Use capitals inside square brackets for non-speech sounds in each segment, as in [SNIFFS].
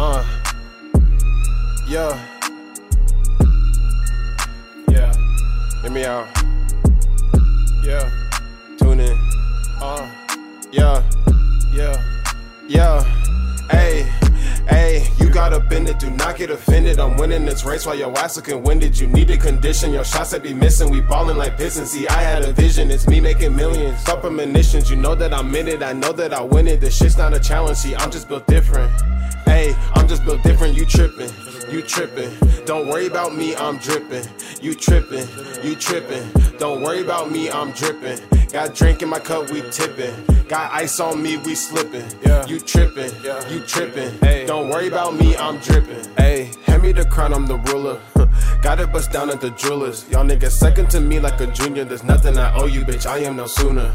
Uh, yeah. Yeah. Hear me out. Yeah. Tune in. Uh, yeah. Yeah. Yeah. Hey. Hey, you gotta bend it, do not get offended. I'm winning this race while your ass looking winded. You need to condition your shots that be missing. We ballin' like Pistons. See, I had a vision, it's me making millions. Stop premonitions, you know that I'm in it. I know that I win it. This shit's not a challenge. See, I'm just built different. Hey, I'm just built different. You trippin', you trippin'. Don't worry about me, I'm drippin'. You trippin', you trippin'. Don't worry about me, I'm drippin'. Got drink in my cup, we tippin'. Got ice on me, we slippin'. Yeah. You trippin', you trippin'. Hey. Don't worry about me, I'm drippin'. Hey, hand me the crown, I'm the ruler. Got it bust down at the jewelers. Y'all niggas second to me like a junior. There's nothing I owe you, bitch. I am no sooner.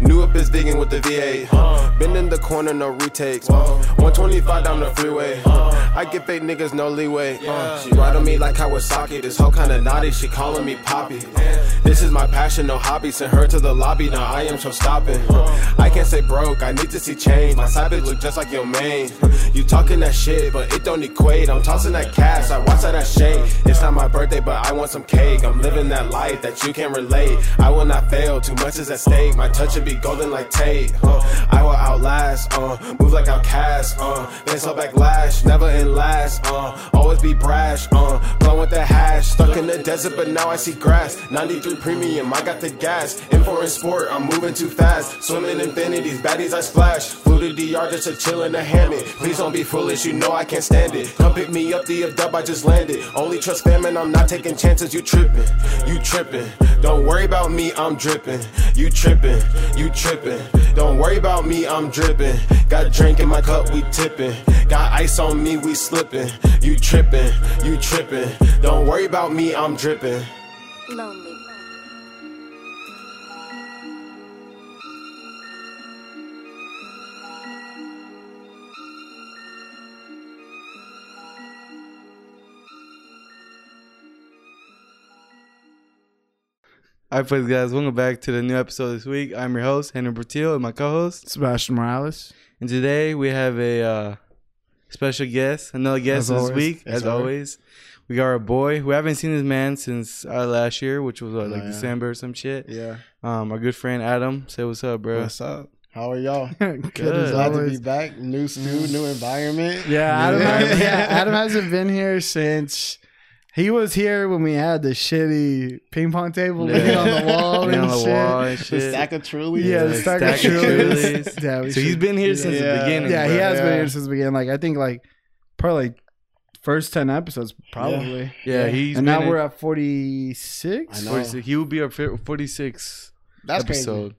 New up is vegan with the V8. Been in the corner, no retakes. 125 down the freeway. I get fake niggas no leeway. She ride on me like Kawasaki. This hoe kinda naughty. She calling me Poppy. This is my passion, no hobby. Send her to the lobby. Now I am so stopping. I can't say broke. I need to see change. My side bitch look just like your main. You talking that shit, but it don't equate. I'm tossing that cash. I watch that that shade. It's not my birthday, but I want some cake. I'm living that life that you can relate. I will not fail. Too much is at stake. My touch will be golden like Tate. Uh, I will outlast. Uh, move like outcast. Uh, then so backlash. Never in last. Uh, always be brash. Uh, blow with the hash. Stuck in the desert, but now I see grass. 93 premium. I got the gas. In foreign sport. I'm moving too fast. Swimming infinities. Baddies I splash. Flew to DR just to chill in the hammock. Please don't be foolish. You know I can't stand it. Come pick me up. The dub I just landed. Only trust famine. I'm not taking chances. You tripping. You tripping. Don't worry about me. I'm dripping. You tripping. You tripping. Don't worry about me. I'm dripping. Got drink in my cup. We tipping. Got ice on me. We slipping. You tripping. You tripping. Don't worry about me. I'm dripping. Lonely. All right, please, guys, welcome back to the new episode this week. I'm your host, Henry Bertillo, and my co-host. Sebastian Morales. And today we have a uh, special guest, another guest As this always. week, Yes, as sir. always. We got our boy. We haven't seen this man since uh, last year, which was what, like Oh, yeah. December or some shit. Yeah. Um, our good friend Adam. Say what's up, bro. What's up? How are y'all? [LAUGHS] Good, Good. as Glad to be back. New stew, new environment. Yeah, Adam, [LAUGHS] Yeah. yeah, Adam hasn't been here since he was here when we had the shitty ping pong table Yeah. on the wall [LAUGHS] Leaning and on the shit. wall and shit. The stack of truly. Yeah, the stack, of Trulies. [LAUGHS] Yeah, we so he's should- been here since the beginning. Yeah, he bro. has been here since the beginning. Like I think like probably like first ten episodes probably. Yeah, he's and been now in- we're at forty six. I know. 46. He will be our 46 That's episode. crazy.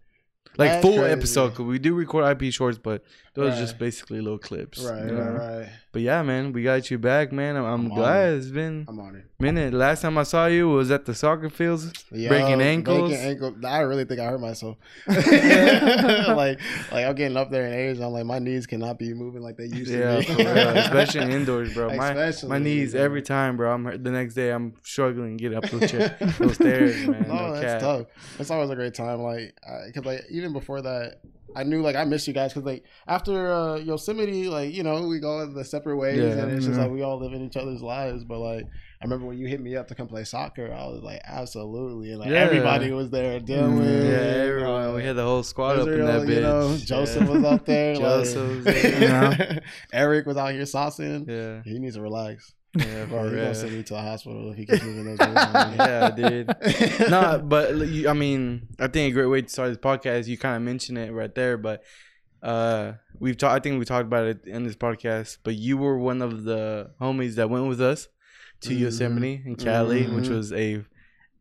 Like That's full crazy. episode, because we do record IP shorts, but those Right. just basically little clips. Right, you know? right, right. But yeah, man, we got you back, man. I'm, I'm I'm glad honored. it's been I'm on it. minute. Last time I saw you was at the soccer fields. Yo, Breaking ankles. Breaking ankle. I really think I hurt myself. [LAUGHS] [LAUGHS] like, like I'm getting up there in age. I'm like, my knees cannot be moving like they used Yeah, to. real. [LAUGHS] especially indoors, bro. My Especially, my knees yeah. every time, bro. I'm hurt- the next day I'm struggling to get up those, chair, those stairs, man. no, No, that's cap. tough. It's always a great time. Like, because like even before that, I knew like I missed you guys because like after uh, Yosemite, like you know we go in the separate ways Yeah. and it's just Yeah. like we all live in each other's lives. But like I remember when you hit me up to come play soccer, I was like absolutely, and like Yeah. everybody was there. Dylan, Yeah, uh. We had the whole squad up in Israel, that bitch. you know, Joseph was up there. [LAUGHS] Joseph was like, there. Eric was out here saucing. Yeah, He needs to relax. Yeah, [LAUGHS] Bro, he's gonna send me to the hospital if he keeps moving those moves on me. Yeah, dude. [LAUGHS] no, but you, I mean, I think a great way to start this podcast. You kind of mentioned it right there, but uh, we've talked. I think we talked about it in this podcast. But you were one of the homies that went with us to Mhm. Yosemite in Cali, which Mhm. was a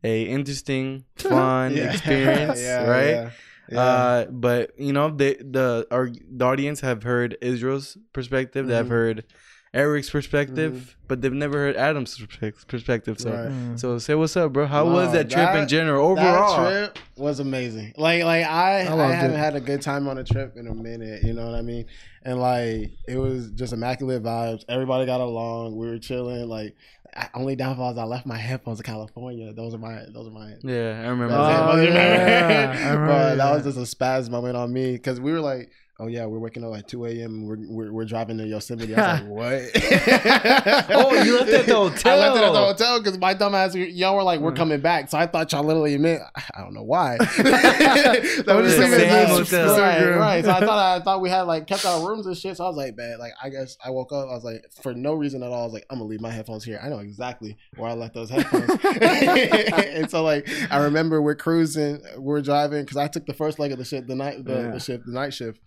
a interesting, [LAUGHS] fun Yeah. experience, Yeah, right? yeah, yeah. Uh, but you know, they the our the audience have heard Israel's perspective. They've Mhm. heard Eric's perspective, mm-hmm. but they've never heard Adam's perspective. So. Right. So say what's up, bro. How No, was that trip in general overall? That trip was amazing. Like like I I I, haven't it. had a good time on a trip in a minute. You know what I mean? And like it was just immaculate vibes. Everybody got along. We were chilling. Like I, only downfall is I left my headphones in California. Those are my those are my. Yeah, I remember that. Oh, Those are oh, my- yeah. I [LAUGHS] remember But that was just a spaz moment on me because we were like "Oh yeah, we're waking up at 2 a.m. We're, we're we're driving to Yosemite." I was like, [LAUGHS] "What?" Oh, you left at the [LAUGHS] hotel. I left it at the hotel because my dumbass, y'all were like, "We're hmm. coming back," so I thought y'all literally meant I don't know why. [LAUGHS] that was just thinking right, hotel. right, right. So I thought I thought we had like kept our rooms and shit. So I was like, "Man, like I guess I woke up. I was like, for no reason at all. I was like, I'm gonna leave my headphones here. I know exactly where I left those headphones." and so like I remember we're cruising, we're driving because I took the first leg of the shit, the night, the, Yeah. the shift, the night shift,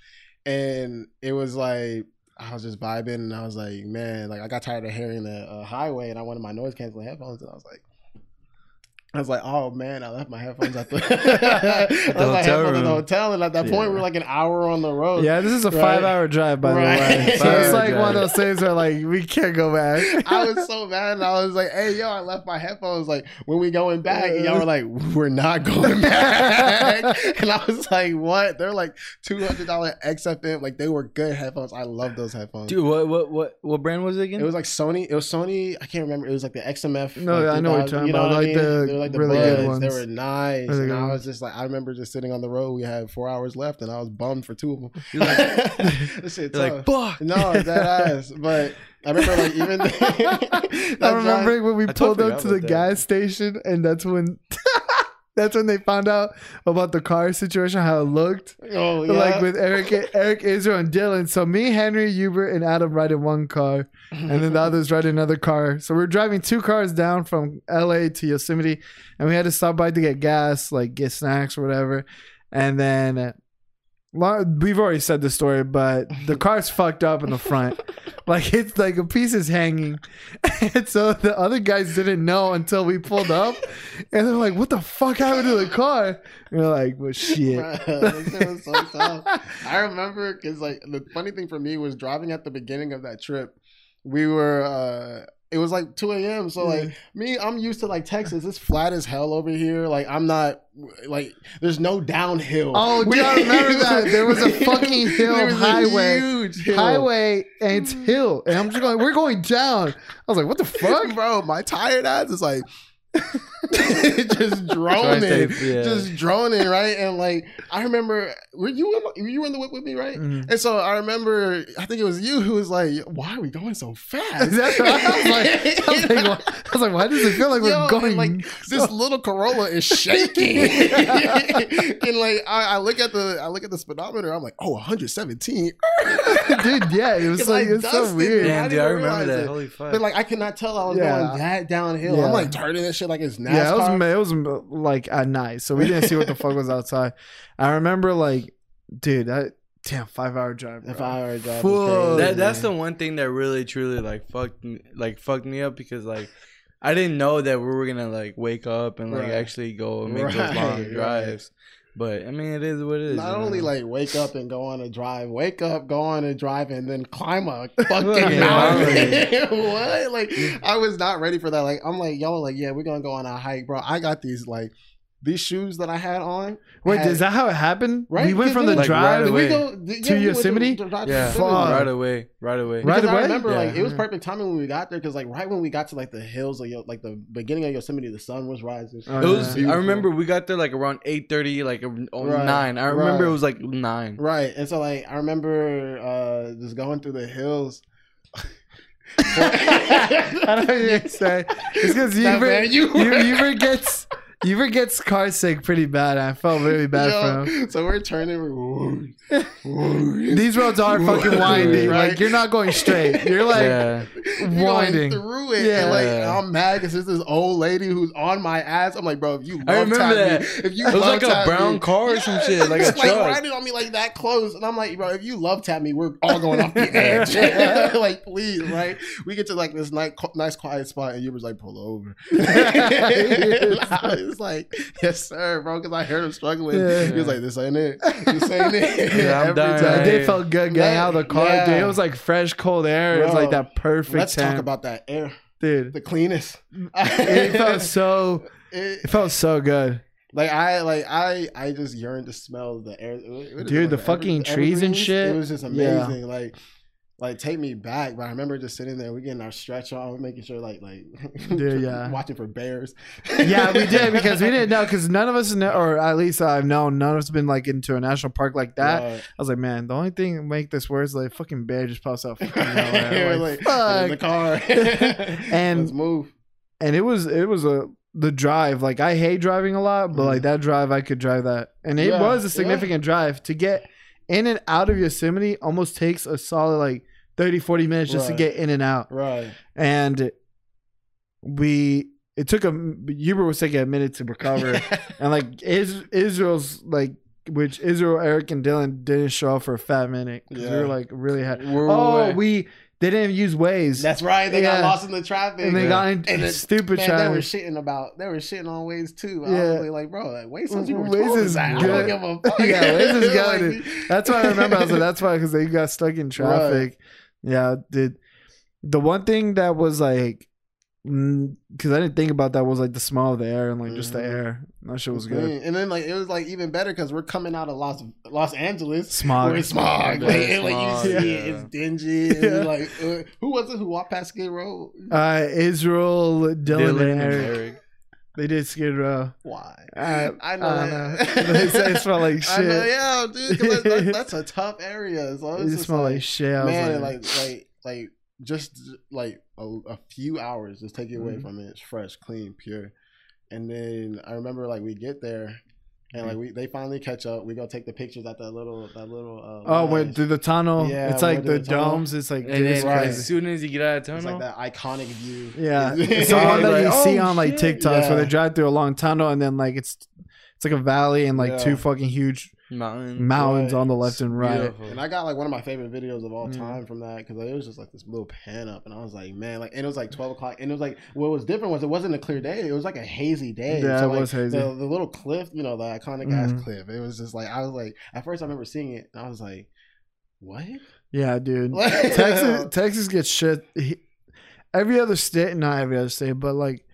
and it was like I was just vibing, and I was like, man, like I got tired of hearing the uh, highway, and I wanted my noise canceling headphones, and I was like. I was like, oh man, I left my headphones at the, [LAUGHS] I left my hotel headphones at the hotel, and at that point, Yeah. we are like an hour on the road. Yeah, this is a Right. five hour drive, by Right. the way. [LAUGHS] So it's hour like one of those things where like we can't go back. [LAUGHS] I was so mad, and I was like, "Hey, yo, I left my headphones. Like, when we going back?" And y'all were like, "We're not going back." and I was like, "What?" They're like two hundred dollar XFM. Like, they were good headphones. I love those headphones. Dude, what what what what brand was it again? It was like Sony. It was Sony. I can't remember. It was like the XMF. No, like, I know what you're talking you know about, what I like mean? the They were like the really good buds. They were nice. Really and good I was just like, I remember just sitting on the road. We had four hours left, and I was bummed for two of them. You're like- [LAUGHS] this shit You're tough. like, fuck. No, that ass. But I remember like even. [LAUGHS] I [LAUGHS] remember when we I pulled up to the that. gas station, and that's when that's when they found out about the car situation, how it looked. Oh yeah. Like with Eric, Eric, Israel, and Dylan. So me, Henry, Hubert, and Adam ride in one car, and then the [LAUGHS] others ride another car. So we're driving two cars down from LA to Yosemite, and we had to stop by to get gas, like get snacks or whatever. And then we've already said the story, but the car's [LAUGHS] fucked up in the front. Like it's like a piece is hanging. [LAUGHS] And so the other guys didn't know until we pulled up. And they're like, what the fuck happened to the car? And we're like, well shit. [LAUGHS] Shit was so tough. I remember because like the funny thing for me was driving at the beginning of that trip. We were. uh it was like 2 a.m. So like me, I'm used to like Texas. It's flat as hell over here. Like I'm not like there's no downhill. Oh, dude, I [LAUGHS] remember that. There was a [LAUGHS] fucking hill There was a highway. huge hill. Highway and it's [LAUGHS] hill. And I'm just going, we're going down. I was like, what the fuck? bro. My tired ass is like [LAUGHS] just droning, Tri-State, yeah. just droning, right? And like I remember, were you in, were you in the whip with me, right? Mhm. And so I remember, I think it was you who was like, "Why are we going so fast?" That's what I was like. I was like, why, I was like, why does it feel like we're going? like this [LAUGHS] little Corolla is shaking, [LAUGHS] and like I, I look at the I look at the speedometer, I'm like, oh, 117. dude, yeah, it was 'Cause like it's so weird. it. Damn, I dude, I remember that. it. Holy fuck. But like I could not tell I was Yeah. going that downhill. Yeah. I'm like turning this shit like it's NASCAR. Yeah, it was it was uh, like at night, so we didn't see what the fuck was outside. I remember like, dude, that damn five hour drive. If bro. I were driving Full. that that's the one thing that really truly like fucked me, like fucked me up because like I didn't know that we were gonna like wake up and like Right. actually go and make Right, those long [LAUGHS] right. But I mean, it is what it is. Not only know? like wake up and go on a drive, wake up, go on a drive, and then climb a [LAUGHS] fucking mountain. [LAUGHS] what? Like I was not ready for that. Like I'm like y'all like yeah, we're gonna go on a hike, bro. I got these like these shoes that I had on. Wait, had- is that how it happened? Right, We went from the like, drive. right Did we away. go yeah, To we Yosemite? to drive to Yeah. Yosemite. Right away, right away. Right Because I away? remember like it was perfect timing when we got there because like right when we got to like the hills of Yo- like the beginning of Yosemite, the sun was rising. Oh, It was. yeah. Beautiful. I remember we got there like around eight thirty, like oh, Right, nine. I remember right. it was like nine. Right, and so like I remember uh just going through the hills. [LAUGHS] I don't know what you're saying. It's because Nah, Hubert, man, you you, were- Hubert gets Hubert gets car sick pretty bad. I felt really bad Yo, for him. So we're turning. We're, whoosh, These roads are [LAUGHS] fucking winding. Right. Like you're not going straight. You're like yeah, You're going winding. through it. Yeah. And like I'm mad because there's this old lady who's on my ass. I'm like, bro, if you love I remember tap that. me, if you It was like a brown me- car or some shit, like [LAUGHS] a It's like truck. riding on me like that close, and I'm like, bro, if you love tap me, we're all going off the [LAUGHS] edge. like, please, right? We get to like this nice, nice quiet spot, and you was like, pull over. And I was like, yes, sir, bro, because I heard him struggling. Yeah. He was like, this ain't it. This ain't it. [LAUGHS] Yeah, I'm [LAUGHS] Every dying. Time. day felt good getting out of the car, Yeah. dude. It was like fresh, cold air. It was like that perfect Let's temp. talk about that air, dude. the cleanest. It felt [LAUGHS] so. It- It felt so good. like I like I I just yearned to smell the air. what is it, Dude, the like fucking ever- trees and shit? It was just Yeah. amazing. Like like take me back. But I remember just sitting there, we getting our stretch on, making sure like like Yeah, [LAUGHS] yeah. watching for bears. yeah, we did [LAUGHS] because we didn't know because none of us know, or at least I've known none of us been like into a national park like that. Right. I was like, man, the only thing that make this worse is like fucking bear just pops out. [LAUGHS] fucking nowhere. like, the car And- let's move. and it was it was a the drive. Like I hate driving a lot, but like mm-hmm. that drive, I could drive that, and it Yeah, was a yeah. significant drive to get in and out of Yosemite. Almost takes a solid like 30, 40 minutes just to get in and out. Right. And we it took a Hubert was taking a minute to recover. [LAUGHS] And like is, Israel's like, which Israel, Eric, and Dylan didn't show up for a fat minute because we were like really had. We Oh, at? we they didn't use Waze, That's right. They got lost in the traffic. and they Yeah. got in And stupid Man, they were shitting about. They were shitting on Waze too. I Yeah. was like, bro, like, Waze says you Waze is say, I good. don't give a fuck. Yeah, Waze is [LAUGHS] good. Like, That's why I remember. I was like, that's why because they got stuck in [LAUGHS] traffic. Yeah, dude. The one thing that was like, because I didn't think about that was like the smell of the air and like just the Mhm. air. That shit was good. And then like it was like even better because we're coming out of Los Los Angeles. Smog. Where it's smog. Yeah, Like, and, like you see yeah. it, it's dingy. Yeah. you're like, uh, who was it who walked past Skid Row? Uh, Israel, Dylan, Dylan and and Eric. They did Skid Row. Why? I, I know. I don't know. It smell like [LAUGHS] I know, shit. yeah, dude. that- that- that's a [LAUGHS] tough area. So It just just smell like, like, shit. I man, like, like like like just like a, a few hours, just take it away Mhm. from it. It's fresh, clean, pure. And then I remember like we get there, and like we they finally catch up. We go take the pictures at that little that little. Uh, oh, ledge. went through the tunnel. Yeah, it's like the the domes. It's like And then it's right. crazy. as soon as you get out of tunnel, It's like that iconic view. Yeah, It's- [LAUGHS] it's the one that like, you see oh, on like shit. TikToks where they drive through a long tunnel and then like it's it's like a valley and like Yeah. two fucking huge mountain. mountains Right. on the left and right. Beautiful. And I got like one of my favorite videos of all Mm. time from that because it was just like this little pan up, and I was like, man, like, and it was like twelve o'clock, and it was like what was different was it wasn't a clear day; it was like a hazy day. Yeah, so, it like, was hazy. The, the little cliff, you know, the iconic ass Mhm. cliff. It was just like I was like, at first I remember seeing it, and I was like, what? Yeah, dude. [LAUGHS] Texas Texas gets shit. He, every other state, not every other state, but like,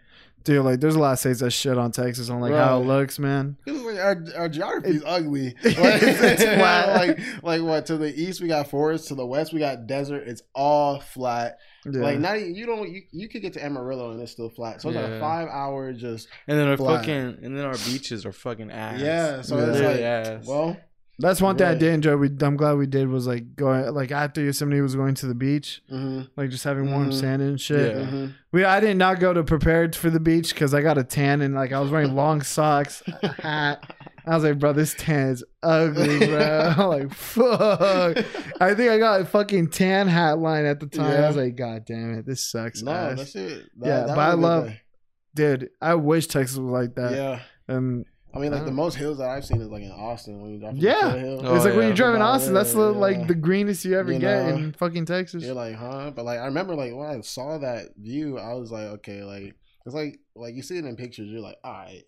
dude, like there's a lot of states that shit on Texas on like how it looks, man. Like our, our geography is ugly. [LAUGHS] It's Like, [LAUGHS] flat. like like what to the east we got forest, to the west we got desert. It's all flat. Yeah. Like not even, you don't you, you could get to Amarillo and it's still flat. So it's like a five hour just and then our Flat. fucking and then our beaches are fucking ass. yeah. So Yeah. it's like ass. well That's one thing I Right. did enjoy. We I'm glad we did was like going like after Yosemite was going to the beach, mm-hmm, like just having warm Mhm. sand and shit. Yeah. mm-hmm. We I did not go to prepared for the beach because I got a tan and like I was wearing long socks, a hat. I was like, bro, this tan is ugly, bro. [LAUGHS] I'm like, fuck. I think I got a fucking tan hat line at the time. I was like, god damn it, this sucks. No, ass." that's it. Yeah, but was I love- Dude, I wish Texas was like that. Yeah. And I mean, like the Uh. most hills that I've seen is like in Austin when you drop from Yeah. the hill. Oh, it's like when you're driving About Austin, that's the, there, like the greenest you ever You get know? in fucking Texas. You're like, huh? But like, I remember like when I saw that view, I was like, okay, like it's like like you see it in pictures, you're like, all right.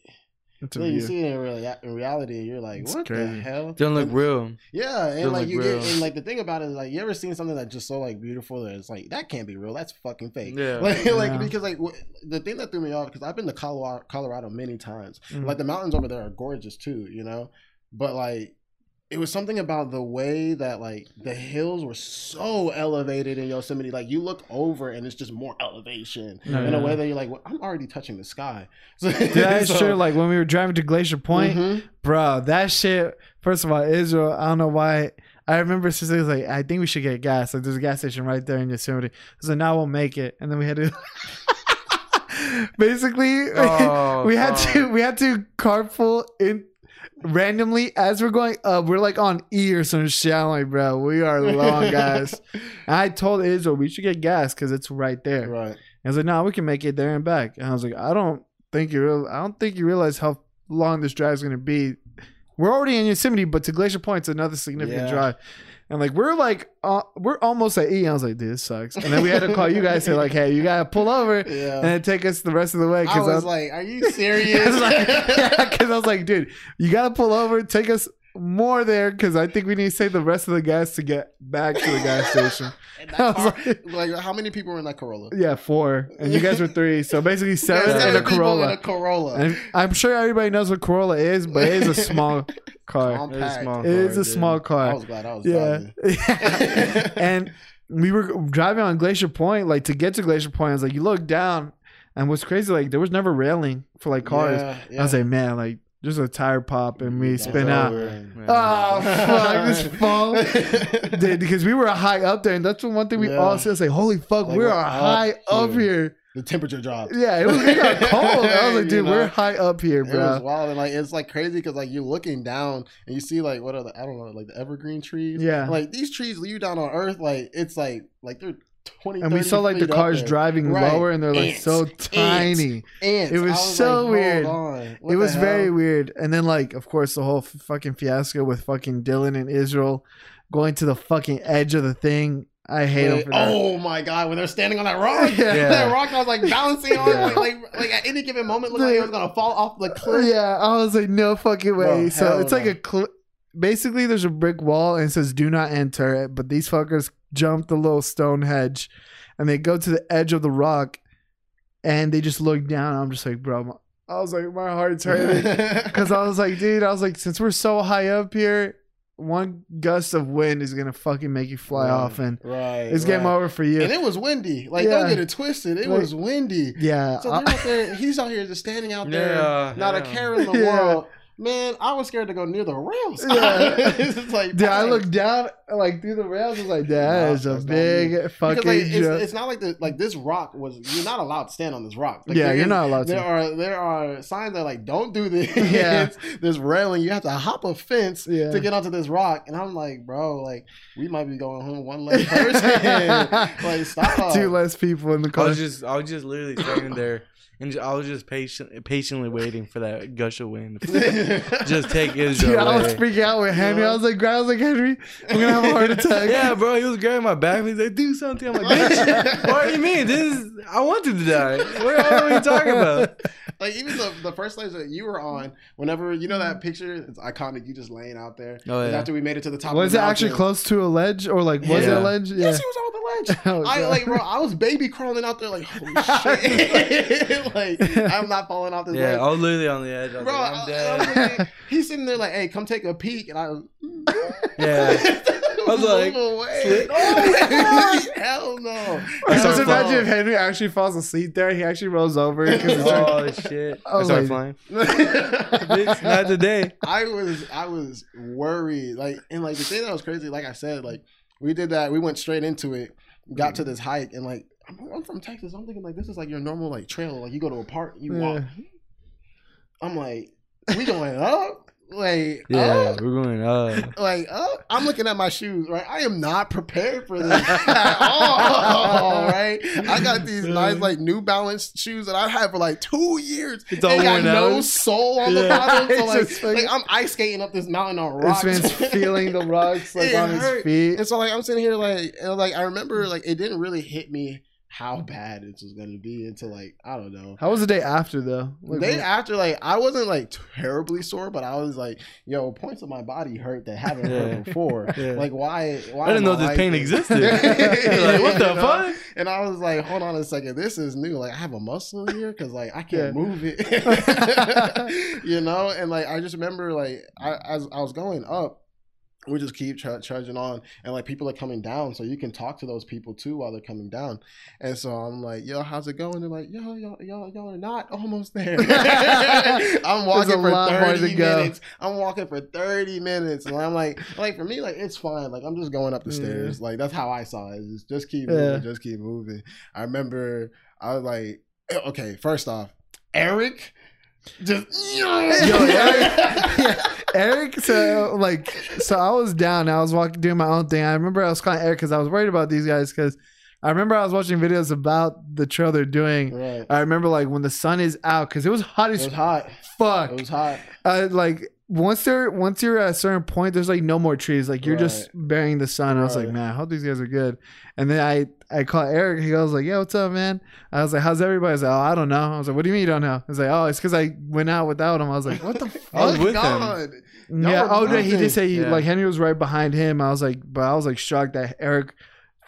It's a you see it in, real, in reality, and you're like, It's what the crazy. hell? Doesn't look real. Yeah, and Doesn't like you real. get, and like the thing about it is like, you ever seen something that's just so like beautiful that it's like that can't be real. That's fucking fake. Yeah. [LAUGHS] Like, like because like wh- the thing that threw me off because I've been to Colorado, Colorado many times. Mhm. Like the mountains over there are gorgeous too, you know. But like, it was something about the way that like the hills were so elevated in Yosemite. Like you look over and it's just more elevation Yeah. in a way that you're like, well, I'm already touching the sky. [LAUGHS] So, Dude, that is so- true. Like when we were driving to Glacier Point, Mhm. bro, that shit. First of all, Israel. I don't know why. I remember sister was like, I think we should get gas. Like there's a gas station right there in Yosemite. So now we'll make it, and then we had to. [LAUGHS] Basically, [LAUGHS] Oh, we had fuck. to we had to carpool in randomly as we're going up. We're like on E or some shit. I'm like, bro, we are long, [LAUGHS] guys. And I told Israel we should get gas because it's right there. Right. And I was like, no, we can make it there and back. And I was like, I don't think you real I don't think you realize how long this drive is gonna be. We're already in Yosemite, but to Glacier Point, it's another significant Yeah. drive. And like we're like uh, we're almost at E. I was like, dude, this sucks. And then we had to call you guys say like, hey, you gotta pull over Yeah. and take us the rest of the way. Cause I Because was like, "Are you serious?" [LAUGHS] I like, [LAUGHS] yeah, because I was like, dude, you gotta pull over, take us more there, because I think we need to save the rest of the gas to get back to the gas [LAUGHS] station. And [LAUGHS] I that was car- like- like, how many people were in that Corolla? Yeah, four, and you guys were three, so [LAUGHS] basically seven Yeah, in a Corolla. In a Corolla. And I'm sure everybody knows what Corolla is, but it is a small car. It is Compact. small. It is car, a dude. small I car. was glad I was Yeah, driving. and we were driving on Glacier Point. Like to get to Glacier Point, I was like, you look down, and what's crazy, like there was never railing for like cars. Yeah, I was like, man, like there's a tire pop and me That's spin out. over. Man. Oh fuck, this [LAUGHS] fall. [LAUGHS] Dude, because we were high up there, and that's the one thing we Yeah. all said. It's like, holy fuck, Like, we we're are up high up here. here. the temperature dropped. Yeah, it was it got [LAUGHS] cold. I was like, You dude, know? we're high up here, It was wild and like it's like crazy because like you're looking down and you see like what are the I don't know like the evergreen trees. Yeah. like these trees leave you down on Earth like it's like like they're twenty. And we saw like the cars driving Right. lower, and they're like Ants. so tiny. Ants. It was I so like, weird. Hold on. What it was very weird. And then like, of course, the whole f- fucking fiasco with fucking Dylan and Israel going to the fucking edge of the thing. I hate them Wait, for that. oh my god! When they're standing on that rock, [LAUGHS] Yeah. that rock I was like balancing on, Yeah. like, like like at any given moment, looked like it was gonna fall off the cliff. Yeah, I was like, no fucking way. Bro, so hell it's like no. a cl- basically there's a brick wall and it says do not enter it, but these fuckers jump the little stone hedge and they go to the edge of the rock and they just look down. I'm just like, bro, I was like, my heart's hurting [LAUGHS] because I was like, dude, I was like, since we're so high up here, one gust of wind is gonna fucking make you fly Right, off and right, it's game right. over for you. And it was windy. Like Yeah. don't get it twisted. It Like- was windy. yeah, So they're out there. He's out here just standing out [LAUGHS] there, Yeah, not a care in the [LAUGHS] Yeah. world. Man, I was scared to go near the rails. Yeah. [LAUGHS] it's like, Dude, I dang. looked down like through the rails. I was like, that Nah, is a big me. fucking because like, it's, joke. it's not like the like this rock was. You're not allowed to stand on this rock. Like, yeah, you're is- not allowed There to. are there are signs that like don't do this. [LAUGHS] Yeah. [LAUGHS] There's railing. You have to hop a fence Yeah. to get onto this rock. And I'm like, bro, like we might be going home one less person. like stop. Two less people in the I car. was just, I was just literally standing there, and I was just patient, patiently waiting for that gush of wind. [LAUGHS] just take Dude, Israel I was freaking out with Henry. I was like, I was like, Henry, I'm gonna have a heart [LAUGHS] attack. Yeah, bro, he was grabbing my back. He's like, "Do something." I'm like, "Bitch, [LAUGHS] what do you mean? This is I wanted to die. What are we talking about?" like even the, the first stage that you were on, whenever you know that picture, it's iconic. You just laying out there. Oh, yeah. After we made it to the top. Was of it the actually close to a ledge or like was it Yeah. a ledge? Yes, Yeah. he was on the ledge. Oh, I like, bro. I was baby crawling out there, like, holy shit! [LAUGHS] like, I'm not falling off this Yeah, ledge. I was literally on the edge. I was Bro, like, I- "I'm I dead." was like- [LAUGHS] he's sitting there like, "Hey, come take a peek," and I [LAUGHS] was, Yeah. I was like, "Move away." slip. Oh, hell no! I Just started imagine flying. if Henry actually falls asleep there. He actually rolls over. 'cause it's like- Oh shit! I I was started like- flying. Not today. I was I was worried. Like and like the thing that was crazy, like I said, like we did that, we went straight into it, got to this hike, and like I'm, I'm from Texas. I'm thinking like this is like your normal like trail. Like you go to a park, you walk. I'm like, we going up? Like Yeah, up? we're going up. Like up? I'm looking at my shoes, right? I am not prepared for this [LAUGHS] at all, right? I got these nice like New Balance shoes that I've had for like two years. It's all They got no out. sole on the [LAUGHS] bottom, so like, just fucking- like I'm ice skating up this mountain on This rocks. man's [LAUGHS] feeling the rocks like on his feet. And so like I'm sitting here like like I remember like it didn't really hit me how bad this was gonna be until like I don't know. How was the day after though? The Like, day after, like I wasn't like terribly sore, but I was like, "Yo, points of my body hurt that haven't Yeah. hurt before. [LAUGHS] Yeah. Like, why? Why I didn't know this like pain existed. [LAUGHS] like, what the fuck? And I was like, "Hold on a second, this is new. Like, I have a muscle here because like I can't Yeah. move it, [LAUGHS] you know." And like I just remember, like I as I was going up, we just keep ch- charging on and like people are coming down so you can talk to those people too while they're coming down. And so i'm like yo how's it going? They're like yo yo yo y'all are not almost there. [LAUGHS] I'm walking for 30 to go. minutes. I'm walking for 30 minutes and i'm like like for me like it's fine. Like i'm just going up the stairs. Like that's how i saw it. Just, just keep Yeah. moving just keep moving. I remember i was like okay first off eric just Yo, Eric, [LAUGHS] yeah, Eric. So like, so I was down. I was walking, doing my own thing. I remember I was calling Eric because I was worried about these guys because I remember I was watching videos about the trail they're doing. right I remember like when the sun is out because it was hot it was hot fuck. it was hot like once they're once you're at a certain point, there's like no more trees. Like you're just bearing the sun. I was like, man, I hope these guys are good. And then I I call Eric. He goes like, yeah, what's up, man? I was like, how's everybody? I was like, oh, I don't know. I was like, what do you mean you don't know? I was like, oh, it's because I went out without him. I was like, what the fuck? [LAUGHS] I was Oh, with. God. Y'all yeah. Oh, no, he did say he Yeah. like Henry was right behind him. I was like, but I was like shocked that Eric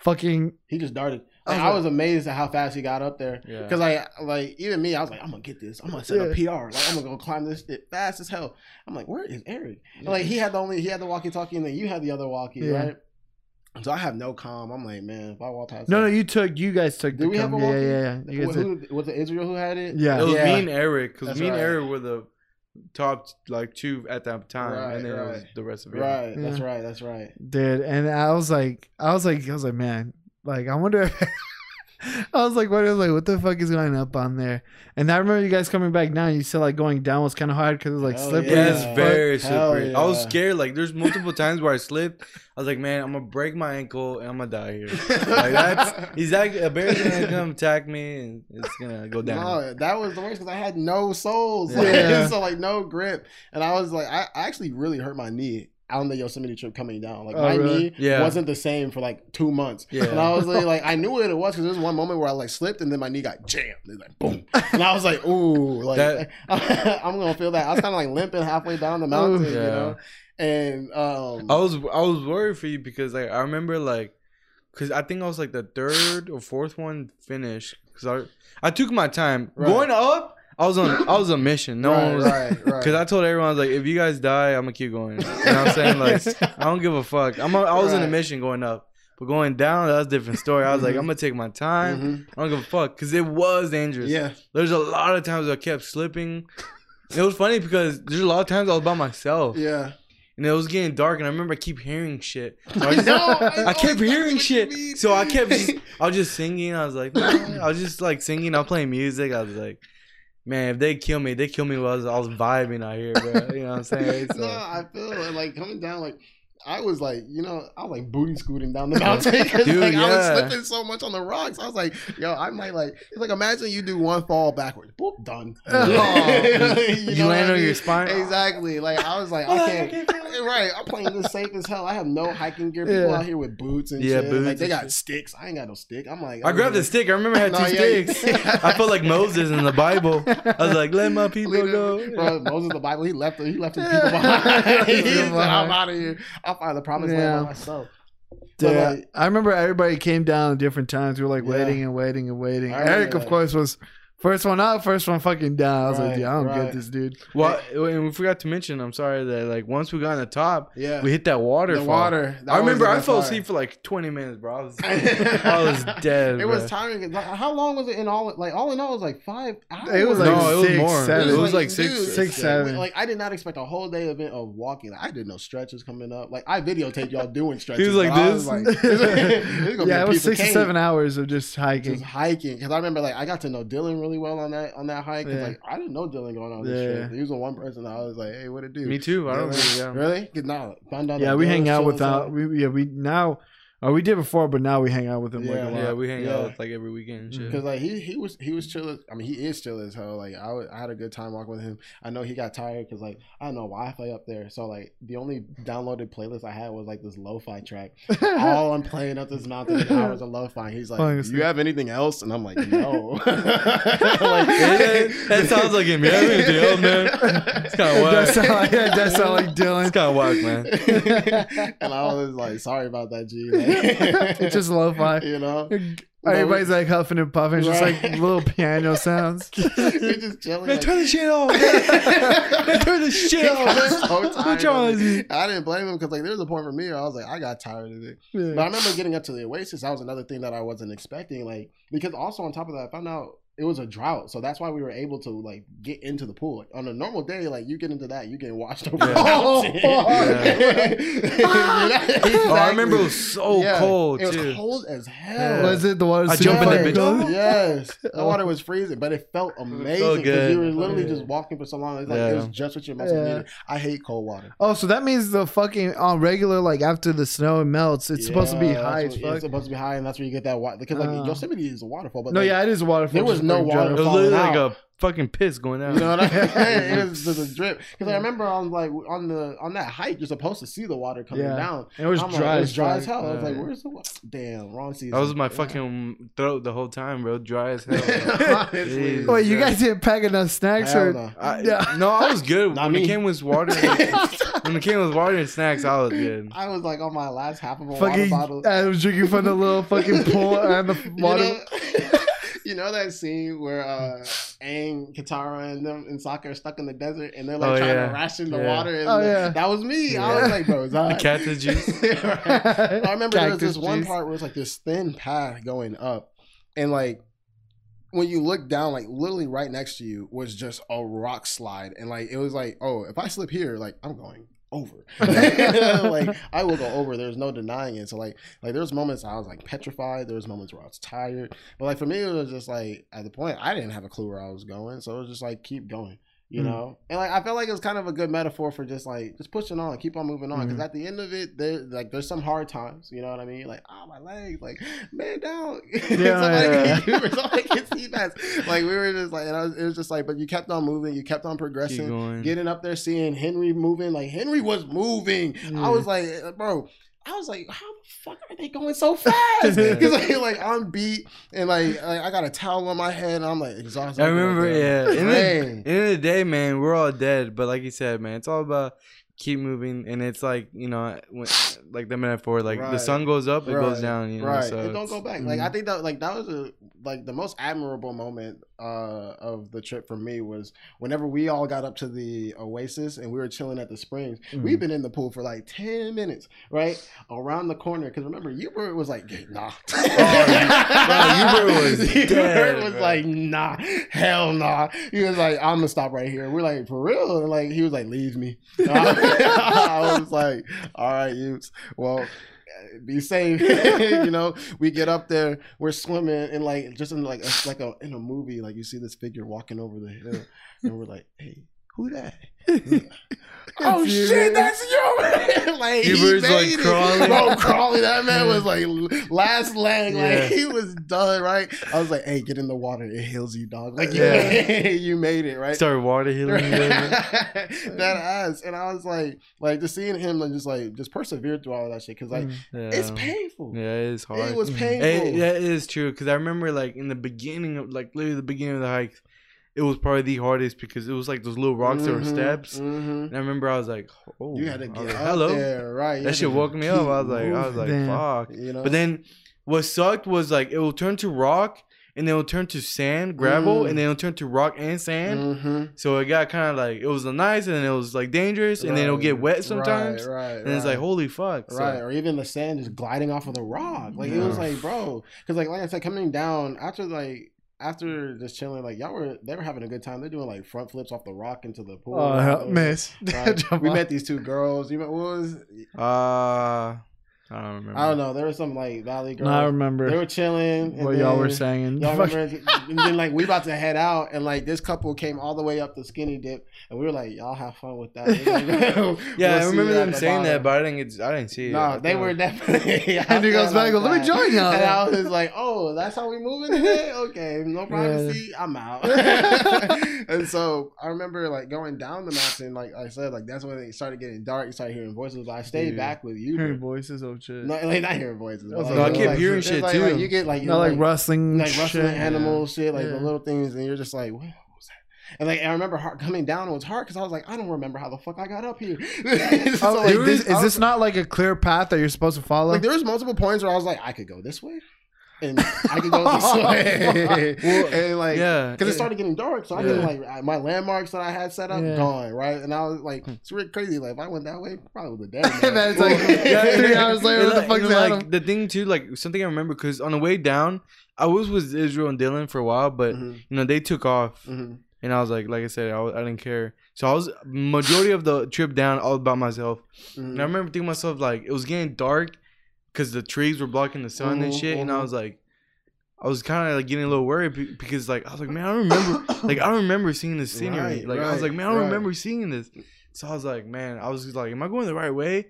fucking He just darted. I Like, was I like- was amazed at how fast he got up there. Yeah. Cause I like even me, I was like, I'm gonna get this. I'm gonna set a PR. Like I'm gonna go climb this shit fast as hell. I'm like, where is Eric? And, like he had the only he had the walkie talkie, and then you had the other walkie, Yeah. right? So I have no calm. I'm like, man, if I walk past, No, no, you took. You guys took. Did the we have a cum. Yeah, yeah, yeah. You guys Who- who- was it Israel who had it? Yeah. It was Yeah. me and Eric because That's me and right. Eric were the top like two at that time, Right, and then it was the rest of it. Right. That's right. That's right. dude. And I was like, I was like, I was like, man, like I wonder. [LAUGHS] I was like, what? I was like, what the fuck is going up on there? And I remember you guys coming back down. You said like going down was kind of hard because it was like Hell slippery. Yeah, Yeah. it's very Hell slippery. I was scared. Like, there's multiple times where I slipped. I was like, man, I'm gonna break my ankle and I'm gonna die here. [LAUGHS] like that's he's like a bear's gonna come attack me and it's gonna go down. No, that was the worst because I had no soles. Yeah. [LAUGHS] so like no grip, and I was like, I, I actually really hurt my knee on the Yosemite trip coming down. Like Oh, my really? knee Yeah. wasn't the same for like two months. Yeah. And I was like, like I knew what it was because there was one moment where I like slipped and then my knee got jammed. It's like boom, and I was like, ooh, like That- [LAUGHS] I'm gonna feel that. I was kind of like limping halfway down the mountain, you Yeah. know. And um, I was I was worried for you because like I remember like because I think I was like the third or fourth one finished because I I took my time Right. going up. I was on I was on mission. No one was right, right. Because I told everyone, I was like, if you guys die, I'm gonna keep going. You know what I'm saying? Like, I don't give a fuck. I'm a, I was in a mission going up, but going down, that's a different story. I was like, I'm gonna take my time. Mhm. I don't give a fuck because it was dangerous. yeah, There's a lot of times I kept slipping. It was funny because there's a lot of times I was by myself yeah. and it was getting dark, and I remember I keep hearing shit. So I, I just- know, I know kept hearing shit, so I kept just, I was just singing. I was like, I was just like singing. I was playing music. I was like, man, if they kill me, they kill me while I was, I was vibing out here, bro. You know what I'm saying? [LAUGHS] So- no, I feel like coming down like I was like, you know, I was like booty scooting down the [LAUGHS] mountain because Dude, like I was slipping so much on the rocks. I was like, yo, I might like it's like imagine you do one fall backwards, boop, done. [LAUGHS] Oh. you You know land what I on your spine? Exactly. Like I was like, [LAUGHS] I can't. Right, I'm playing this safe as hell. I have no hiking gear. People Yeah. out here with boots and Yeah, shit. boots like they got shit. sticks. I ain't got no stick. I'm like, I grabbed a stick. I remember I had No, two yeah, sticks. yeah. I felt like Moses in the Bible. I was like, let my people go. Bro, Moses in the Bible, he left he left his people behind. he said, I'm out of here. I'll find the promised Yeah. land by myself. But, like- I remember everybody came down at different times. We were like Yeah. waiting and waiting and waiting. Eric, of course, was first one out, first one fucking down. I was like, yeah, I don't right. get this dude. Well, and we forgot to mention, I'm sorry that like once we got on the top, Yeah. we hit that waterfall. the water. That I remember I fell asleep for like 20 minutes, bro. I was, [LAUGHS] I was dead. It was bro. tiring. Like, How long was it in all? Like all in all, it was like five hours. It was like No, it was six, more. seven. It was like six- dude, six, seven. Like I did not expect a whole day event of walking. Like I did no stretches coming up. Like I videotaped y'all doing [LAUGHS] stretches. He was like but I this. like, [LAUGHS] this is gonna yeah, it was six or seven hours of just hiking. Just hiking because I remember like I got to know Dylan really well on that on that hike. 'cause, Yeah. like I didn't know Dylan going on this Yeah. trip. He was the one person that I was like, hey, what it do? Me too. I don't Really? really, yeah. Really? 'Cause now found out. yeah, we hang out chill with as uh, we yeah we now, or we did before, but now we hang out with him like Yeah. a lot. Yeah, we hang Yeah. out like every weekend and shit. Because like he he was he was chill. As, I mean he is chill as hell. Like I, wa- I had a good time walking with him. I know he got tired because like I had no Wi-Fi up there. So like the only downloaded playlist I had was like this lo-fi track. [LAUGHS] All I'm playing up this mountain is hours of lo-fi. He's like, Falling "Do asleep. you have anything else? And I'm like, no. [LAUGHS] [LAUGHS] like, that, that sounds like him. Yeah, anything else, man? It's kind It of does sound whack. like, yeah, it does sound like It's Dylan. kind of whack, man. and I was like, sorry about that, G. Like, It's [LAUGHS] just lo-fi. you know. Everybody's like huffing and puffing, it's just like little piano [LAUGHS] sounds. We're just chilling. Man, like- turn the shit off. Man, turn the shit off. I man. so What's tired wrong of with it. you? I didn't blame him because like there was a point for me where I was like I got tired of it. But I remember getting up to the Oasis. That was another thing that I wasn't expecting. Like because also on top of that, I found out it was a drought, so that's why we were able to like get into the pool. On a normal day, like you get into that, you getting washed [LAUGHS] over. Yeah. the mountain. [LAUGHS] Yeah. You [LAUGHS] know? Oh, I remember it was so Yeah, cold It was too. cold as Yeah. hell. Was it the water? I super jump in that fucking bitch. Yes, the water was freezing, but it felt amazing because good. you were literally Yeah. just walking for so long. It's like it was just what your muscles Yeah. needed. I hate cold water. Oh, so that means the fucking on regular like after the snow melts, it's supposed to be high what- as It's supposed to be high, and that's where you get that water. Because like Ah. Yosemite is a waterfall, but No, like, yeah, it is a waterfall. there was just no fucking water It was falling literally like a fucking piss going down. You know what I mean? it was just a drip. Because I remember on like on the on that hike, you're supposed to see the water coming Yeah. down. And it was I'm like, dry. it was as dry as hell. I was like, "Where's the water?" Damn, wrong season. That was my Yeah. fucking throat the whole time, bro. Dry as hell. [LAUGHS] Honestly. Jeez. Wait, you guys didn't pack enough snacks Hell or? no. I, [LAUGHS] Yeah. No, I was good. Not when me. it came with water, [LAUGHS] when it came with water and snacks, I was good. I was like on my last half of a water bottle. I was drinking from the little fucking pool and the You water. know? [LAUGHS] you know that scene where uh Aang, Katara, and them and Sokka are stuck in the desert and they're like Oh, trying yeah. to ration the Yeah. water. And Oh, the- yeah. that was me. I was like, bro, is [LAUGHS] The that cactus [LAUGHS] juice. Right. I remember there was Cactus this one part where it's like this thin path going up, and like when you look down, like literally right next to you was just a rock slide, and like it was like, oh, if I slip here, like I'm going over. [LAUGHS] [LAUGHS] like I will go over. There's no denying it. So like like there's moments I was like petrified. There was moments where I was tired. But like for me, it was just like at the point I didn't have a clue where I was going, so it was just like keep going. You Mm. know, and like I felt like it was kind of a good metaphor for just like just pushing on, keep on moving on. Because Mhm. at the end of it, there like there's some hard times. You know what I mean? Like oh my legs, like man down. [LAUGHS] [LAUGHS] somebody, yeah. somebody get CPAS. Like we were just like, and I was, it was just like, but you kept on moving, you kept on progressing getting up there, seeing Henry moving. Like Henry was moving. I was like, bro. I was like, how the fuck are they going so fast? [LAUGHS] Yeah. Because like, like I'm beat and like, like I got a towel on my head and I'm like exhausted. I remember, yeah. In the, Dang. end of the day, man, we're all dead. But like you said, man, it's all about keep moving. And it's like, you know, when, like the metaphor, like the sun goes up, it goes down, you know. right. So it don't go back. Mhm. Like I think that like that was a like the most admirable moment uh of the trip for me was whenever we all got up to the oasis and we were chilling at the springs. Mhm. We've been in the pool for like 10 minutes, right? Around the corner. Cause remember, Hubert was like, nah. [LAUGHS] Oh, bro, was [LAUGHS] Hubert dead, was bro. like, nah, hell nah. He was like, I'm gonna stop right here. We're like, for real? And like he was like, leave me. [LAUGHS] I was like, all right, Utes. Well, [LAUGHS] uh, be safe. [LAUGHS] you know, we get up there, we're swimming, and like just in like a, like a in a movie, like you see this figure walking over the hill, and we're like, hey, who that? [LAUGHS] oh shit, man. that's you! [LAUGHS] like he like, made crawling. bro, crawling. That man was like last leg, Yeah. like he was done. Right? I was like, hey, get in the water, it heals you, dog. Like you, Yeah. [LAUGHS] you made it, right? Started water healing. you, [LAUGHS] that ass, and I was like, like just seeing him like just like just persevere through all that shit because like Mm. Yeah. it's painful. Yeah, it is hard. It was Mhm. painful. It, that is true because I remember like in the beginning of like literally the beginning of the hike, it was probably the hardest because it was like those little rocks that were Mhm, steps. mhm. And I remember I was like, oh, You had to get like, up hello. there, right? You That shit woke me up. I was like, I was like, Damn. fuck. you know. But then what sucked was like it will turn to rock and then it'll turn to sand, gravel, Mm. and then it'll turn to rock and sand. Mhm. So it got kind of like it was nice and then it was like dangerous and then it'll get wet sometimes. Right, right, And it's like holy fuck. So- Right, or even the sand just gliding off of the rock. Like it was like, bro, because like like I said, coming down after like after just chilling, like y'all were they were having a good time. They're doing like front flips off the rock into the pool. Oh, hell, miss. [LAUGHS] Right. We met these two girls. You met, what was Uh, I don't remember. I don't know. There was some like valley girls. No, I remember. They were chilling. and what y'all were saying. Y'all [LAUGHS] remember? and then like we about to head out, and like this couple came all the way up the skinny dip, and we were like, "Y'all have fun with that." [LAUGHS] We like, [LAUGHS] Yeah, we'll I remember them the saying that, but I didn't get. I didn't see it. No, they were definitely. out And he goes back, like "Let me join y'all." And I was like, "Oh, that's how we moving today? Okay, no privacy. I'm out." and so I remember like going down the mountain. Like I said, like that's when it started getting dark. You started hearing voices. But I stayed Dude. back with you. Hearing voices of shit. No, like not hearing voices. but, No, like, I keep like, hearing shit, like, too. Like, you get like you Not like, like, rustling, like rustling shit. animal shit, like Yeah. the little things, and you're just like, what was that? And like I remember hard, coming down, it was hard because I was like, I don't remember how the fuck I got up here. [LAUGHS] So, Oh, like, like, this, is- is this not like a clear path that you're supposed to follow? like there was multiple points where I was like, I could go this way, and I could go this [LAUGHS] way, [LAUGHS] Well, and like yeah, because it yeah. started getting dark, so I Yeah. didn't like my landmarks that I had set up Yeah. gone right, and I was like, it's really crazy. Like if I went that way, probably would have dead. And then it's like, [LAUGHS] yeah, three hours later, what the like- fuck's you know, that? like the thing too, like something I remember because on the way down, I was with Israel and Dylan for a while, but Mhm, you know they took off, mhm. and I was like, like I said, I, was, I didn't care. So I was majority of the trip down all by myself, and I Mhm. remember thinking to myself like it was getting dark because the trees were blocking the sun and Mhm, shit, and I mhm. was like. I was kind of like getting a little worried because like I was like, man, I don't remember, [COUGHS] like I don't remember seeing this scenery. Right, like I was like, man, I don't right. remember seeing this. So I was like, man, I was just like, am I going the right way?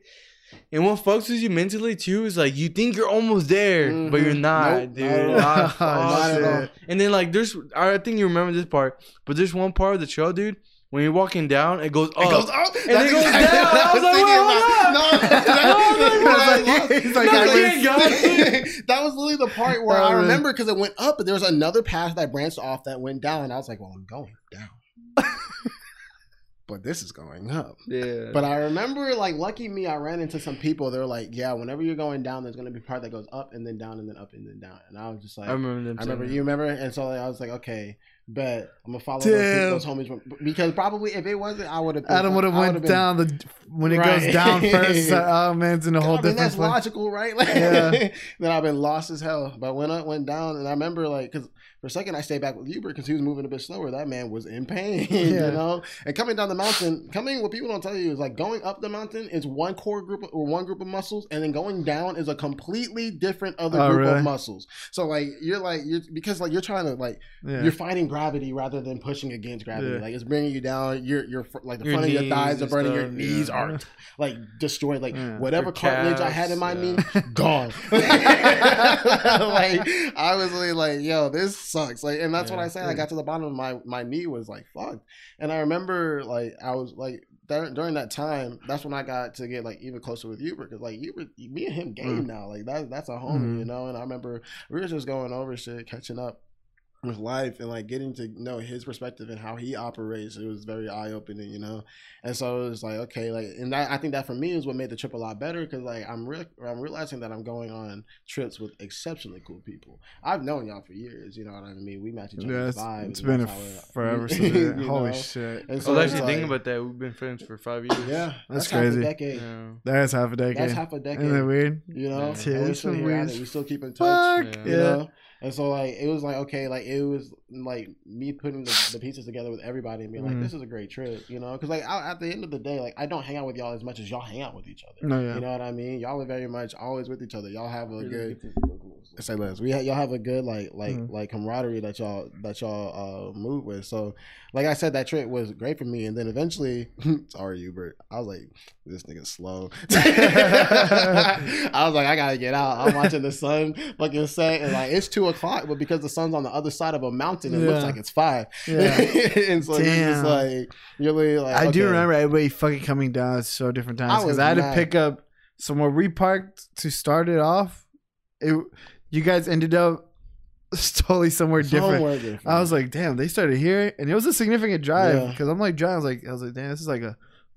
And what fucks with you mentally too is like you think you're almost there, but you're Mhm. not, Nope, dude. not. [LAUGHS] [LAUGHS] Not at all. And then like there's, I think you remember this part, but there's one part of the trail, dude. When you're walking down, it goes up. It goes up, And That's it goes exactly down. [LAUGHS] I was like, thinking wait, hold about. No, No, he's no, like, no, [LAUGHS] that, was, literally the part where I remember because it went up, but there was another path that branched off that went down. And I was like, well, I'm going down. [LAUGHS] but this is going up. Yeah. But I remember, like, lucky me, I ran into some people. They're like, yeah, whenever you're going down, there's gonna be part that goes up and then down and then up and then down. And I was just like, I remember them. I remember you remember, and so like, I was like, okay, but I'm gonna follow those, those homies because probably if it wasn't, I would have. Adam would have went down the when it Right. goes down first. [LAUGHS] oh man, it's in a whole I mean, different that's place. logical, right? Like, [LAUGHS] Yeah. then I've been lost as hell. But when I went down, and I remember like, because for a second I stayed back with Hubert because he was moving a bit slower. That man was in pain, [LAUGHS] Yeah. you know. And coming down the mountain, coming what people don't tell you is like going up the mountain is one core group or one group of muscles, and then going down is a completely different other Oh, group really? of muscles. So like you're like you're because like you're trying to like Yeah. you're fighting gravity rather than pushing against gravity. Yeah. Like it's bringing you down. You're you're like the Your front of your thighs are burning. Your knees are [LAUGHS] like destroyed. Like whatever cartilage I had in my knee, [LAUGHS] gone. like I was really like, yo, this sucks. Like, and that's what I said. I got to the bottom of my my knee was like fucked. And I remember like I was like dur- during that time, that's when I got to get like even closer with Hubert because like Hubert, me and him game now. Like that that's a homie, Mhm. you know. And I remember we were just going over shit, catching up with life and like getting to know his perspective and how he operates it was very eye-opening you know and so it was like okay like and that i think that for me is what made the trip a lot better because like i'm re- i'm realizing that i'm going on trips with exceptionally cool people i've known y'all for years you know what i mean we match each Yeah, other's it's, vibes it's and been a that's how it- forever [LAUGHS] since you then. Holy know? shit. And I so was it's actually thinking about that. We've been friends for five years. yeah That's that's, half crazy. a decade Yeah. That's half a decade. that's half a decade Isn't that weird? you know Yeah. and we It's still so here weird. it. we still keep in touch Fuck Yeah. you yeah. know and so like it was like okay like it was like me putting the, the pieces together with everybody and being like Mhm. this is a great trip you know? Because like I, at the end of the day like i don't hang out with y'all as much as y'all hang out with each other. No, yeah. you know what i mean? Y'all are very much always with each other. Y'all have a good say less. We ha- y'all have a good like like Mhm. like camaraderie that y'all that y'all uh move with. So like i said that trip was great for me. And then eventually [LAUGHS] sorry hubert i was like this nigga's slow. [LAUGHS] I was like i gotta get out. I'm watching the sun fucking set. And like it's two o'clock but because the sun's on the other side of a mountain it looks Yeah. like it's five Yeah. [LAUGHS] and so you're just Damn. like really like I do remember everybody fucking coming down at so different times I because was I, had mad. to pick up. So when we parked to start it off, it you guys ended up [LAUGHS] totally somewhere different. Somewhere different. I was like, damn, they started here, and it was a significant drive Yeah. because I'm like driving. I was like, I was like, damn, this is like a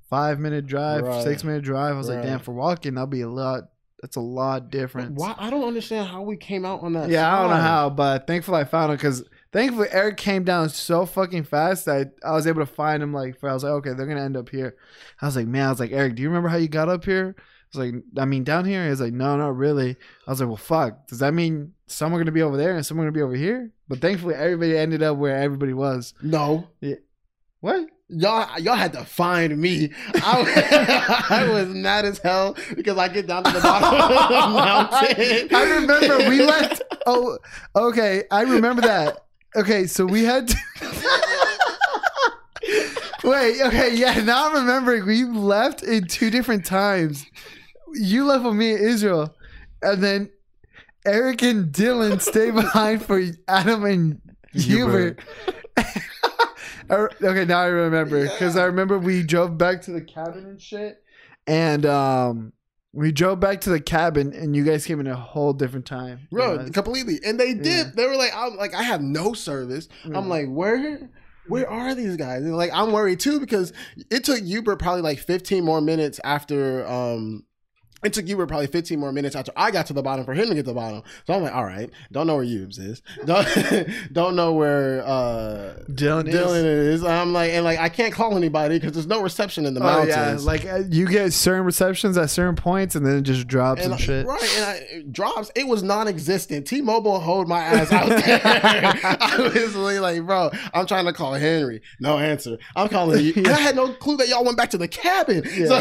five minute drive, Right. six minute drive. I was like, damn, for walking, that'll be a lot. That's a lot different. Why I don't understand how we came out on that. Yeah, I don't know how, but thankfully I found it because thankfully Eric came down so fucking fast that I was able to find him. Like, for I was like, okay, they're gonna end up here. I was like, man, I was like, Eric, do you remember how you got up here? I was like, I mean, down here. He was like, no, not really. I was like, well, fuck. Does that mean some are gonna be over there and some are gonna be over here? But thankfully, everybody ended up where everybody was. No, Yeah. What? y'all y'all had to find me. I, [LAUGHS] [LAUGHS] I was mad as hell because I get down to the bottom of the [LAUGHS] mountain. I remember we left. Oh, okay. I remember that. Okay, so we had to. Wait, okay, yeah, now I'm remembering. We left in two different times. You left with me in Israel, and then Eric and Dylan stayed behind for Adam and Hubert. I- [LAUGHS] okay, now I remember because I remember we drove back to the cabin and shit, and um, we drove back to the cabin, and you guys came in a whole different time. Bro, Yeah. completely. And they did. Yeah. They were like, I'm like, I have no service. Yeah. I'm like, where where are these guys? And like I'm worried too because it took Hubert probably like 15 more minutes after um it took Hubert probably 15 more minutes after I got to the bottom for him to get to the bottom. So I'm like, all right, don't know where Hubes is. Don't [LAUGHS] don't know where uh Dylan, is. Dylan is. I'm like, and like I can't call anybody because there's no reception in the Oh mountains. yeah, like uh, you get certain receptions at certain points, and then it just drops and, and shit. right, and I, it drops. It was non-existent. T-Mobile hold my ass out [LAUGHS] there. [LAUGHS] I was like, bro, I'm trying to call Henry, no answer. I'm calling you. And I had no clue that y'all went back to the cabin. So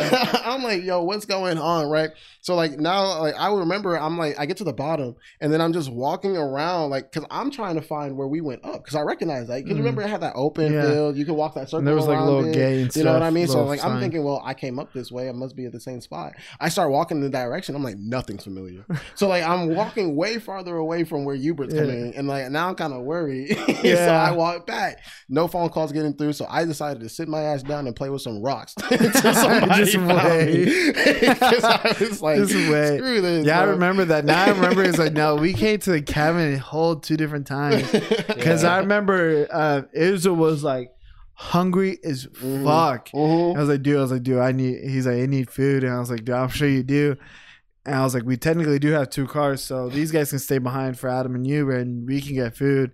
I'm like, yo, what's going on, right? So like now, like I remember, I'm like, I get to the bottom, and then I'm just walking around, like, cause I'm trying to find where we went up, cause I recognize that. Cause Mhm. you remember, it had that open Yeah. field. You could walk that circle. And there was like a little gates, You know what I mean? So like I'm thinking, well, I came up this way. I must be at the same spot. I start walking in the direction. I'm like, nothing's familiar. [LAUGHS] so like I'm walking way farther away from where Hubert's Yeah. coming, and like now I'm kind of worried. [LAUGHS] yeah. so I walk back. No phone calls getting through. So I decided to sit my ass down and play with some rocks [LAUGHS] somebody Just found wait. me. 'Cause I [LAUGHS] was like, Just wait. screw this. Yeah, I remember that. Now I remember it's like no, we came to the cabin hold two different times. [LAUGHS] Because I remember uh, Israel was like hungry as Mhm. fuck. Mhm. I was like, dude, I was like, dude, I need. He's like, I need food, and I was like, dude, I'm sure you do. And I was like, we technically do have two cars, so these guys can stay behind for Adam and you, and we can get food.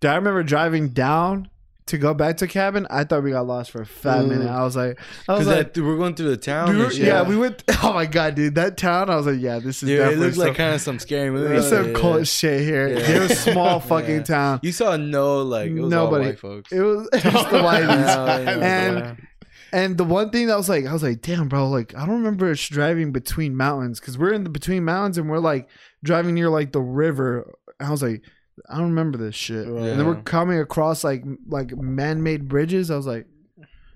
Dude, I remember driving down to go back to cabin. I thought we got lost for a fat Mm. minute. I was like, I was like, we're going through the town. we were- yeah, we went. [LAUGHS] Oh my god, dude, that town. I was like, yeah, this is Dude, it definitely looks like kind of some scary [LAUGHS] movie. it's some Yeah. cold shit here. Yeah. It was small [LAUGHS] fucking Yeah. town. You saw no like it was Nobody. all white folks. It was, it was the whiteys. And-. And the one thing that was like, I was like, damn, bro, like, I don't remember us driving between mountains because we're in the between mountains and we're like driving near like the river. I was like, I don't remember this shit. And then we're coming across like like man made bridges. I was like,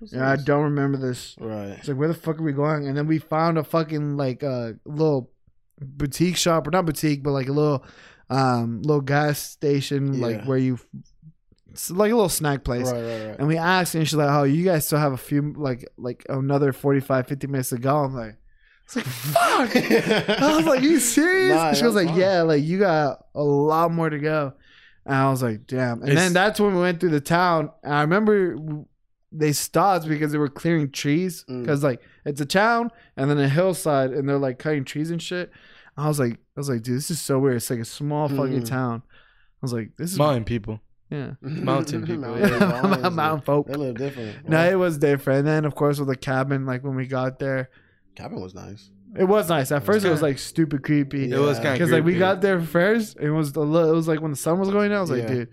yeah, I don't remember this. Right. It's like, where the fuck are we going? And then we found a fucking like uh, little boutique shop or not boutique, but like a little um little gas station, like where you, it's like a little snack place. Right, right, right. And we asked, and she's like, "Oh, you guys still have a few, like, like another 45, 50 minutes to go." I'm like, "It's like fuck." I was like, "You [LAUGHS] serious?" Nah, she was like, fine. "Yeah, like you got a lot more to go." And I was like, "Damn!" And It's- then that's when we went through the town. And I remember they stopped because they were clearing trees Mm. because like it's a town and then a hillside, and they're like cutting trees and shit. I was like, I was like, dude, this is so weird. It's like a small fucking Mm. town. I was like, this is Mountain people. yeah, [LAUGHS] Mountain people, Mountain, yeah. mountain [LAUGHS] folk. They live different. No, it was different. And then, of course, with the cabin, like when we got there, cabin was nice. it was nice. At first, it was like stupid creepy. It was kind of Because like we got there first, it was a little, it was like when the sun was going down. I was like, Yeah. dude.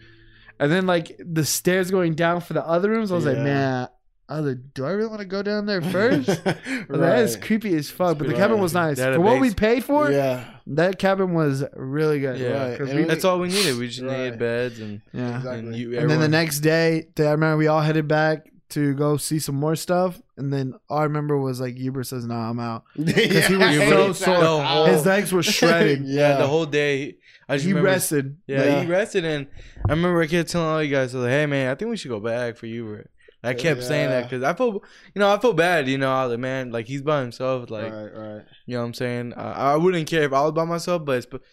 And then like the stairs going down for the other rooms, I was like, Yeah. man, I was like, do I really want to go down there first? [LAUGHS] I that is creepy as fuck. But the Right. cabin was nice They had a for what we base- paid for. Yeah. That cabin was really good. Yeah. Right. 'Cause And we- we- That's all we needed. We just Right. needed beds and, yeah. Exactly. and you. And then the everyone- next day, I remember we all headed back to go see some more stuff. And then all I remember was like Uber says, "No, I'm out." [LAUGHS] Because he was [LAUGHS] so sore. Whole- His legs were shredded. [LAUGHS] yeah, the whole day. I just he remember, rested. Yeah, Yeah. he rested, and I remember I kept telling all you guys, I was like, "Hey, man, I think we should go back for you." Bro. I kept saying that because I felt, you know, I felt bad. You know, I was like, man, like he's by himself. Like, right, right. you know, what I'm saying, uh, I wouldn't care if I was by myself, but it's,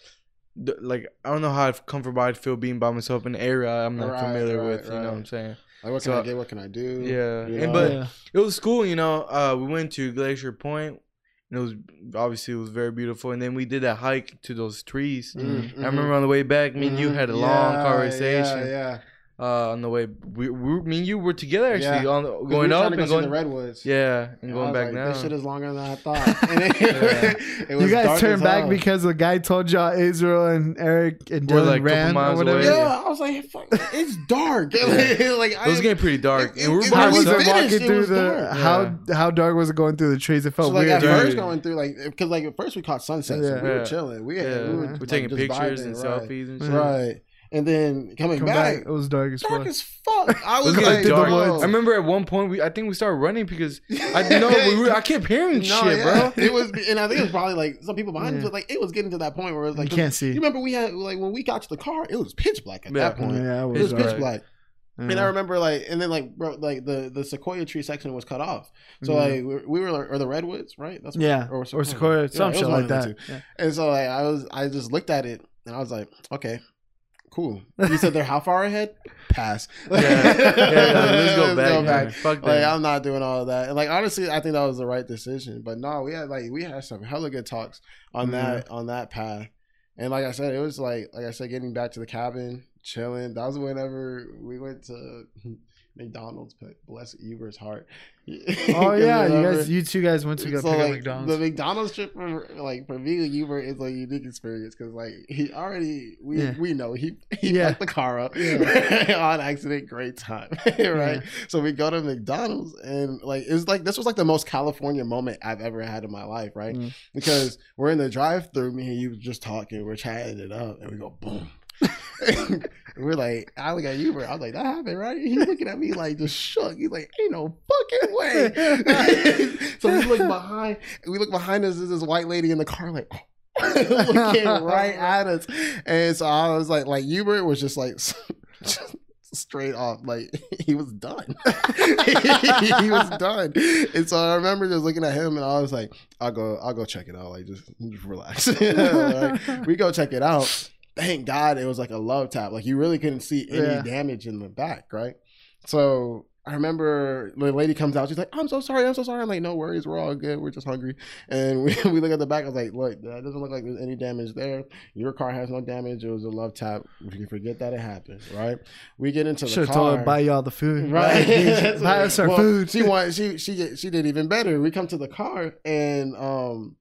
like I don't know how comfortable I'd feel being by myself in an area I'm not Right, familiar right, with. You know what. I'm saying? Like, what can So- I get? What can I do? Yeah, You and but Yeah. it was cool. You know, uh, we went to Glacier Point, and it was obviously it was very beautiful. And then we did that hike to those trees. Mm, I remember on the way back, me and you had a long conversation. Yeah, yeah. Uh, on the way, we, we me and you were together actually Yeah. on 'Cause we going were up to go and see going. the redwoods. yeah, and And I going was back like, now. This shit is longer than I thought. [LAUGHS] And it, Yeah. [LAUGHS] it was You guys turned back hell. because the guy told y'all Israel and Eric and Dylan like, couple ran or whatever. away. Yeah, I was like, fuck, it's dark. [LAUGHS] like, I it was getting pretty dark, it- and we were it- by How was we finished, walking it through was the dark. how how dark was it going through the trees? It felt So like weird. at Dude. first going through like because like at first we caught sunset, so we were chilling. We, we were, we're taking pictures and selfies and shit. Right, and then coming Come back, back, it was dark as dark fuck. as fuck. [LAUGHS] I was was like, dark. I remember at one point we I think we started running because I [LAUGHS] know we were, I kept hearing No, shit, yeah. bro. [LAUGHS] It was, and I think it was probably like some people behind us, Yeah. but like it was getting to that point where it was like you can't see. You remember we had like when we got to the car, it was pitch black at Yeah. that point. Yeah, it It was, was Pitch pitch black. black. And I remember like, and then like, bro, like the the sequoia tree section was cut off. So Yeah. like we, we were, or the redwoods, right? That's what- yeah, or or Sequoia, Yeah, some it was shit like that. Yeah. And so like I was, I just looked at it and I was like, okay, cool. [LAUGHS] You said they're how far ahead? Pass. [LAUGHS] Yeah, yeah, let's go [LAUGHS] back. man. Fuck Like that. I'm not doing all of that. And like honestly, I think that was the right decision. But no, we had like we had some hella good talks on Mhm. that on that path. And like I said, it was like like I said, getting back to the cabin, chilling. That was whenever we went to McDonald's. But bless Uber's heart. [LAUGHS] Oh yeah, you guys, you two guys went to go so pick like up McDonald's. the McDonald's trip for like for me and Uber is a unique experience because like he already we Yeah. we know he he Yeah. fucked the car up Yeah. [LAUGHS] on accident. Great time, [LAUGHS] right? So we go to McDonald's and like it's like this was like the most California moment I've ever had in my life, right? Mm. Because we're in the drive-through, me and you just talking, we're chatting it up, and we go boom. We're like, I look at you, bro. I was like, that happened, right? He's looking at me like just shook. He's like, ain't no fucking way. [LAUGHS] so we look behind, we look behind us. There's this white lady in the car, like [LAUGHS] looking right at us. And so I was like, like Hubert was just like just [LAUGHS] straight off, like he was done. he was done. And so I remember just looking at him, and I was like, I'll go, I'll go check it out. Like just, just relax. Like, we go check it out. Thank God it was like a love tap. Like you really couldn't see any Yeah. damage in the back, right? So I remember the lady comes out. She's like, "I'm so sorry. I'm so sorry." I'm like, "No worries. We're all good. We're just hungry." And [LAUGHS] we, we look at the back. I was like, "Look, that doesn't look like there's any damage there. Your car has no damage. It was a love tap. We can forget that it happened, right?" We get into the Should have car. told her buy y'all the food. Right. buy [LAUGHS] us our Well, food. She [LAUGHS] wanted she she she did even better. We come to the car and um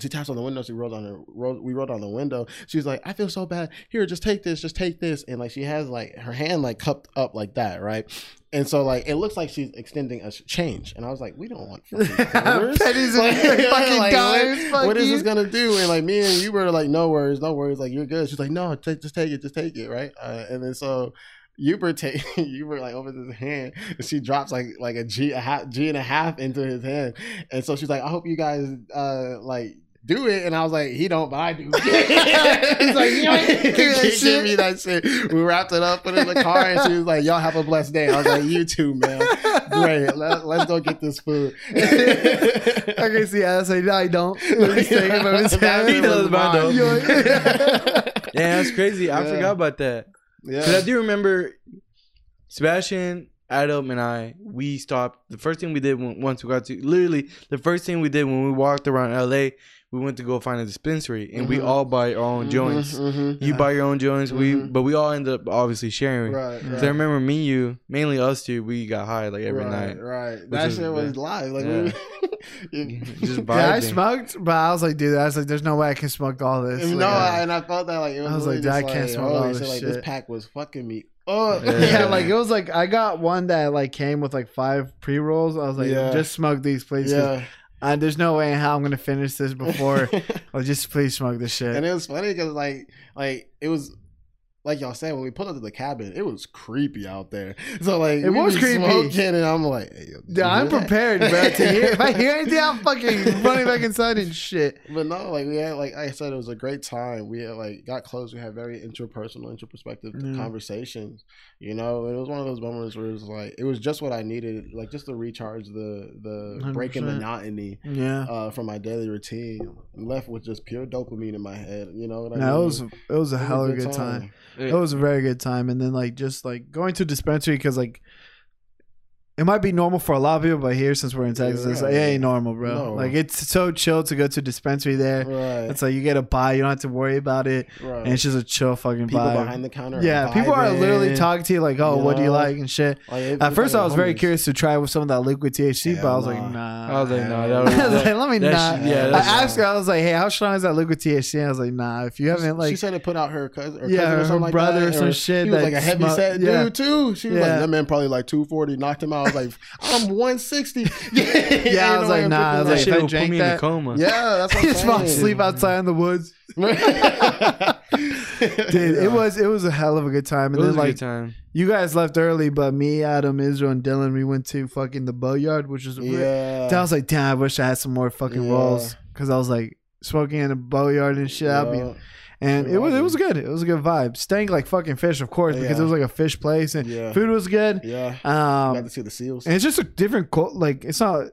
she taps on the window. She rolled on her. Rolled, we rolled on the window. She's like, "I feel so bad. Here, just take this. Just take this." And like she has like her hand like cupped up like that, right? And so like it looks like she's extending us change. And I was like, "We don't want fucking. [LAUGHS] Pennies and fucking what- dimes, fuck what is this gonna do?" And like me and you were like, "No worries, no worries. Like you're good." She's like, "No, take, just take it, just take it, right?" Uh, and then so Uber take Uber like opens his hand and she drops like like a G a half G and a half into his hand. And so she's like, I hope you guys uh like do it. And I was like, he don't, but I do. He's like, you ain't Give me that give shit. me that shit. We wrapped it up, put it in the car, and she was like, Y'all have a blessed day. I was like, You too, man. Great. Let, let's go get this food. [LAUGHS] I can see I was like, no, I don't. [LAUGHS] Let me take it from his That hand. was mine. [LAUGHS] Yeah, that's crazy. I Yeah. forgot about that. Because I do remember Sebastian, Adam, and I, we stopped. The first thing we did when, once we got to, literally, the first thing we did when we walked around LA, we went to go find a dispensary and we Mhm. all buy our own joints. Mhm, mhm. You buy your own joints, we, Mhm. but we all end up obviously sharing. Right. Because I remember me you, mainly us two, we got high like every right, night. Right. That is- shit was live. Like, Yeah. we, [LAUGHS] you- [LAUGHS] Just Yeah, I smoked, but I was like, dude, I was like, there's no way I can smoke all this. no, Like, I- and I felt that like it was, I was like, really "Dude, I can't smoke all this shit, Like this pack was fucking me up. [LAUGHS] Yeah. yeah, like it was like I got one that like came with like five pre rolls. I was like, Yeah. just smoke these, please. 'cause yeah. Uh, there's no way in how I'm gonna finish this before. [LAUGHS] like, just please smoke this shit. and it was funny because like like it was like y'all said when we pulled up to the cabin, it was creepy out there. [LAUGHS] So like It was creepy. smoking, and I'm like, hey, yo, Yeah, I'm that? prepared, bro. To hear if I hear anything, I'm fucking [LAUGHS] running back inside and shit. But no, like we had, like I said, it was a great time. We had, like got close. We had very interpersonal, interperspective Yeah. conversations. You know, it was one of those moments where it was like it was just what I needed, like just to recharge the the breaking 100%. monotony Yeah. uh, from my daily routine. Left with just pure dopamine in my head. You know what I No, mean? it was it was a hell of a good time. It was a very good time, and then like just like going to dispensary because like it might be normal for a lot of people, but here since we're in Texas, it's like, it ain't normal, bro. No. Like it's so chill to go to a dispensary there. Right. It's like you get a buy, you don't have to worry about it, right. and it's just a chill fucking people vibe. behind the counter. yeah, people are literally talking to you like, "Oh, You what do you like?" and shit. Like, it- At first, like I was very homies. curious to try with some of that liquid THC, but I Hell was like, nah. "Nah." I was like, no, Hell that [LAUGHS] I was, was like, let me that not. shit- yeah, I I asked her, I was like, "Hey, how strong is that liquid THC?" And I was like, "Nah, if you haven't like." she said it put out her cousin, or Yeah, cousin or her like brother that, or some shit He was like a heavy set dude too. She was Yeah. like, that man probably like two forty, knocked him out. Was like, I'm one sixty. [LAUGHS] Yeah, I was like, nah, I was like, shit if I put drank me in a coma. yeah, that's what I'm [LAUGHS] just want to saying. sleep outside in the woods, [LAUGHS] dude. It was it was a hell of a good time, It was then a like good time. you guys left early, but me, Adam, Israel, and Dylan, we went to fucking the boatyard, which was yeah. I was like, damn, I wish I had some more fucking Yeah. rolls because I was like smoking in a boatyard and shit. I'd be- Yeah. And it was it was. good. It was a good vibe. Stank like fucking fish, of course, because Yeah. it was like a fish place and Yeah. food was good. Yeah. Got Um, to see the seals. and it's just a different cult. Like it's not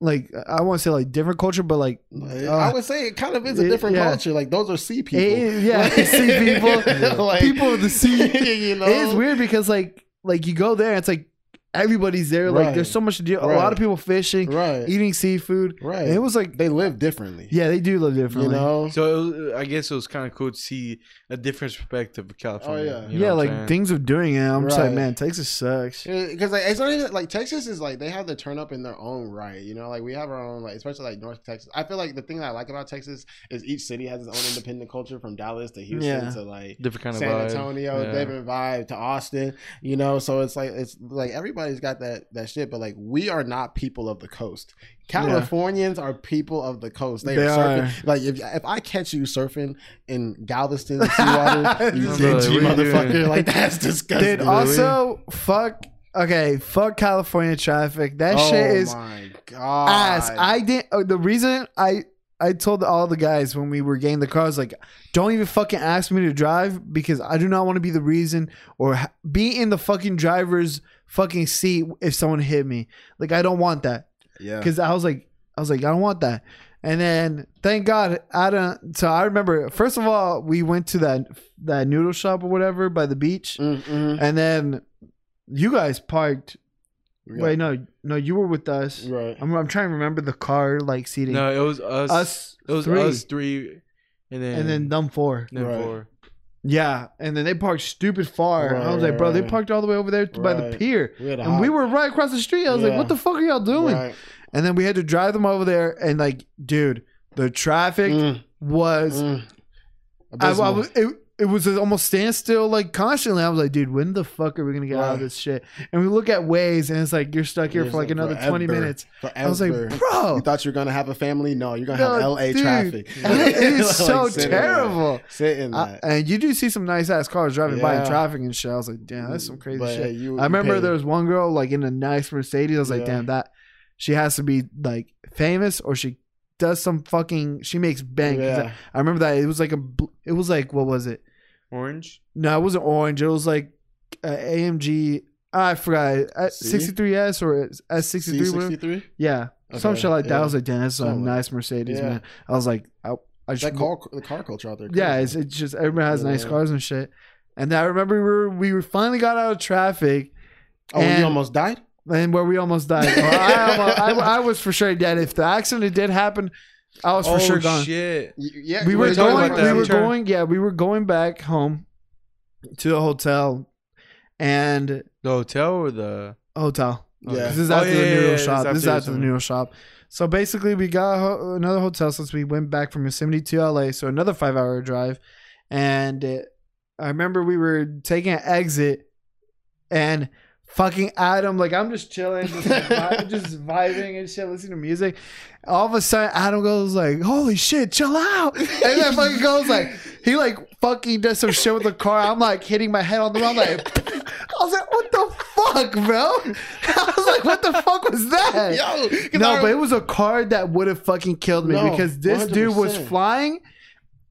like I want to say like different culture, but like I uh, would say it kind of is a it- different yeah. culture. Like those are sea people. it- yeah, [LAUGHS] sea people, [LAUGHS] Like- people of the sea. [LAUGHS] you know, It is weird because like like you go there, it's like everybody's there. Like there's so much to do. A lot of people fishing, Right. eating seafood. Right. And it was like they live differently. yeah, they do live differently. You differently. know. So it was, I guess it was kind of cool to see a different perspective of California. Oh, yeah. you know yeah, like I'm saying? things of doing it. I'm just like, man, Texas sucks. Because like it's not even like Texas is like they have the turn up in their own right. You know, like we have our own like especially like North Texas. I feel like the thing that I like about Texas is each city has its own independent culture from Dallas to Houston Yeah. to like different kind of San vibe. Antonio, Yeah. different vibe to Austin. You know, so it's like it's like everybody's got that that shit, but like we are not people of the coast. Californians are people of the coast. They, They are surfing. are. Like if if I catch you surfing in Galveston [LAUGHS] seawater, you dingy like, what are you motherfucker. Like that's disgusting. Dude, also fuck. Okay, fuck California traffic. That shit is Oh my god. ass. I didn't. Uh, the reason I I told all the guys when we were getting the cars, like, don't even fucking ask me to drive because I do not want to be the reason or be in the fucking driver's fucking see if someone hit me. Like, I don't want that yeah. because I was like, I was like, I don't want that. And then thank God, I don't. So I remember, first of all, we went to that that noodle shop or whatever by the beach, Mm-hmm. and then you guys parked Yeah. Wait, no, no, you were with us. Right. I'm, I'm trying to remember the car like seating. No, it was us. us it was three, us three, and then and then them four. then Right. four. Yeah, and then they parked stupid far. Right, I was like, right, bro, they parked all the way over there by the pier, We and we were right across the street. I was like, what the fuck are y'all doing? Right. And then we had to drive them over there, and like, dude, the traffic Mm, was. mm. I, I was it, it was almost standstill like constantly. I was like, dude, when the fuck are we gonna get out of this shit? And we look at Waze, and it's like you're stuck here for like another forever. twenty minutes. I was like, bro, You thought you were gonna have a family? No, you're gonna No, have LA dude. traffic. [LAUGHS] it is [LAUGHS] so Like, in that. terrible. Sit in I- and you do see some nice ass cars driving by in traffic and shit. I was like, damn, that's some crazy But, shit. you- I remember there was one girl like in a nice Mercedes. I was like, damn, that she has to be like famous or she does some fucking. She makes bank. Yeah. I, I remember that it was like a. It was like what was it? Orange. No, it wasn't orange. It was like uh, AMG. I forgot. Uh, C? 63S or S63. whatever. C63? Yeah. Some shit like that. I yeah. was like, damn, that's a nice Mercedes, Yeah. man. I was like, I, I That car, the car culture out there. yeah, it's, it's just everybody has nice Yeah. cars and shit. And I remember we were we were finally got out of traffic, oh, and- you almost died? and where we almost died. [LAUGHS] I, almost, I, I was for sure dead. If the accident did happen, I was for oh sure gone. shit! Yeah, We were were going. about We were Turn. going. Yeah, we were going back home to the hotel, and The hotel or the hotel. Yeah. This is Oh, after yeah, the yeah, noodle yeah, shop. this This is after after the this noodle shop. So basically, we got ho- another hotel since we went back from Yosemite to LA. So another five hour drive. And uh, I remember we were taking an exit and fucking Adam, like I'm just chilling, just, vi- [LAUGHS] just vibing and shit, listening to music. All of a sudden, Adam goes like, "Holy shit, chill out!" And then fucking goes like, he like fucking does some shit with the car. I'm like hitting my head on the ground, like, [LAUGHS] I was like, "What the fuck, bro?" I was like, "What the fuck was that?" Yo, No, I- but it was a car that would have fucking killed me No, because this dude was flying,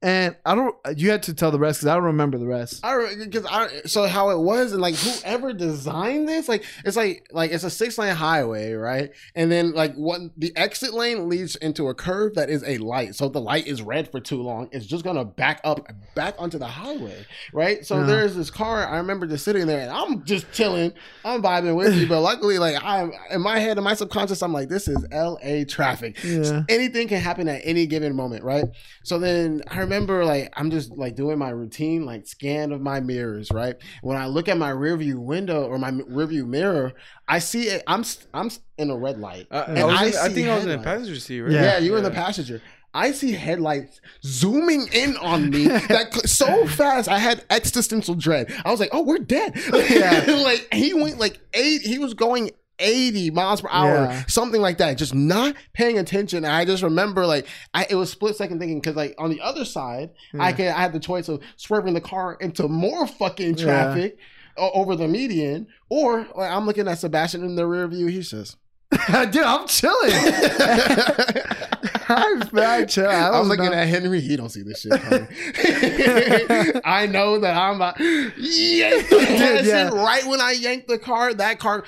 and I don't. You had to tell the rest because I don't remember the rest. I because I so how it was and like whoever designed this like it's like like it's a six lane highway right and then like what the exit lane leads into a curve that is a light so if the light is red for too long it's just gonna back up back onto the highway right so Yeah. there's this car I remember just sitting there and I'm just chilling I'm vibing with you but luckily like I'm in my head in my subconscious I'm like this is L.A. traffic Yeah. anything can happen at any given moment, right? So then I remember like I'm just like doing my routine, like scan of my mirrors, right? When I look at my rearview window or my rearview mirror, I see it. I'm I'm in a red light. Uh, And I, was I in- I see think I was in the passenger seat, right? Yeah. Yeah, you were in the passenger. I see headlights zooming in on me [LAUGHS] that so fast. I had existential dread. I was like, "Oh, we're dead." Yeah. [LAUGHS] like he went like eight. He was going. 80 miles per hour, Yeah. something like that. Just not paying attention. And I just remember like I it was split second thinking because like on the other side, I Yeah. could I had the choice of swerving the car into more fucking traffic o- over the median, or like I'm looking at Sebastian in the rear view. He's just [LAUGHS] Dude, I'm chilling. [LAUGHS] I'm very chill. [LAUGHS] I, I was looking not- at Henry. He don't see this shit. [LAUGHS] I know that I'm about yank the [LAUGHS] yeah. right when I yanked the car. That car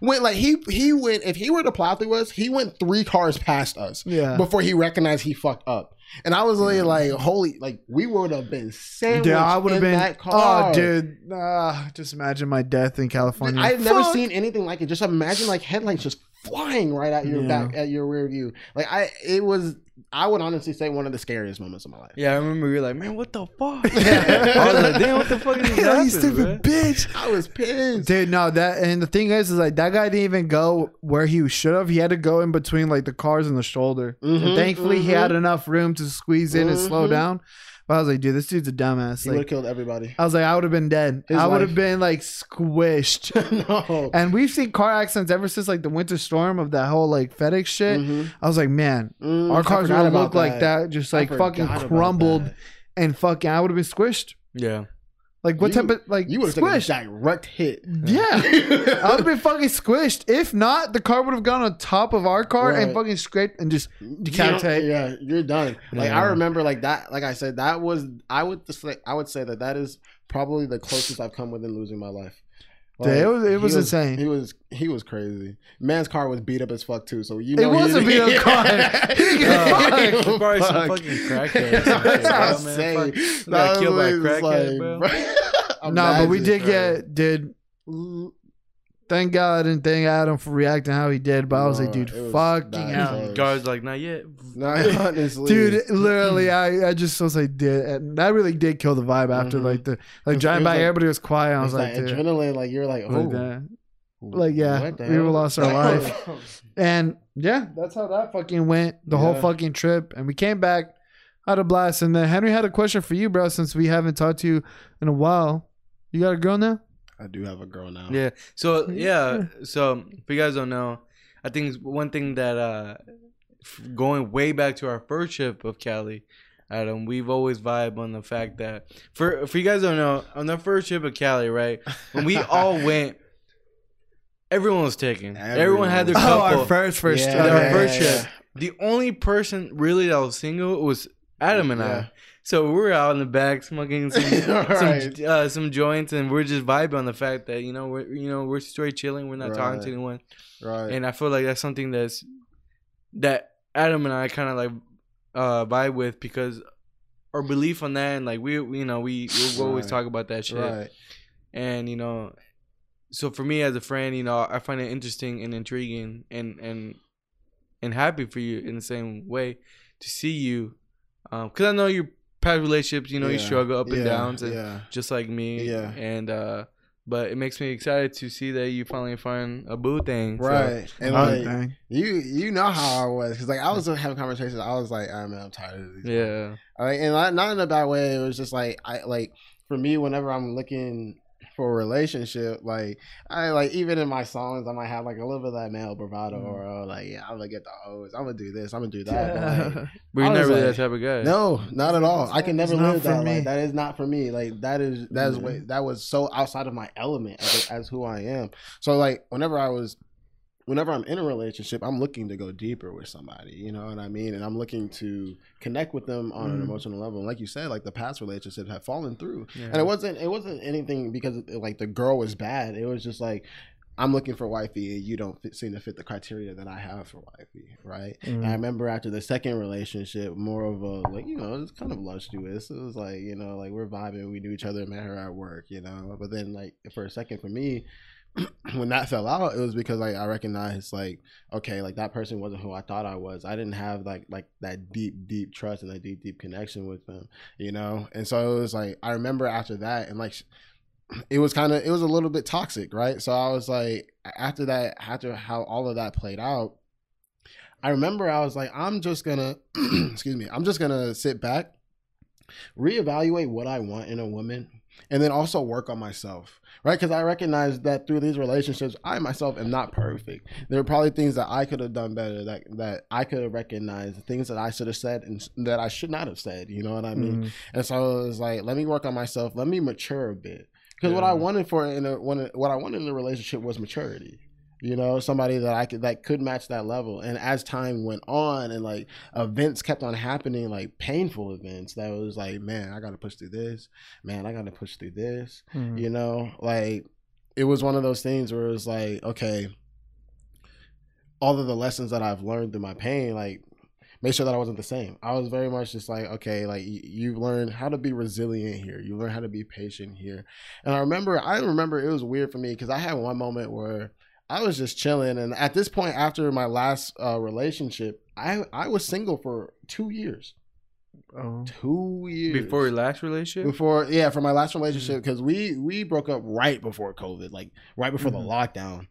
went like he he went. If he were to plow through us, he went three cars past us Yeah. before he recognized he fucked up. And I was really like, holy, like we would have been sandwiched Dude, I would have in been. that car. Oh, dude. Uh, just imagine my death in California. I've never Fuck. seen anything like it. Just imagine like headlights just flying right at your Yeah. back at your rear view. Like I, it was. I would honestly say one of the scariest moments of my life. Yeah, I remember you were like, man, what the fuck? [LAUGHS] Yeah. [LAUGHS] I was like, damn, what the fuck is [LAUGHS] you stupid bro? bitch. I was pissed. Dude, no, that and the thing is, is like that guy didn't even go where he should have. He had to go in between like the cars and the shoulder. And Mhm, thankfully, he mhm. had enough room to squeeze in and slow Mhm. down. But I was like, dude, this dude's a dumbass. He would have killed everybody. I was like, I would have been dead. His I would have been like squished. [LAUGHS] no. and we've seen car accidents ever since like the winter storm of that whole like FedEx shit. Mhm. I was like, man, Mm, our cars forgot would about look like that, just like fucking crumbled and fucking. I would have been squished. Yeah. Like what You- type of like You would have taken a squished? direct hit. Yeah. [LAUGHS] I would have been fucking squished. If not, the car would have gone on top of our car and fucking scraped and just decapitate. Yeah, you're done. Like I remember, like that. Like I said, that was. I would just say. I would say that that is probably the closest I've come within losing my life. Dude, it was- it he was insane. He was he was crazy. Man's car was beat up as fuck too. So you know It was he- a beat up [LAUGHS] car. He didn't give a Yeah. [LAUGHS] fuck. Probably some fucking crackhead or some [LAUGHS] shit, That's what bro, I'm saying. Got killed by a That crackhead, bro. like- No, but we did bro. get did l- thank God I didn't thank Adam for reacting how he did, but I was like, dude, it was fucking bad hell. close. Guards like not yet. No, [LAUGHS] honestly, Dude, literally, [CLEARS THROAT] I, I just was like, did and that really did kill the vibe after Mhm. like the like It driving was by, like- everybody was quiet. I was It's like, that dude, adrenaline, like you're like, oh, like that. Like, yeah, what the we hell? lost our [LAUGHS] life. And yeah, that's how that fucking went. The whole Yeah. fucking trip, and we came back, had a blast. And then Henry had a question for you, bro. Since we haven't talked to you in a while, you got a girl now? I do have a girl now. Yeah. So [LAUGHS] yeah. So if you guys don't know, I think one thing that uh, going way back to our first trip of Cali, Adam, we've always vibe on the fact that for for you guys don't know, on the first trip of Cali, right? When we [LAUGHS] all went, everyone was taken. Everyone, had their couple. Oh, our first first Yeah, trip. our yeah, first yeah, trip. The only person really that was single was Adam and Yeah. I. So we're out in the back smoking [LAUGHS] some Right. some, uh, some joints, and we're just vibing on the fact that you know we're you know we're straight chilling. We're not talking to anyone, Right. and I feel like that's something that's that Adam and I kind of like uh vibe with because our belief on that, and like we you know we we [SIGHS] always Right. talk about that shit, right. and you know, so for me as a friend, you know, I find it interesting and intriguing and and and happy for you in the same way to see you, um, because I know your past relationships, you know, you struggle up and Yeah, downs, and yeah. just like me, Yeah. and uh, but it makes me excited to see that you finally find a boo thing, so- Right. And Oh, like dang. you you know how I was cuz like I was having conversations I was like, "I man, I'm tired of these." yeah, Like, and not, not in a bad way. It was just like I like for me whenever I'm looking for a relationship, like I like even in my songs I might have like a little bit of that male bravado Mm. or oh, like yeah I'm gonna get the O's, I'm gonna do this, I'm gonna do [LAUGHS] that. But, like, but you're I not was really like, that type of guy. no, not at all. I can It's never not live that. me. Like, that is not for me. Like that is that is Yeah. way that was so outside of my element as, as who I am. So like whenever I was whenever I'm in a relationship, I'm looking to go deeper with somebody, you know what I mean? And I'm looking to connect with them on an Mm. emotional level. And like you said, like the past relationships have fallen through. Yeah. And it wasn't it wasn't anything because like the girl was bad. It was just like I'm looking for wifey and you don't fit, seem to fit the criteria that I have for wifey, right? Mm. And I remember after the second relationship, more of a like you know it's kind of lustuous. It was like you know like we're vibing, we knew each other, met her at work, you know. But then like for a second for me, [CLEARS THROAT] when that fell out, it was because like I recognized like okay, like that person wasn't who I thought I was. I didn't have like like that deep deep trust and that deep deep connection with them, you know. And so it was like I remember after that and like [SNIFFS] it was kind of it was a little bit toxic, right? So I was like after that after how all of that played out, I remember I was like I'm just gonna [CLEARS THROAT] excuse me, I'm just gonna sit back, reevaluate what I want in a woman, and then also work on myself, right? Because I recognize that through these relationships, I myself am not perfect. There are probably things that I could have done better, that that I could have recognized, things that I should have said and that I should not have said. You know what I mean? Mm. And so it was like, let me work on myself. Let me mature a bit. Because what I wanted for in a when what I wanted in a relationship was maturity. You know, somebody that I could that could match that level. And as time went on, and like events kept on happening, like painful events, that was like, man, I got to push through this. Man, I got to push through this. Mm. You know, like it was one of those things where it was like, okay, all of the lessons that I've learned through my pain, like make sure that I wasn't the same. I was very much just like, okay, like you, you learn how to be resilient here. You learn how to be patient here. And I remember, I remember it was weird for me because I had one moment where I was just chilling, and at this point, after my last uh, relationship, I I was single for two years. Oh. Two years before your last relationship. before yeah for my last relationship because we we broke up right before covid like right before Mhm. the lockdown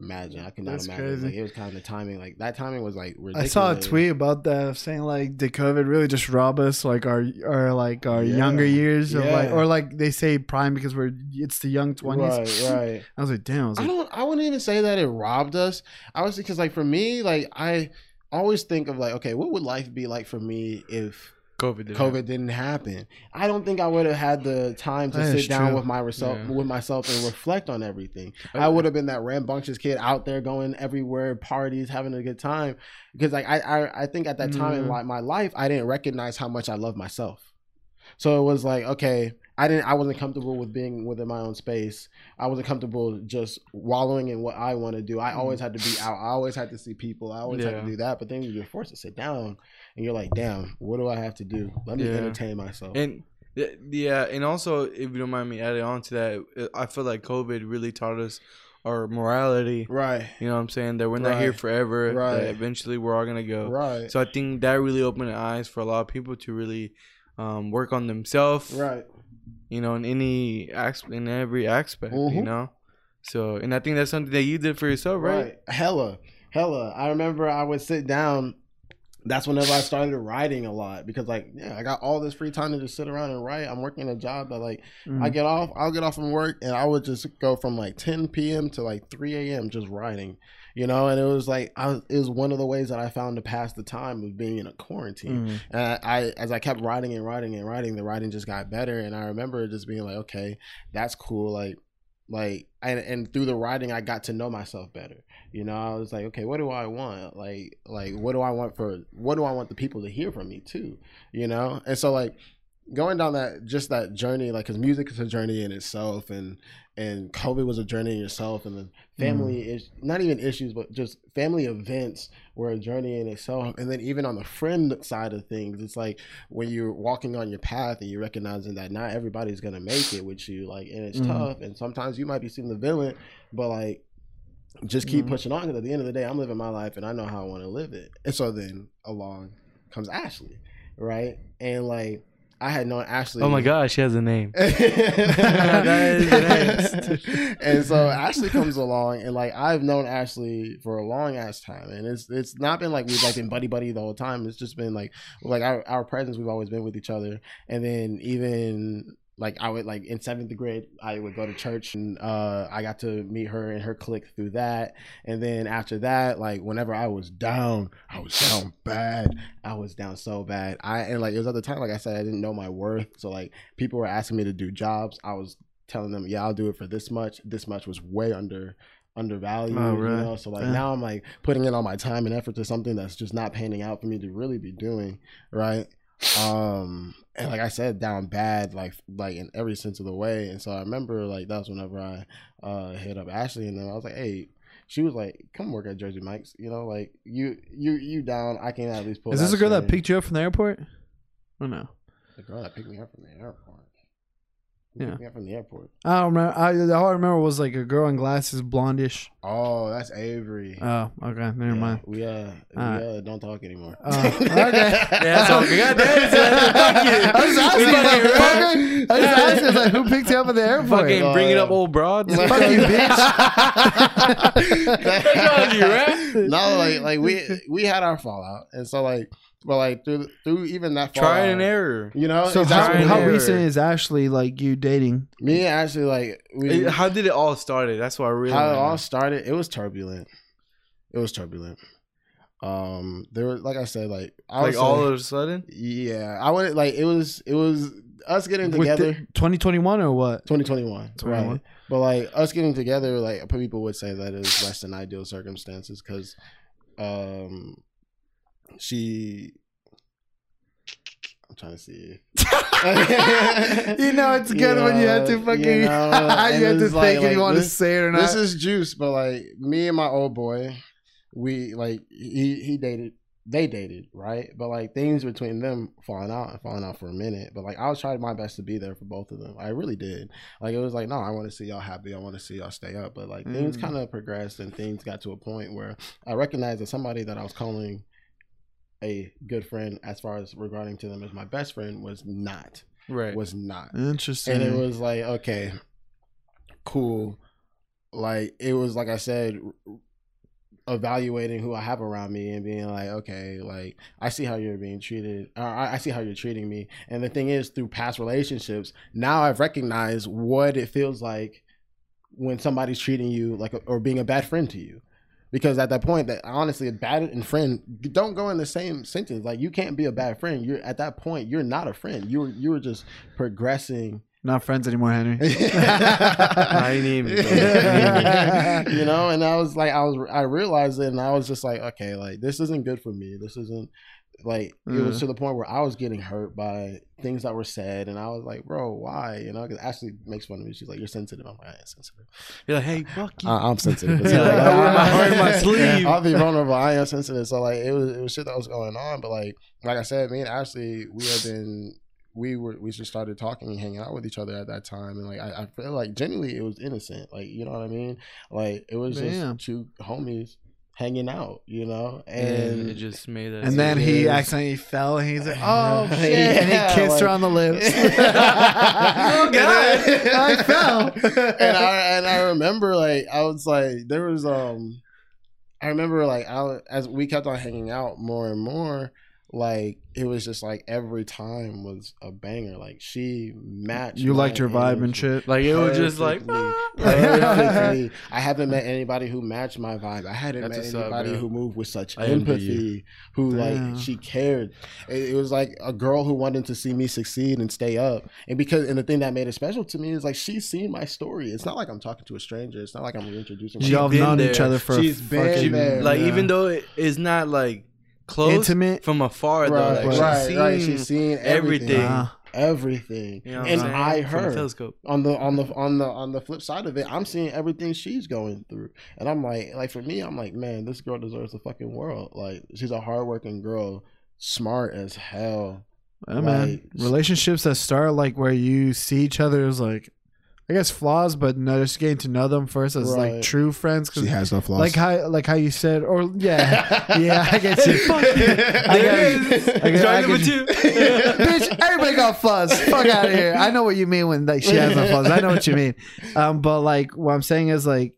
imagine i could not That's imagine crazy. like it was kind of the timing like that timing was like I saw a tweet about that saying like did COVID really just rob us like our or like our Yeah. younger years of like or like they say prime because we're it's the young twenties. right [LAUGHS] right I was like, damn. I was i don't i wouldn't even say that it robbed us i was because like for me like i always think of like okay what would life be like for me if COVID. Did COVID didn't happen. I don't think I would have had the time to That sit down true. with myself Yeah. with myself and reflect on everything. I would have been that rambunctious kid out there going everywhere, parties, having a good time. Because like I I, I think at that time in Mhm. like my life, I didn't recognize how much I love myself. So it was like, okay, I didn't I wasn't comfortable with being within my own space. I wasn't comfortable just wallowing in what I want to do. I always had to be out. I always had to see people. I always had to do that. But then you're forced to sit down and you're like, damn, what do I have to do? Let me Yeah. entertain myself. And yeah, and also if you don't mind me adding on to that, I feel like COVID really taught us our morality. Right. You know what I'm saying? That we're not here forever. Right. That eventually we're all gonna go. Right. So I think that really opened the eyes for a lot of people to really um, work on themselves. right. You know, in any aspect, in every aspect. You Mhm. know. So, and I think that's something that you did for yourself, right? Right. Hella. Hella. I remember I would sit down. That's whenever I started writing a lot because, like, yeah, I got all this free time to just sit around and write. I'm working a job that, like, Mm. I get off, I'll get off from work and I would just go from like 10 p.m. to like 3 a.m. just writing, you know. And it was like, I was, it was one of the ways that I found to pass the time of being in a quarantine. Mm. And I, I, as I kept writing and writing and writing, the writing just got better. And I remember just being like, okay, that's cool. Like, like, and, and through the writing, I got to know myself better. You know, I was like, okay, what do I want? Like, like, what do I want for? What do I want the people to hear from me too? You know, and so like going down that just that journey, like, because music is a journey in itself, and and COVID was a journey in itself, and the family is not even issues, but just family events were a journey in itself. And then even on the friend side of things, it's like when you're walking on your path and you're recognizing that not everybody's gonna make it with you, like, and it's Mhm. tough, and sometimes you might be seeing the villain, but like just keep Mhm. pushing on because at the end of the day, I'm living my life and I know how I want to live it. And so then along comes Ashley, right? And like I had known Ashley. Oh my gosh, she has a name. [LAUGHS] [LAUGHS] that is nice. [LAUGHS] and so Ashley comes along, and like I've known Ashley for a long ass time, and it's it's not been like we've like been buddy buddy the whole time. It's just been like like our our presence. We've always been with each other, and then even like I would like in seventh grade, I would go to church, and uh, I got to meet her and her clique through that. And then after that, like whenever I was down, I was down bad. I was down so bad. I and like it was at the time, like I said, I didn't know my worth. So like people were asking me to do jobs. I was telling them, yeah, I'll do it for this much. This much was way under undervalued. Oh, really? You know, so like Yeah. now I'm like putting in all my time and effort to something that's just not panning out for me to really be doing, right? Um and like I said, down bad, like like in every sense of the way. And so I remember like that was whenever I uh hit up Ashley and then I was like, hey, she was like, "Come work at Jersey Mike's." You know, like you, you, you down. I can at least pull. Is this a girl that picked you up from the airport? Or no? The girl that picked me up from the airport. Who Yeah. picked me up from the airport. I don't remember. I, all I remember was like a girl in glasses, blondish. Oh, that's Avery. Oh, okay. Never Yeah, mind. We uh, we Alright. uh, don't talk anymore. Oh, okay. [LAUGHS] Yeah, so God damn it, [LAUGHS] fuck you. I was asking, We like, fucking- fucking- I was asking, like, who picked you up at the airport? Fucking Oh, bringing yeah. up old broads. Fuck you, [LAUGHS] What's you, right? no, like like we we had our fallout, and so like, but like through through even that fallout, Try and error. You know, So it's how, Trial actually- and how recent is Ashley like you dating? me and Ashley like we How did it all started? That's what I really. how it all started. It was turbulent. It was turbulent. Um, there was like I said, like I like would all say- of a sudden. yeah, I wouldn't like it was it was us getting together. 2021 or what? 2021, 21. right? But like us getting together, like people would say that is less than ideal circumstances because, um, she. I'm trying to see. [LAUGHS] you know it's good when you have to fucking [LAUGHS] you you, have to think like- if you want to say it or not. This is juice, but like me and my old boy, we like he he dated. They dated, right? But like things between them falling out and falling out for a minute. But like I was trying my best to be there for both of them. I really did. Like it was like, no, I want to see y'all happy. I want to see y'all stay up. But like things Mm. kind of progressed and things got to a point where I recognized that somebody that I was calling a good friend, as far as regarding to them as my best friend, was not. Right. Was not Interesting. and it was like okay cool like it was like i said evaluating who i have around me and being like okay like i see how you're being treated or i I see how you're treating me and the thing is through past relationships now i've recognized what it feels like when somebody's treating you like a, or being a bad friend to you because at that point that honestly a bad and friend don't go in the same sentence like you can't be a bad friend you're at that point you're not a friend you were you were just progressing not friends anymore, Henry. I ain't even. you know, and I was like, I was, I realized it, and I was just like, okay, like this isn't good for me. This isn't like it was Mm. to the point where I was getting hurt by things that were said, and I was like, bro, why? You know, because Ashley makes fun of me. She's like, you're sensitive. I'm like, I ain't sensitive. You're like, hey, fuck you. I, [LAUGHS] am sensitive. [LAUGHS] Yeah, like, I wear my heart in my sleeve. I'll be vulnerable. I am sensitive. So like, it was, it was shit that was going on. But like, like I said, me and Ashley, we have been we were we just started talking and hanging out with each other at that time, and like I, I feel like genuinely it was innocent, like you know what I mean, like it was Damn. just two homies hanging out, you know, and and it just made us. And then he is. accidentally fell, and he's like, [LAUGHS] "Oh shit!" and he Yeah, kissed her on the lips. [LAUGHS] oh [LAUGHS] God, I fell. and I and I remember like I was like there was um I remember like I as we kept on hanging out more and more like it was just like every time was a banger like she matched You liked her vibe and shit. like it was just like perfectly. Ah. Perfectly. I haven't met anybody who matched my vibe. I hadn't That's met what's up, anybody bro. who moved with such I empathy, who Damn. like she cared. It, it was like a girl who wanted to see me succeed and stay up. And because and the thing that made it special to me is like she's seen my story. It's not like I'm talking to a stranger. It's not like I'm reintroducing. Y'all have known there. each other for She's a been there. like yeah. even though it is not like close Intimate? from afar though, Right, like, right, she's right. seen She's seen everything. everything. Ah. Everything. You know and I'm saying? I From a heard telescope. on the on the on the on the flip side of it, I'm seeing everything she's going through, and I'm like, like for me, I'm like, man, this girl deserves the fucking world. Like, she's a hardworking girl, smart as hell. Yeah, man. Relationships that start like where you see each other is like, I guess flaws, but no, just getting to know them first as like true friends. Cause has no flaws. like how like how you said, or yeah, [LAUGHS] yeah, I get you. Fuck you. I There got- it is. I got- I number two. [LAUGHS] Bitch, everybody got flaws. Fuck out of here. I know what you mean when like she has no flaws. I know what you mean. Um, but like what I'm saying is like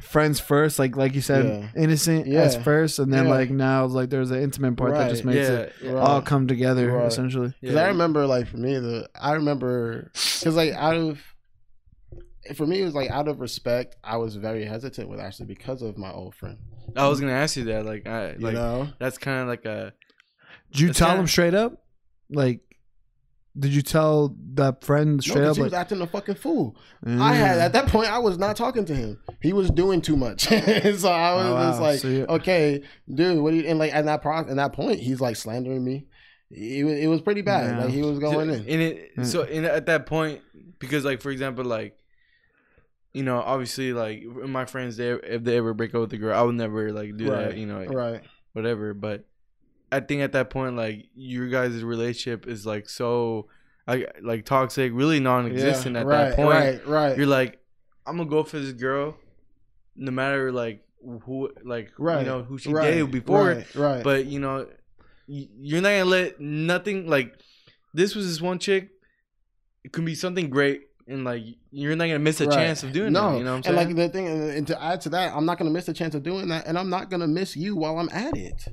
friends first, like like you said, Yeah. innocent Yeah. as first, and then Yeah. like now like there's an intimate part that just makes yeah, it. Right. all come together Right. essentially. Because Yeah. I remember, like for me, the I remember because like out of for me, it was like out of respect, I was very hesitant with Ashley because of my old friend. I was gonna ask you that. Like, I You like know, that's kind of like a Did you tell kinda- him straight up? Like, did you tell that friend no, straight 'cause up? he was Like, acting a fucking fool. Mm. I had at that point, I was not talking to him. He was doing too much, [LAUGHS] so I was Oh, wow. just like, So you- okay, dude, what do you? And like at that pro, at that point, he's like slandering me. It was, it was pretty bad. Yeah. Like he was going in. in it. Mm. So in at that point, because like for example, like you know, obviously, like my friends, they if they ever break up with a girl, I would never like do Right. that. You know, Right. whatever. But I think at that point, like your guys' relationship is like so, like like toxic, really non-existent Yeah, at right, that point. Right. Right. You're like, I'm gonna go for this girl, no matter like who, like Right, you know who she right, dated before. Right. Right. But you know, you're not gonna let nothing like this was this one chick. It could be something great, and like you're not gonna miss a Right. chance of doing no, that. You know what I'm and saying? like the thing, uh, and to add to that, I'm not gonna miss a chance of doing that, and I'm not gonna miss you while I'm at it.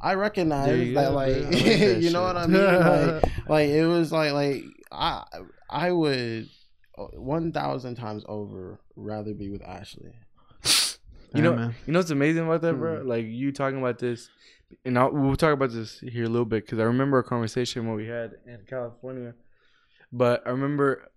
I recognize that, go, like, [LAUGHS] like that you know shit. what I mean. Like, [LAUGHS] like it was like, like I, I would uh, one thousand times over rather be with Ashley. you know, man. you know what's amazing about that, bro? Hmm. Like you talking about this, and I'll, we'll talk about this here a little bit because I remember a conversation what we had in California. But I remember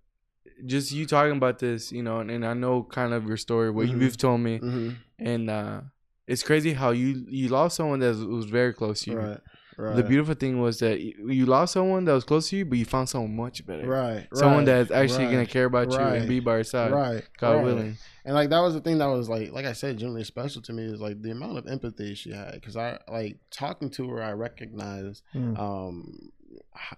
just you talking about this, you know, and, and I know kind of your story, what Mhm. you've told me, Mm-hmm. and uh it's crazy how you you lost someone that was, was very close to you. Right. Right. The beautiful thing was that you you lost someone that was close to you, but you found someone much better. Right. Someone right, that's actually right, gonna care about you right, and be by your side. Right. God right. willing. And like that was the thing that was like, like I said, genuinely special to me is like the amount of empathy she had. Because I like talking to her, I recognized Mm. um h-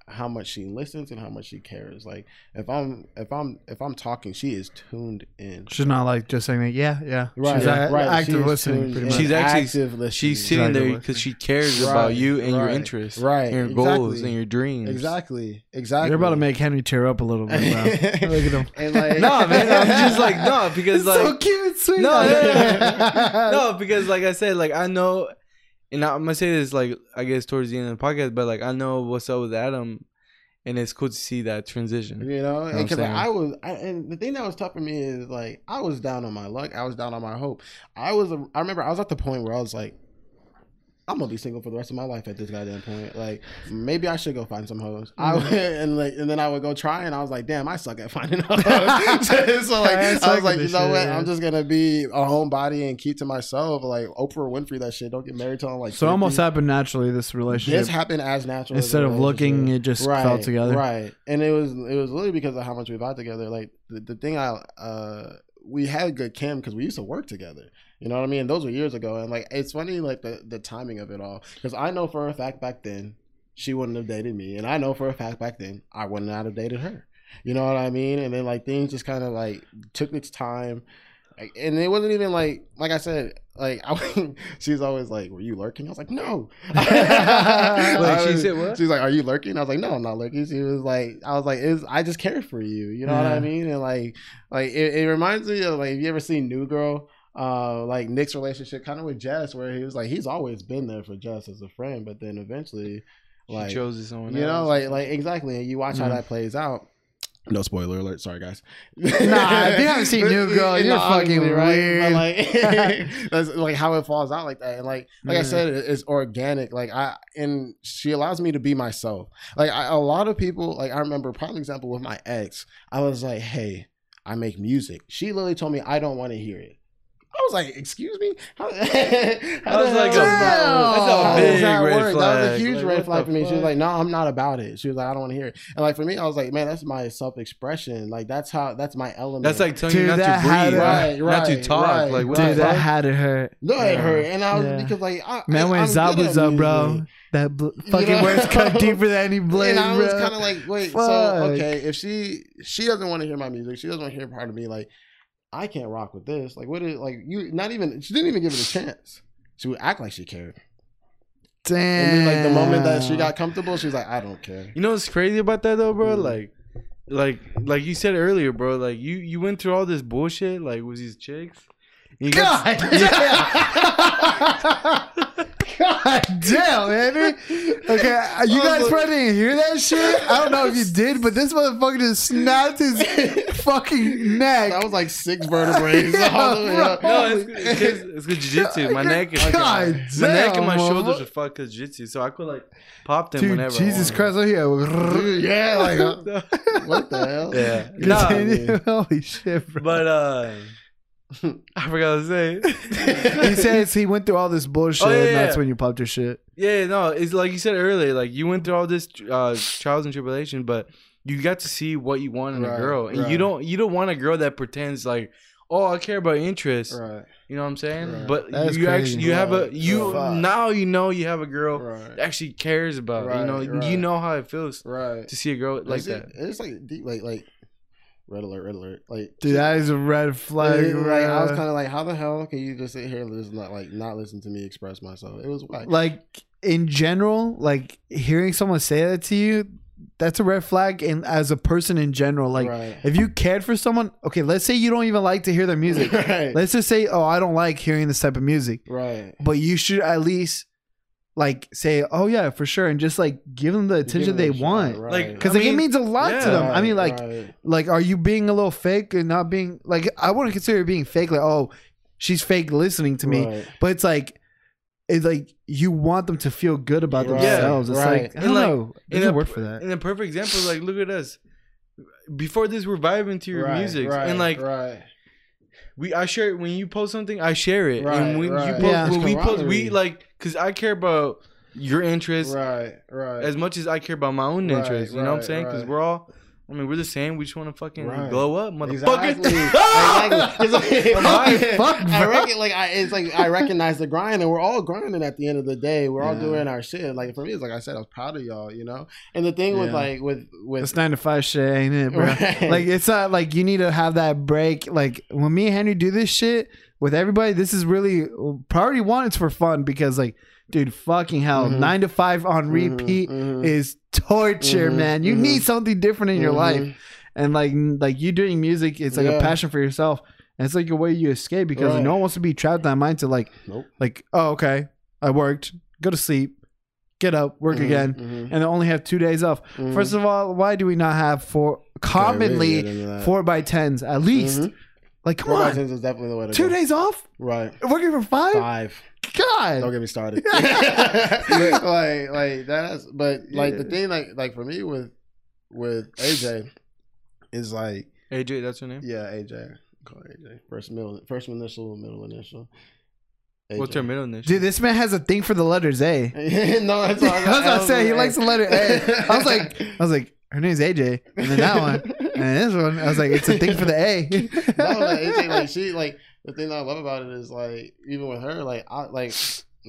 how much she listens and how much she cares. Like if I'm if I'm if I'm talking, she is tuned in. She's not like just saying that. Yeah, yeah. Right, She's a- right. active She listening. tuned Pretty in. much. She's actually- active listening. She's sitting Exactly. there because she cares Right, about you and your interests, right, and your goals exactly. and your dreams. exactly exactly. You're about to make Henry tear up a little bit. Bro. [LAUGHS] Look at him. and like no, man, I'm just like no [LAUGHS] because It's like so cute, sweet. No, yeah. [LAUGHS] no, because like I said, like I know, and I'm gonna say this like I guess towards the end of the podcast, but like I know what's up with Adam, and it's cool to see that transition. You know, what I'm because? I was, I, and the thing that was tough for me is like I was down on my luck. I was down on my hope. I was, I remember I was at the point where I was like, I'm gonna be single for the rest of my life at this goddamn point. Like maybe I should go find some hoes. I Mm-hmm. would, [LAUGHS] and like, and then I would go try, and I was like, damn, I suck at finding [LAUGHS] hoes. [LAUGHS] so like, I I, was like, you know shit, what? I'm just gonna be a homebody and keep to myself. Like Oprah Winfrey, that shit. Don't get married till I'm like. So it almost happened naturally. This relationship. This happened as natural. Instead a of looking, it just fell together. Right, and it was it was really because of how much we vibe together. Like the, the thing I uh we had good chem because we used to work together. You know what I mean? Those were years ago, and like it's funny like the the timing of it all because I know for a fact back then she wouldn't have dated me, and I know for a fact back then I wouldn't have dated her. You know what I mean? And then like things just kind of like took its time, Like, and it wasn't even like like I said. Like [LAUGHS] I, she was always like, "Were you lurking?" I was like, "No." [LAUGHS] Like, she said what? She was like, "Are you lurking?" I was like, "No, I'm not lurking." She was like, "I was like, is I just care for you." You know what I mean? And like, like it, it reminds me of like, have you ever seen New Girl? Uh, like Nick's relationship kind of with Jess, where he was like, he's always been there for Jess as a friend, but then eventually, like, she chose someone else you know, else. like like exactly, and you watch how Mhm. that plays out. No spoiler alert. Sorry, guys. Nah, if you haven't seen [LAUGHS] New Girl, you're fucking But weird. like, [LAUGHS] [LAUGHS] that's like how it falls out like that. And like, like I said, it- it's organic. Like I and she allows me to be myself. Like I, a lot of people, like I remember, prime example with my ex. I was like, hey, I make music. She literally told me I don't want to hear it. I was like, excuse me. How, [LAUGHS] how was like hell a- does that that's a How does big that red work? That was a huge Like, red flag for me. She was like, no, I'm not about it. She was like, I don't want to hear it. And like for me, I was like, man, that's my self expression. Like that's how that's my element. That's like telling Dude, you not to breathe, a- Right, not to talk. right, like, what right. Dude, that fuck? had to hurt. no, it Yeah. hurt, and I was Yeah. because like I, Man, when I'm good at Zabu's up, bro, that bl- You fucking know? words cut [LAUGHS] deeper than any blade, and I was kind of like, wait, so okay, if she she doesn't want to hear my music, she doesn't want to hear part of me, like I can't rock with this. Like, what is like you? Not even she didn't even give it a chance. She would act like she cared, Damn. and then like the moment that she got comfortable, she was like, I don't care. You know what's crazy about that though, bro? Mm. Like, like, like you said earlier, bro. Like you, you went through all this bullshit, like with these chicks. You got- [LAUGHS] God damn. God damn, Henry. Okay, uh, you guys probably didn't hear that shit. I don't know if you did, but this motherfucker just snapped his fucking neck. That was like six vertebrae. [LAUGHS] Yeah, all the way up. bro. No, it's it's cause, jiu-jitsu. My neck is God my neck and my damn, shoulders are fucked because jiu-jitsu, so I could like pop them Dude, whenever. Jesus want. Christ, look here. Dude, yeah, like uh, [LAUGHS] what the hell? Yeah. Nah, Holy shit, bro. but uh, [LAUGHS] I forgot to say. [LAUGHS] he says he went through all this bullshit, Oh, yeah, and that's yeah. when you popped your shit. Yeah, no, it's like you said earlier. Like you went through all this uh, trials and tribulation, but you got to see what you want in Right, a girl, and you don't you don't want a girl that pretends like, oh, I care about interests. Right, You know what I'm saying? Right. But you crazy. actually you have a you now you know you have a girl right, that actually cares about. you Right, know, you know how it feels right. to see a girl like It's- that. It's like deep, like like red alert, red alert. Like Dude, that is a red flag. like, like, I was kind of like, how the hell can you just sit here and listen, not like not listen to me express myself? It was whack. like in general, like hearing someone say that to you, that's a red flag. And as a person in general, like right, if you cared for someone, okay, let's say you don't even like to hear their music. [LAUGHS] right, let's just say, oh, I don't like hearing this type of music, right. but you should at least like say, oh yeah, for sure, and just like give them the attention Give it they a shot, want. right. Like, Because I like, it means a lot to them. I mean, like, right. like, are you being a little fake and not being like? I wouldn't consider it being fake. Like, oh, she's fake listening to me, Right. but it's like, it's like you want them to feel good about Right, themselves. It's right. like I don't like, know. in There's a a- word for that. And a perfect example, like look at us. Before this, we're vibing to your Right, music, right, and like right, we, I share it when you post something, I share it, Right, and when you right. post, Yeah. when we post, we like, cause I care about your interests right, right. as much as I care about my own Right, interests. You know what I'm saying? Because right. we're all, I mean, we're the same. We just want to fucking Right. glow up, motherfucker. Exactly. exactly. [LAUGHS] It's like, [LAUGHS] My fuck, I bro. reckon, like, I, it's like I recognize the grind, and we're all grinding at the end of the day. We're all Yeah. doing our shit. Like for me, it's like I said, I was proud of y'all, you know. And the thing with Yeah. like with with It's nine to five shit, ain't it, bro? Right. Like it's not like you need to have that break. Like when me and Henry do this shit with everybody, this is really priority one. It's for fun because like, dude, fucking hell, Mhm. nine to five on Mhm, repeat mhm, is torture, Mhm, man. You mhm. need something different in your mhm. life, and like like you doing music, it's like a passion for yourself. And it's like a way you escape because Right. no one wants to be trapped in that mindset. Like, Nope. like, oh, okay, I worked, go to sleep, get up, work again, and then only have two days off. First of all, why do we not have four really commonly into four by tens at least? Like, come Four on, tens is definitely the way to two go. days off, Right. working for five. Five. God, Don't get me started. [LAUGHS] like, like that's, but like the thing, like, like for me with with AJ is like, AJ, that's your name. yeah, AJ, call AJ. First middle, first initial, middle initial. AJ. What's your middle initial? dude, this man has a thing for the letters A. [LAUGHS] no, that's [LAUGHS] I was about to say he likes the letter A. I was like, I was like, her name's AJ, and then that one, [LAUGHS] and this one. I was like, it's a thing for the A. [LAUGHS] no, like, AJ, [LAUGHS] like she, like the thing that I love about it is like even with her, like I like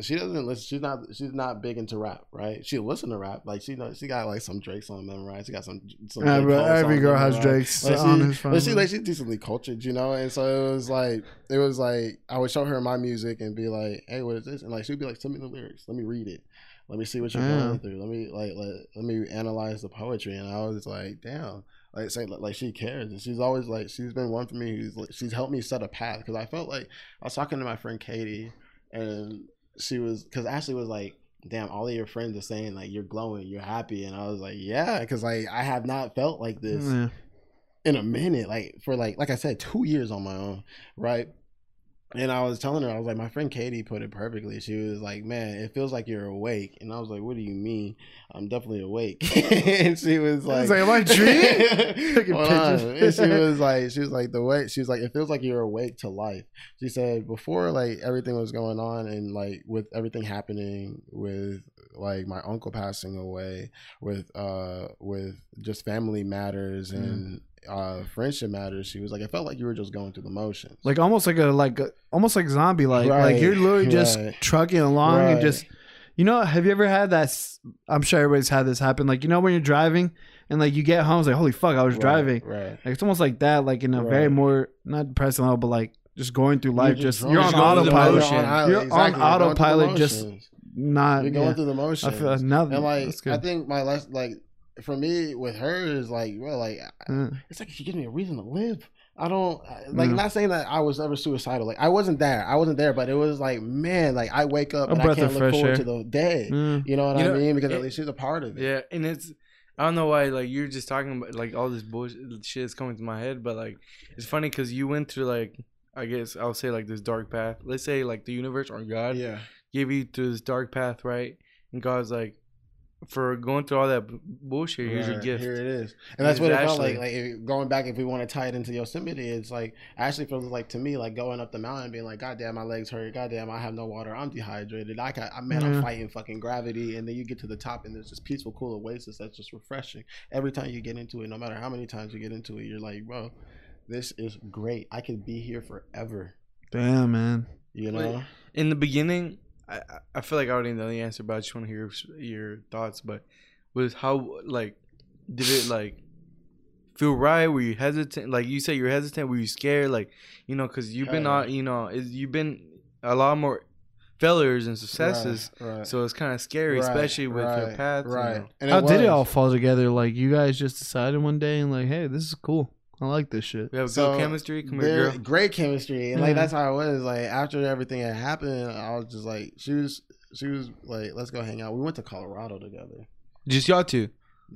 she doesn't listen. She's not. She's not big into rap, right? She listen to rap. Like she knows. She got like some Drake song memorized. She got some. some but every girl has memorized. Drake's Like, on she, his phone. But she like she's decently cultured, you know. And so it was like it was like I would show her my music and be like, "Hey, what is this?" And like she'd be like, "Send me the lyrics. Let me read it. Let me see what you're Yeah. going mm. through. Let me like let, let me analyze the poetry." And I was like, "Damn." Like saying like she cares, and she's always like she's been one for me. Who's like, she's helped me set a path because I felt like I was talking to my friend Katie, and she was because Ashley was like, "Damn, all of your friends are saying like you're glowing, you're happy," and I was like, "Yeah," because like I have not felt like this Yeah. in a minute, like for like like I said, two years on my own, right? And I was telling her, I was like, my friend Katie put it perfectly. She was like, "Man, it feels like you're awake," and I was like, "What do you mean? I'm definitely awake." [LAUGHS] and she was like, was like, "Am I dreaming?" [LAUGHS] Taking Hold on. pictures. And she was like, she was like, the way she was like, it feels like you're awake to life. She said before like everything was going on and like with everything happening with like my uncle passing away, with uh with just family matters Mm. And uh friendship matters. She was like, i felt like you were just going through the motions. like almost like a like a, almost like zombie like like you're literally [LAUGHS] just right. trucking along and just you know have you ever had that i'm sure everybody's had this happen like you know when you're driving and like you get home it's like holy fuck i was Right, driving right. like it's almost like that like in a very more not depressing level but like just going through life just, drunk. you're on Just going through the autopilot motion. You're on you're going through the autopilot, just not you're going yeah. through the motions. i feel now and like that's I think my last like for me with her is like well like Uh, it's like she gives me a reason to live. I don't like Mm. not saying that I was ever suicidal. Like I wasn't there. I wasn't there, but it was like man, like I wake up A and I breath can't look forward air. to the day. mm. You know what You I know, mean? Because it- at least she's a part of it. Yeah, and it's I don't know why like you're just talking about like all this bullshit shit is coming to my head, but like it's funny because you went through like I guess I'll say like this dark path. Let's say like the universe or God Yeah. gave you to this dark path, right? And God's like, for going through all that bullshit, here's your gift. Here it is, and that's what it felt like. Like if- going back, if we want to tie it into Yosemite, it's like actually feels like to me like going up the mountain, being like, God damn, my legs hurt. God damn, I have no water. I'm dehydrated. I got, man, Yeah. I'm mm-hmm. fighting fucking gravity. And then you get to the top, and there's this peaceful, cool oasis that's just refreshing. Every time you get into it, no matter how many times you get into it, you're like, bro, this is great. I could be here forever. damn man You know? Wait. In the beginning, I I- I feel like I already know the answer, but I just want to hear your thoughts. But was how like did it like feel right? Were you hesitant? Like you said, you're hesitant. Were you scared? Like you know, because you've been Hell yeah. on, you know, is you've been a lot more failures and successes. Right, right. So it's kind of scary, Right, especially with your right, path. you Right. know. And how did it all fall together like you guys just decided one day and like hey this is cool i like this shit We have So, good chemistry. Come There- here, girl. Great chemistry, and like Yeah. that's how it was. Like after everything had happened, I was just like, she was, she was like, let's go hang out. We went to Colorado together. Just y'all two.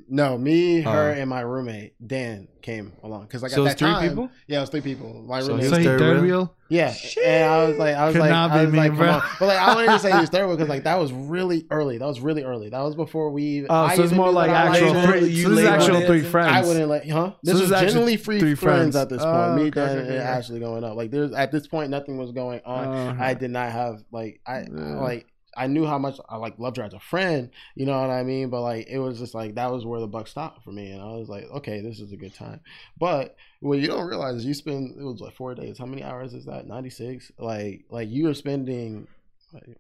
No, me, her, Oh. and my roommate Dan came along because like So at that three time, people? yeah, it was three people. My So roommate, he so was he third third wheel? wheel yeah, and I was like, I was Could like, not I be was me, like, come bro. but like I wanted to say he was third wheel because like that was [LAUGHS] really early. That was really early. That was before we. even- oh I so it's more like that actual liked three you so this is actual three friends I wouldn't let, huh? This, this was is actually generally free three friends. friends. at this point. Oh, Me, Dan, okay, and okay. Ashley going up. Like there's at this point nothing was going on. Uh, I did not have like I like I knew how much I like loved her as a friend, you know what I mean? But like it was just like that was where the buck stopped for me, and I was like, okay, this is a good time. But what you don't realize is you spend it was like four days. How many hours is that? Ninety six. Like like you are spending,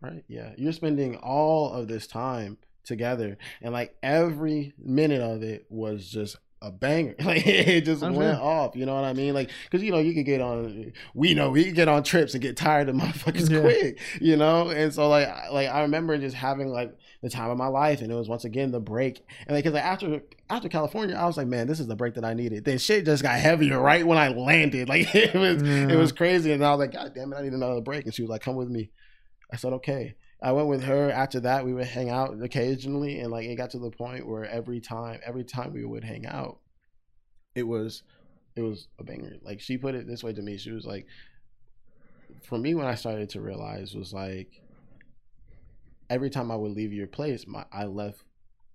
right? Yeah, you're spending all of this time together, and like every minute of it was just a banger. [LAUGHS] Like it just I'm went sure. off. You know what I mean? Like because you know you could get on. We know we could get on trips and get tired of [LAUGHS] motherfuckers Yeah. quick. You know, and so like I- like I remember just having like the time of my life, and it was once again the break. And like, cause like after after California, I was like, man, this is the break that I needed. Then shit just got heavier right when I landed. [LAUGHS] Like it was Yeah. it was crazy, and I was like, god damn it, I need another break. And she was like, come with me. I said okay. I went with her. After that, we would hang out occasionally, and like it got to the point where every time, every time we would hang out, it was, it was a banger. Like she put it this way to me. She was like, for me, when I started to realize was like, every time I would leave your place, my I left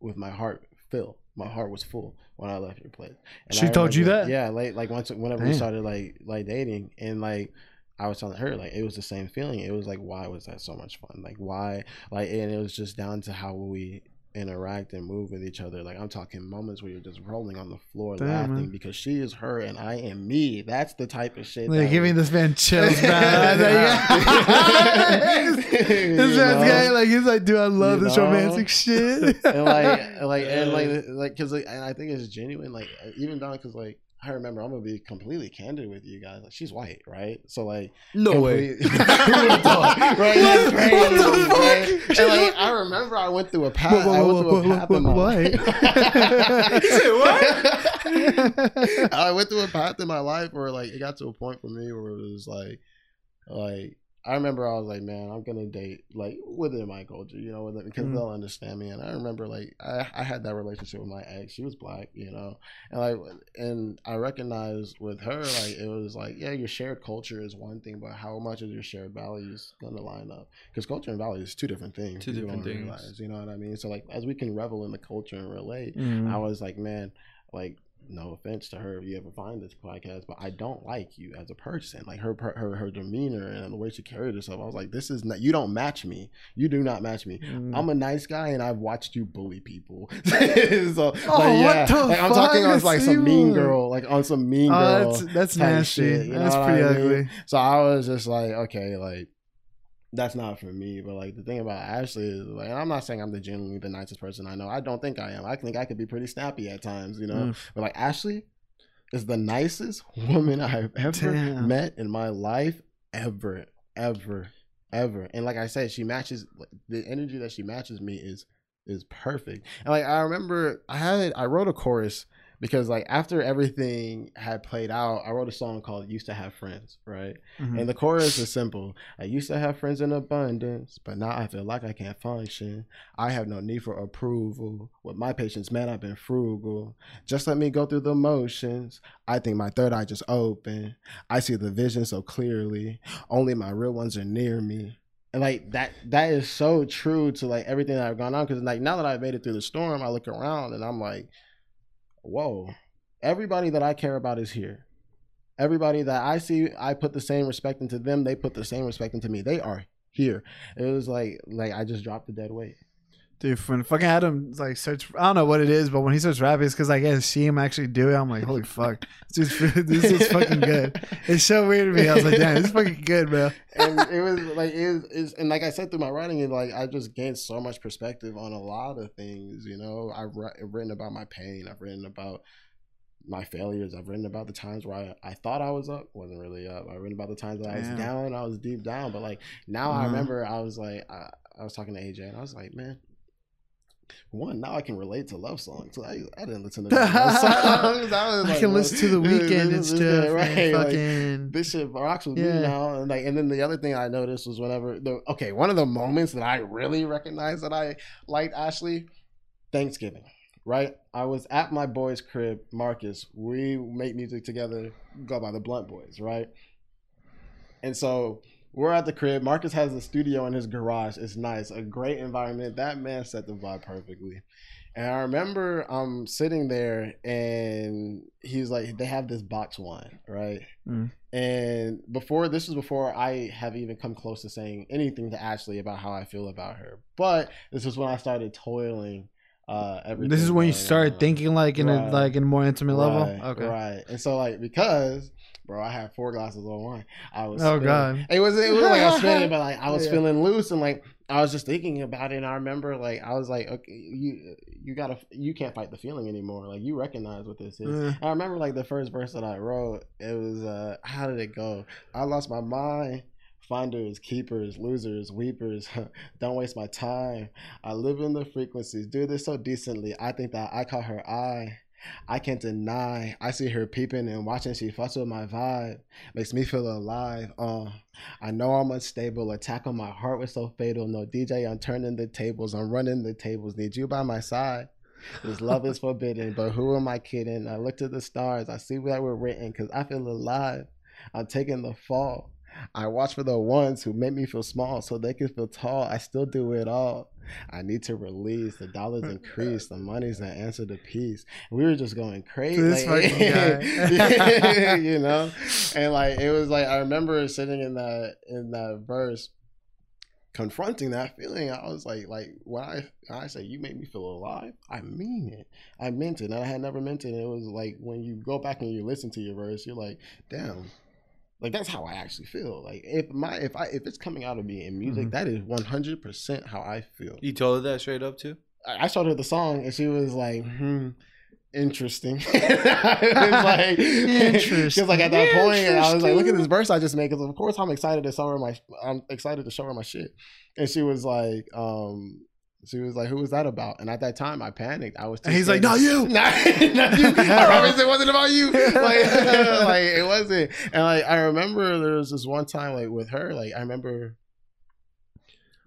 with my heart filled. My heart was full when I left your place. And She I told you that? Yeah, like like once whenever we started like like dating, and like I was telling her like it was the same feeling. It was like why was that so much fun? Like why like and it was just down to how we interact and move with each other. Like I'm talking moments where you're just rolling on the floor Damn, laughing man. because she is her and I am me. That's the type of shit. Like giving this man chills, [LAUGHS] man. [LAUGHS] this You man's guy, like he's like, dude, I love You this know? romantic shit. and like like and like [LAUGHS] like because like, and I think it's genuine. Like even down because like I remember I'm gonna be completely candid with you guys. Like she's white, right? So like No way. complete- [LAUGHS] Who would've thought, right? [LAUGHS] That's What the fuck? And like I remember I went through a path. Whoa, whoa, I went whoa, through a path whoa, in my? You said [LAUGHS] I went through a path in my life where like it got to a point for me where it was like like I remember I was like, man, I'm gonna date like within my culture, you know, because Mhm. they'll understand me. And I remember like I, I had that relationship with my ex. She was black, you know, and like and I recognized with her like it was like yeah, your shared culture is one thing, but how much is your shared values gonna line up? Because culture and values is two different things. Two different things. realize, you know what I mean? So like as we can revel in the culture and relate, Mm. I was like, man, like, no offense to her if you ever find this podcast, but I don't like you as a person. Like her, her, her demeanor and the way she carried herself. I was like, this is not. You don't match me. You do not match me. Mm. I'm a nice guy, and I've watched you bully people. [LAUGHS] so, like, Oh, what the like, I'm talking on like some mean girl, like on some mean girl. Oh, that's that's nasty. shit, that's pretty I mean? ugly. So I was just like, okay, like that's not for me. But like the thing about Ashley is like, I'm not saying I'm the genuinely the nicest person I know. I don't think I am. I think I could be pretty snappy at times, you know. Mm. But like Ashley is the nicest [LAUGHS] woman I've ever Damn. met in my life, ever, ever, ever. And like I said, she matches the energy that she matches me is is perfect. And like I remember I had I wrote a chorus because like after everything had played out, I wrote a song called Used to Have Friends, right? Mhm. And the chorus is simple. I used to have friends in abundance, but now I feel like I can't function. I have no need for approval. With my patience, man, I've been frugal. Just let me go through the motions. I think my third eye just opened. I see the vision so clearly. Only my real ones are near me. And like that that is so true to like everything that I've gone on. Cause like now that I've made it through the storm, I look around and I'm like, whoa, everybody that I care about is here everybody that I see, I put the same respect into them. They put the same respect into me. They are here. It was like like I just dropped the dead weight. Dude, when fucking Adam like starts, I don't know what it is, but when he starts rapping, it's because like I see him actually do it. I'm like, holy fuck, this is this is fucking good. [LAUGHS] It's so weird to me. I was like, damn, this is fucking good, bro. And it was like it was, it's- and like I said through my writing, it like I just gained so much perspective on a lot of things. You know, I've, wri- I've written about my pain. I've written about my failures. I've written about the times where I, I thought I was up, wasn't really up. I've written about the times that I was Damn. down, I was deep down. But like now, I Uh-huh. remember I was like, I, I was talking to AJ, and I was like, man. One now I can relate to love songs. I, I didn't listen to [LAUGHS] love songs. [LAUGHS] I, was I can listen to the Weeknd and stuff. Right, Like, fucking. this shit rocks with Yeah. me now. And like, and then the other thing I noticed was whenever the okay, one of the moments that I really recognized that I liked Ashley, Thanksgiving. Right, I was at my boy's crib, Marcus. We make music together, go by the Blunt Boys, right? And so we're at the crib. Marcus has a studio in his garage. It's nice, a great environment. That man set the vibe perfectly. And I remember I'm um sitting there and he's like, they have this box wine, right? Mm. And before this was before I have even come close to saying anything to Ashley about how I feel about her. But this was when I started toiling uh everything. This is when you started on. thinking like in a like in a more intimate level. Right, Okay. Right. And so like because bro, I had four glasses of wine. I was Oh, spinning. God. It was it was like I was spinning, but like I was [LAUGHS] Yeah. feeling loose and like I was just thinking about it and I remember like I was like, okay, you you gotta you can't fight the feeling anymore. Like you recognize what this is. Uh, I remember like the first verse that I wrote, it was uh how did it go? I lost my mind. Finders, keepers, losers, weepers. [LAUGHS] Don't waste my time. I live in the frequencies. Do this so decently. I think that I caught her eye. I can't deny. I see her peeping and watching. She fucks with my vibe. Makes me feel alive. Uh, I know I'm unstable. Attack on my heart was so fatal. No DJ, I'm turning the tables. I'm running the tables. Need you by my side. This love is forbidden, but who am I kidding? I look to the stars. I see that we're written because I feel alive. I'm taking the fall. I watch for the ones who make me feel small so they can feel tall. I still do it all. I need to release. The dollars [LAUGHS] increase. The money's the answer to peace. We were just going crazy. This like- guy. [LAUGHS] you know? And like it was like I remember sitting in that in that verse confronting that feeling, I was like, like when I when I say you made me feel alive, I mean it. I meant it, and I had never meant it. And it was like when you go back and you listen to your verse, you're like, damn. Like that's how I actually feel. Like if my if I if it's coming out of me in music, Mhm. that is one hundred percent how I feel. You told her that straight up too. I I showed her the song and she was like, hmm, interesting. [LAUGHS] like, was [LAUGHS] like, at that point, and I was like, look at this verse I just made. Because of course I'm excited to show her my, I'm excited to show her my shit. And she was like, um, she was like, who was that about? And at that time, I panicked. I was. too And he's like, scared "Not you." [LAUGHS] not, not you. [LAUGHS] I promise it wasn't about you. [LAUGHS] Like, like it wasn't. And like I remember there was this one time like with her. Like I remember.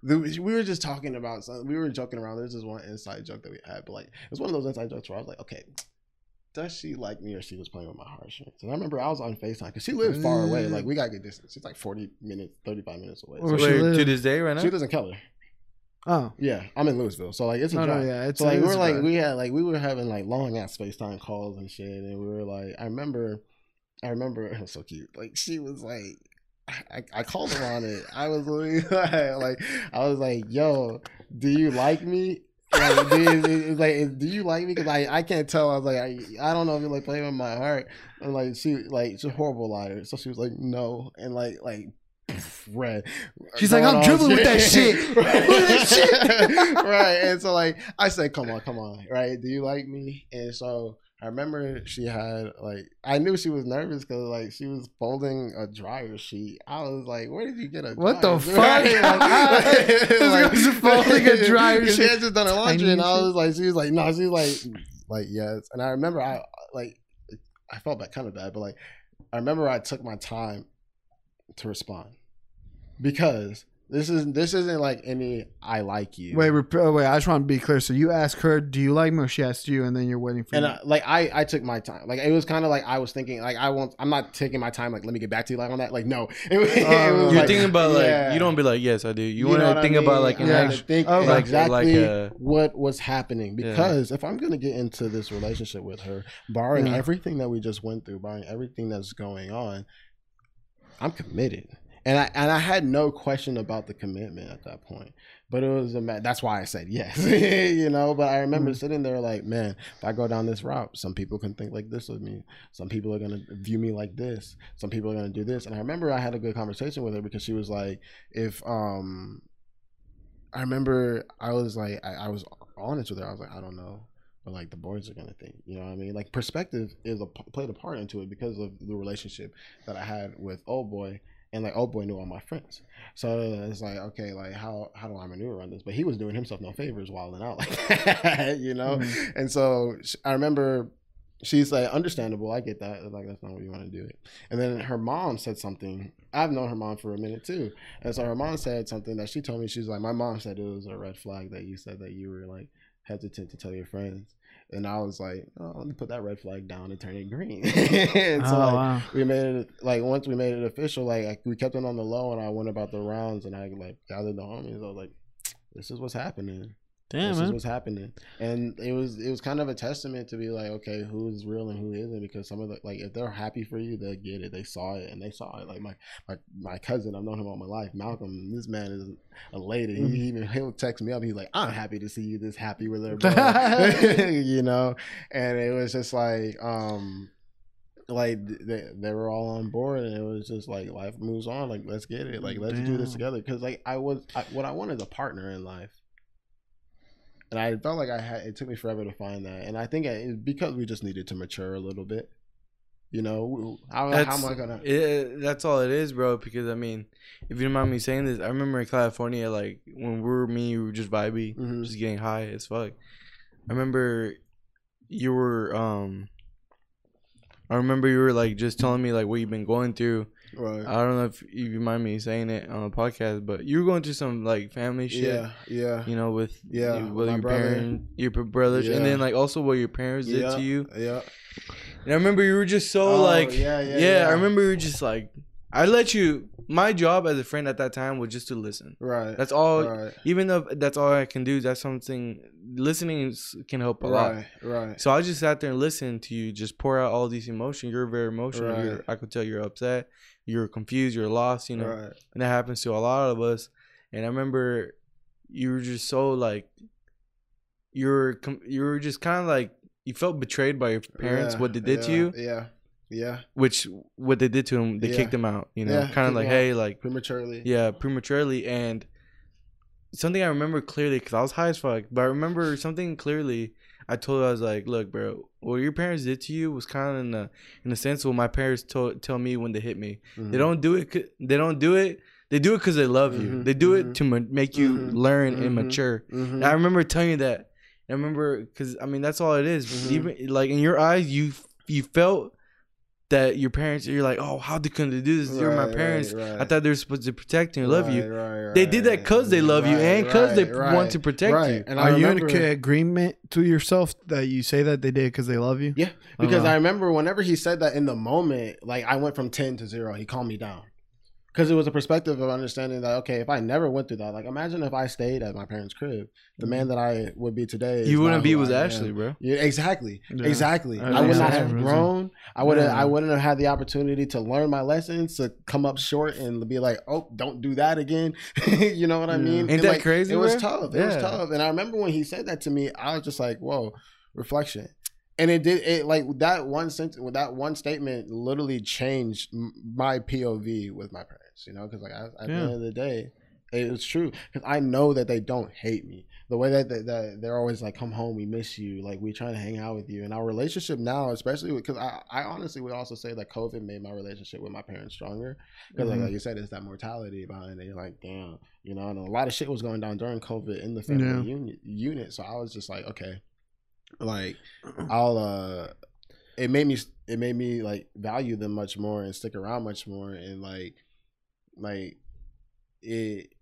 We were just talking about something. We were joking around. There's this one inside joke that we had, but like it was one of those inside jokes where I was like, "Okay, does she like me or she was playing with my heartstrings?" And I remember I was on Facetime because she lives far away. Like we got good distance. She's like 40 minutes, 35 minutes away. Where So she Wait, live? to this day, right now. she lives in Keller. Oh, Yeah, I'm in Lewisville, so like it's a no, drive. no, yeah. It's So like it we is were like we had like we were having like long ass FaceTime calls and shit, and we were like I remember, I remember [LAUGHS] it was so cute. Like she was like, I, I called her on it. I was literally [LAUGHS] like, I was like, yo, do you like me? Like, do you, it's like, do you like me? Because I, I can't tell. I was like, I, I don't know if you're like playing with my heart. And like she like she's a horrible liar. So she was like, no, and like like red. She's like, "I'm dribbling with that shit. [LAUGHS] right. [LAUGHS] That shit. [LAUGHS] right. And so like I said, come on, come on, right? Do you like me? And so I remember she had like I knew she was nervous because like she was folding a dryer sheet. I was like, where did you get a What the fuck? Right? This girl's folding a dryer She sheet. had just done her laundry, and I was like, she was like, no, she was like, like yes. And I remember I like I felt bad, kind of bad, but like I remember I took my time to respond because this is this isn't like any I like you. Wait, rep- oh, wait. I just want to be clear. So you ask her, "Do you like me?" Or she asked you, and then you're waiting for. and you. I, like I, I took my time. Like it was kind of like I was thinking. Like I won't. I'm not taking my time. Like let me get back to you. Like on that. Like no. [LAUGHS] It, was- it Oh. was You're like- thinking about like yeah. you don't be like yes I do. You, You want to what I think mean? about like an Yeah. had think Oh, like exactly like uh what was happening Yeah. because if I'm gonna get into this relationship with her, barring Yeah. everything that we just went through, barring everything that's going on, I'm committed, and I and I had no question about the commitment at that point. But it was a that's why I said yes, [LAUGHS] you know. But I remember Mhm. sitting there like, man, if I go down this route, some people can think like this of me. Some people are gonna view me like this. Some people are gonna do this. And I remember I had a good conversation with her because she was like, if um I remember I was like, I, I was honest with her. I was like, I don't know, but like the boys are gonna think, you know what I mean? Like perspective is a played a part into it because of the relationship that I had with old boy, and like old boy knew all my friends. So it's like, okay, like how how do I maneuver around this? But he was doing himself no favors, while wilding out [LAUGHS] like that, you know. Mhm. And so I remember she's like, understandable, I get that. Like that's not what you want to do. it And then her mom said something. I've known her mom for a minute too. And so her mom said something that she told me. She's like, my mom said it was a red flag that you said that you were like hesitant to tell your friends. And I was like, oh, let me put that red flag down and turn it green. and [LAUGHS] oh, so oh, like, wow. we made it like once we made it official, like, like, we kept it on the low, and I went about the rounds, and I like gathered the homies. I was like, "This is what's happening. Damn, this is what's happening." And it was it was kind of a testament to be like, okay, who's real and who isn't? Because some of the like, if they're happy for you, they get it. They saw it, and they saw it. Like my my my cousin, I've known him all my life. Malcolm, this man is a lady. Mhm. He even he'll text me up. He's like, "I'm happy to see you this happy with her, [LAUGHS] [LAUGHS] you know. And it was just like, um, like they, they were all on board and it was just like life moves on like let's get it like let's do this together because like i was I, what i wanted is a partner in life and i felt like i had it took me forever to find that and i think it, because we just needed to mature a little bit you know how, how That's, am i gonna it, that's all it is, bro. Because I mean, if you don't mind me saying this, I remember in California, like when we were me, we were just vibey, Mhm. just getting high as fuck. I remember you were, um, I remember you were like just telling me like what you've been going through. Right I don't know if you mind me saying it on a podcast, but you were going through some like family shit. yeah yeah You know, with Yeah, you- with your brother. parents, your brothers, and then like also what your parents did yeah to you. yeah And I remember you were just so Oh, like, yeah, yeah, yeah, yeah. I remember you were just like, I let you. My job as a friend at that time was just to listen. right That's all. right Even though that's all I can do, that's something listening can help a lot. right right So I just sat there and listened to you just pour out all these emotions. You're very emotional. You're, Right. I could tell you're upset. You're confused. You're lost. You know, right and that happens to a lot of us. and I remember you were just so like you were you were just kind of like you felt betrayed by your parents Yeah, what they did to you, Yeah, yeah, which what they did to him they Yeah. kicked him out. You know, Yeah, kind of like hey like prematurely. yeah prematurely and something I remember clearly because I was high as fuck, but I remember something clearly. I told her I was like, "Look, bro, what your parents did to you was kind of in the in the sense what my parents told tell me when they hit me. Mhm. They don't do it. They don't do it. They do it because they love you. Mhm, They do it to ma- make you Mhm, learn and mhm. mature. And I remember telling you that. I remember because I mean that's all it is. Even like in your eyes, you you felt that your parents. You're like, oh, how they could they do this? You're my parents. right, I thought they were supposed to protect you and love you. Right, right, They did that because they love you and because they right, want to protect right. you. And I Are you in a agreement to yourself that you say that they did because they love you? Yeah, because wow. I remember whenever he said that in the moment, like I went from ten to zero. He calmed me down because it was a perspective of understanding that okay, if I never went through that, like imagine if I stayed at my parents' crib, the man that I would be today. is You wouldn't be who with I am. Ashley, bro. Yeah, exactly, Yeah. exactly. I I, would not have grown. I would have. Yeah. I wouldn't have had the opportunity to learn my lessons, to come up short and be like, "Oh, don't do that again." [LAUGHS] you know what I mean? Ain't And, that like, crazy, It was bro? tough. It was tough. And I remember when he said that to me, I was just like, "Whoa." Reflection and it did it like that one sentence that one statement literally changed my pov with my parents you know because like I, at the end of the day it was true. Because i know that they don't hate me. The way that, that, that they're always like come home we miss you. Like we trying to hang out with you. And our relationship now especially because I, I honestly would also say that covid made my relationship with my parents stronger. Because like, Mhm. like you said it's that mortality behind it. You're like damn you know and a lot of shit was going down during covid in the family Yeah. unit, unit. So i was just like okay like [CLEARS THROAT] I'll uh it made me it made me like value them much more and stick around much more and like like it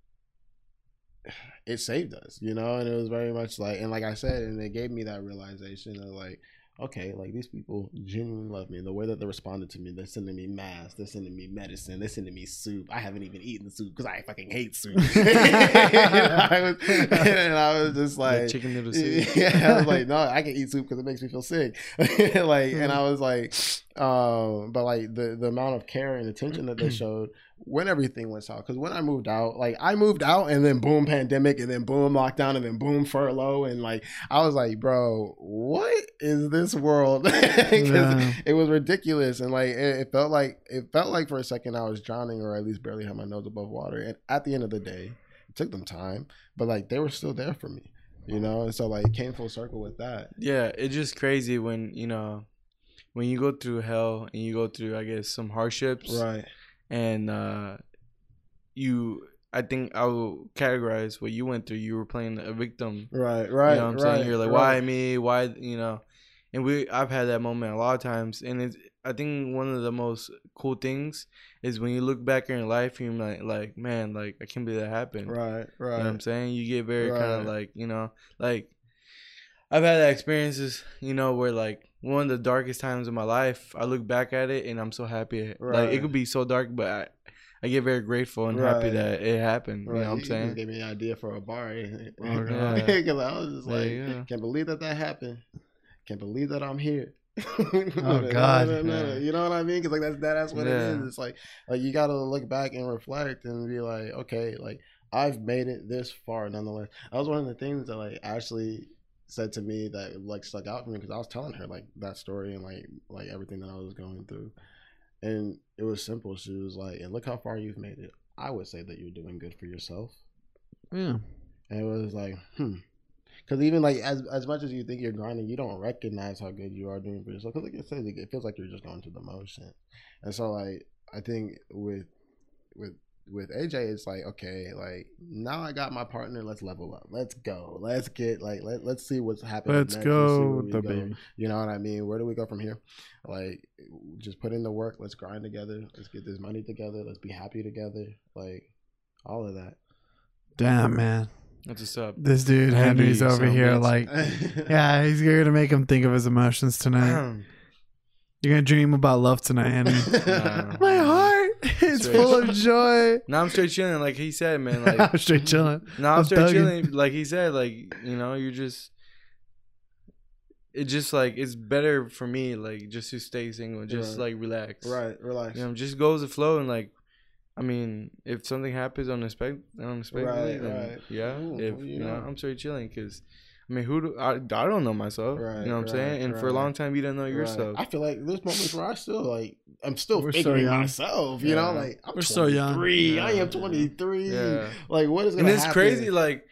it saved us, you know, and it was very much like and like I said, and it gave me that realization of like, okay, like these people genuinely love me. The way that they responded to me, they're sending me masks, they're sending me medicine, they're sending me soup. I haven't even eaten the soup because I fucking hate soup. [LAUGHS] and, I was, [LAUGHS] and I was just Like like chicken noodle soup. yeah, [LAUGHS] I was like, no, I can eat soup because it makes me feel sick. like, and Mm-hmm. I was like, um, but like the the amount of care and attention that they [CLEARS THROAT] showed when everything went south. Because when I moved out, like I moved out and then boom pandemic and then boom lockdown and then boom furlough and like I was like, bro, what is this world? [LAUGHS] 'Cause Yeah. it was ridiculous and like it, it felt like it felt like for a second I was drowning or at least barely had my nose above water. And at the end of the day, it took them time, but like they were still there for me you know and so like it came full circle with that Yeah, it's just crazy when you know when you go through hell and you go through, I guess, some hardships, right and uh, you. I think I will categorize what you went through. You were playing a victim. right right you know what I'm right, saying? You're like, right. why me? Why you know? And we, I've had that moment a lot of times, and it's. I think one of the most cool things is when you look back in your life, you're like, like, man, like I can't believe that happened. right right. You know what I'm saying? You get very kind of like, you know, like I've had experiences, you know, where like one of the darkest times of my life, I look back at it and I'm so happy. Right. Like it could be so dark, but I, I get very grateful and happy that it happened. right You know what I'm you saying? gave me an idea for a bar Oh, [LAUGHS] God. [LAUGHS] because i was just like you go. can't believe that that happened can't believe that i'm here [LAUGHS] Oh, God. Yeah. you know what I mean? Because like that's that, that's what Yeah. it is. It's like like you gotta look back and reflect and be like, okay, like I've made it this far. Nonetheless, that was one of the things that like Ashley said to me that like stuck out for me because I was telling her like that story and like like everything that I was going through, and it was simple. She was like, "And look how far you've made it." I would say that you're doing good for yourself. Yeah. And it was like, hmm. Because even like as as much as you think you're grinding, you don't recognize how good you are doing for yourself. Because like I said, it feels like you're just going through the motion. And so like I think with with with AJ, it's like okay, like now I got my partner. Let's level up. Let's go. Let's get like let let's see what's happening. Let's next go where with we the go. baby. You know what I mean? Where do we go from here? Like, just put in the work. Let's grind together. Let's get this money together. Let's be happy together. Like, all of that. Damn, man. That's what's up. This dude Henry, Henry's over son, here bitch. like, [LAUGHS] yeah, he's gonna make him think of his emotions tonight. [CLEARS THROAT] You're gonna dream about love tonight, Henry. [LAUGHS] Nah. My heart is Straight. Full of joy. now I'm straight chilling, like he said, man. Like I'm [LAUGHS] straight chilling. now I'm I'm straight thugging. chilling, like he said, like you know, you're just. It just like it's better for me, like just to stay single, just Right. like relax. right. Relax. You know, just go with the flow and like I mean, if something happens unexpected, unexpectedly, Right, then right. yeah. Ooh, if you you know, know. I'm straight chilling because. I mean, who do I? I don't know myself. Right, you know what I'm right, saying? And for a long time, you didn't know Right. yourself. I feel like there's moments where I still like I'm still We're figuring young. myself. You know, like I'm We're so young. 23. I am 23. Yeah. Like what is gonna and it's happen? crazy. Like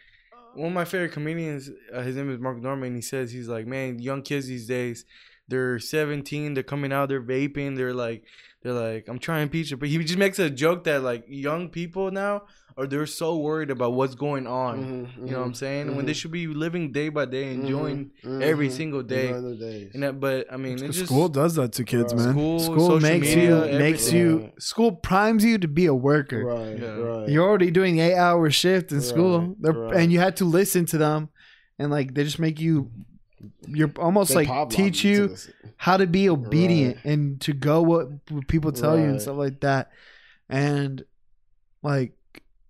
one of my favorite comedians, uh, his name is Mark Normand. He says he's like, man, young kids these days, they're 17, they're coming out, they're vaping, they're like, they're like, I'm trying pizza, but he just makes a joke that like young people now are they're so worried about what's going on. Mhm, You know what I'm mhm, saying? When they mhm, should be living day by day, enjoying mhm, every single day. Enjoying the days. And that, but I mean, it's just school does that to kids, Right. man. School, School, makes media, you makes you school primes you to be a worker. right, Yeah. right. You're already doing eight hour shift in school, Right, They're, right. and you had to listen to them, and like they just make you. You're almost They like teach you how to be obedient and to go what people tell you and stuff like that, and like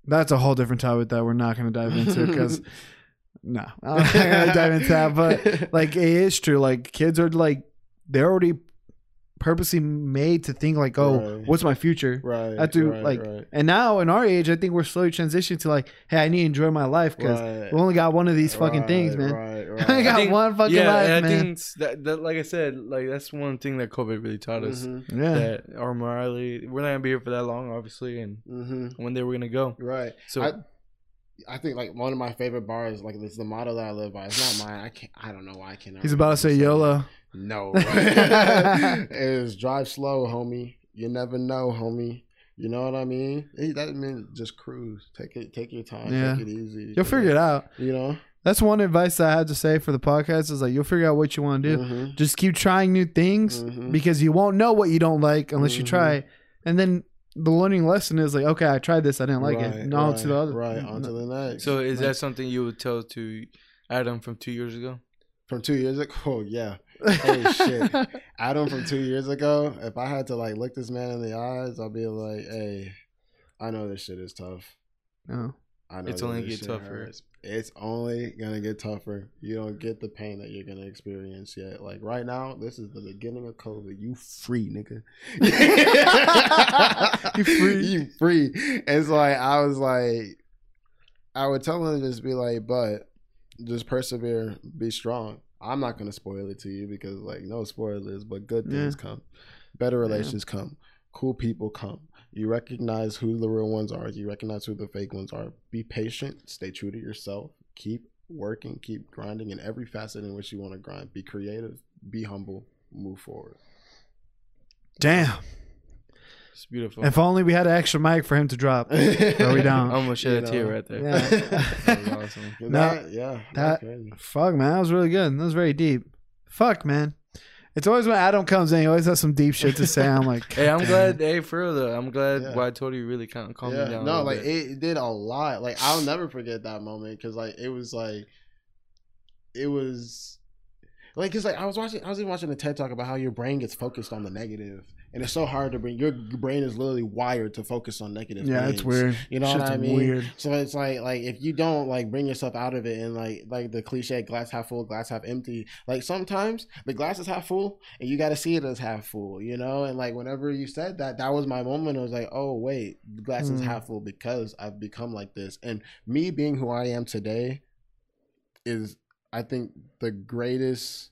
that's a whole different topic that we're not going to dive into because [LAUGHS] no, I'm not going to dive into that. But [LAUGHS] like it is true. Like kids are like they're already purposely made to think like, oh, Right. what's my future? right, I have to right, like, right, and now in our age, I think we're slowly transitioning to like, hey, I need to enjoy my life because right. we only got one of these fucking things, man. Right, [LAUGHS] I right. got think- one fucking yeah, life, and I man. think that, that, like I said, like that's one thing that COVID really taught us. Mhm, yeah, That our morality, we're not gonna be here for that long, obviously, and mhm. one day we're gonna go. Right. So I, I think like one of my favorite bars, like this is the motto that I live by. It's not mine. I can't. I don't know why I cannot. he's about to say YOLO. No. [LAUGHS] [LAUGHS] is drive slow, homie. You never know, homie. You know what I mean? That means just cruise. Take it. Take your time. Yeah. Take it easy. You'll figure it out. You know. That's one advice I had to say for the podcast is like you'll figure out what you want to do. Mhm, Just keep trying new things mhm. because you won't know what you don't like unless you Mhm. try. And then the learning lesson is like, okay, I tried this, I didn't like Right, it. Now right, to the other. Right. On to the next. so is Like- that something you would tell to Adam from two years ago? from two years ago. Oh yeah. Hey, [LAUGHS] shit. Adam from two years ago, if I had to like look this man in the eyes, I'd be like, hey, I know this shit is tough. No. I know It's only this get shit tougher. hurts. It's only gonna get tougher. You don't get the pain that you're gonna experience yet. Like right now, this is the beginning of COVID. You free, nigga. [LAUGHS] You free. You free. And so like I was like, I would tell him to just be like, but just persevere, be strong. I'm not gonna spoil it to you because like no spoilers, but good things come, better relations come, cool people come. You recognize who the real ones are. You recognize who the fake ones are. Be patient. Stay true to yourself. Keep working. Keep grinding in every facet in which you want to grind. Be creative. Be humble. Move forward. Damn. It's beautiful. If only we had an extra mic for him to drop. [LAUGHS] No, we I don't. almost shed You a tear right there. Yeah. [LAUGHS] that was [LAUGHS] awesome. Yeah, No, that, yeah, that- that's crazy. Fuck, man. That was really good. That was very deep. Fuck, man. It's always when Adam comes in, he always has some deep shit to say. I'm like, [LAUGHS] Hey, I'm glad. damn it." Hey, for real though, I'm glad Yeah. what I told you really kind of calmed me down. no, little like bit. it, it did a lot. Like I'll never forget that moment because like it was like it was like because like I was watching I was even watching a TED talk about how your brain gets focused on the negative and it's so hard to bring your brain is literally wired to focus on negative. Yeah, it's weird. You know Shit's what I mean? Weird. So it's like like if you don't like bring yourself out of it and like like the cliche glass half full, glass half empty. Like sometimes the glass is half full and you got to see it as half full, you know. And like whenever you said that, that was my moment. I was like, oh wait, the glass is Mm. half full because I've become like this. And me being who I am today is, I think, the greatest.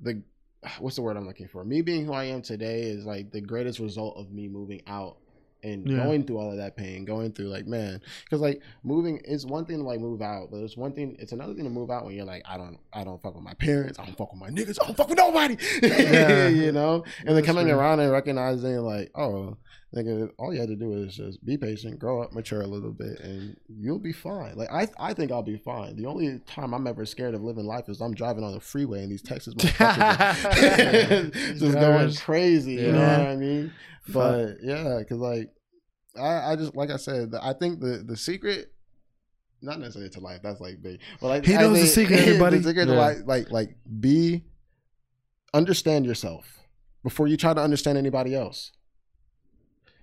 The [SIGHS] what's the word I'm looking for? Me being who I am today is like the greatest result of me moving out and Yeah. going through all of that pain, going through like man, because like moving is one thing to like move out, but it's one thing. It's another thing to move out when you're like, I don't, I don't fuck with my parents, I don't fuck with my niggas, I don't fuck with nobody, [LAUGHS] Yeah. you know. And then coming true. around and recognizing like, oh, nigga, uh, all you had to do is just be patient, grow up, mature a little bit, and you'll be fine. Like I, I think I'll be fine. The only time I'm ever scared of living life is I'm driving on the freeway and these Texas [LAUGHS] motherfuckers [LAUGHS] [LAUGHS] just going crazy. You know what I mean? But yeah, because like I, I just like I said, I think the the secret, not necessarily to life. That's like big, but like He I knows the secret, everybody. the secret to life, like like be, understand yourself before you try to understand anybody else.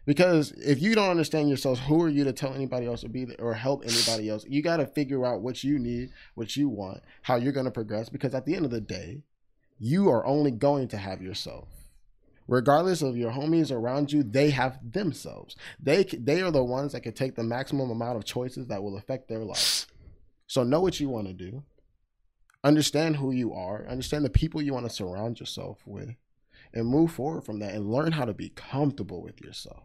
Because if you don't understand yourself, who are you to tell anybody else to be there or help anybody else? You got to figure out what you need, what you want, how you're going to progress. Because at the end of the day, you are only going to have yourself. regardless of your homies around you, they have themselves. They they are the ones that can take the maximum amount of choices that will affect their life. So know what you want to do. Understand who you are. Understand the people you want to surround yourself with, and move forward from that. And learn how to be comfortable with yourself.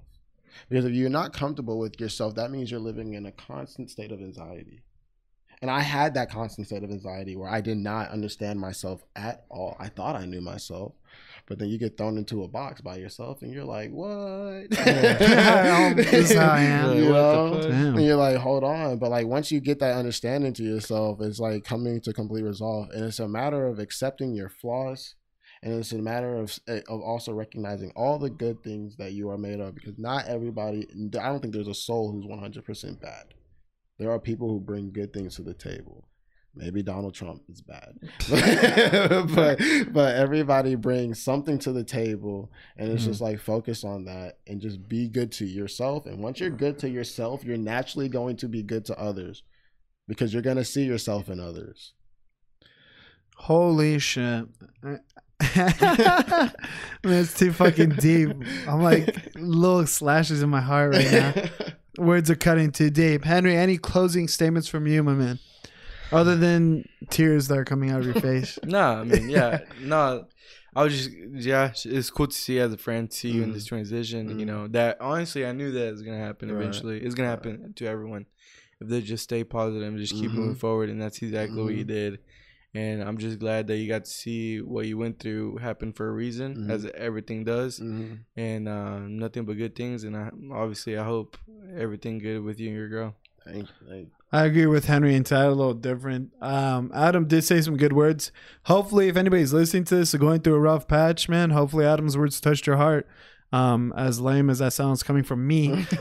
Because if you're not comfortable with yourself, that means you're living in a constant state of anxiety. And I had that constant state of anxiety where I did not understand myself at all. I thought I knew myself, but then you get thrown into a box by yourself and you're like, what? [LAUGHS] Um, this is how I am. You [LAUGHS] know? Damn. And you're like, hold on. But like once you get that understanding to yourself, it's like coming to complete resolve. And it's a matter of accepting your flaws. And it's a matter of eh, of also recognizing all the good things that you are made of. Because not everybody, I don't think there's a soul who's 100% bad. There are people who bring good things to the table. Maybe Donald Trump is bad, [LAUGHS] [LAUGHS] but but everybody brings something to the table, and it's just mm-hmm. like focus on that and just be good to yourself. And once you're good to yourself, you're naturally going to be good to others because you're gonna see yourself in others. Holy shit. [LAUGHS] Man, it's too fucking deep. I'm like little slashes in my heart right now. [LAUGHS] Words are cutting too deep. Henry, any closing statements from you, my man? Other than tears that are coming out of your face. [LAUGHS] no, I mean, yeah, no. I was just, yeah, it's cool to see you as a friend, see you in Mhm. this transition. You Mhm. know that honestly, I knew that was gonna happen Right. eventually. It's gonna happen to everyone if they just stay positive and just keep Mhm. moving forward. And that's exactly what you Mhm. did. And I'm just glad that you got to see what you went through happen for a reason, Mhm. as everything does, Mhm. and uh, nothing but good things. And I, obviously, I hope everything good with you and your girl. Thank you. Thank you. I agree with Henry and Tad a little different. Um, Adam did say some good words. Hopefully, if anybody's listening to this or going through a rough patch, man, hopefully Adam's words touched your heart. Um, as lame as that sounds coming from me, [LAUGHS] [LAUGHS]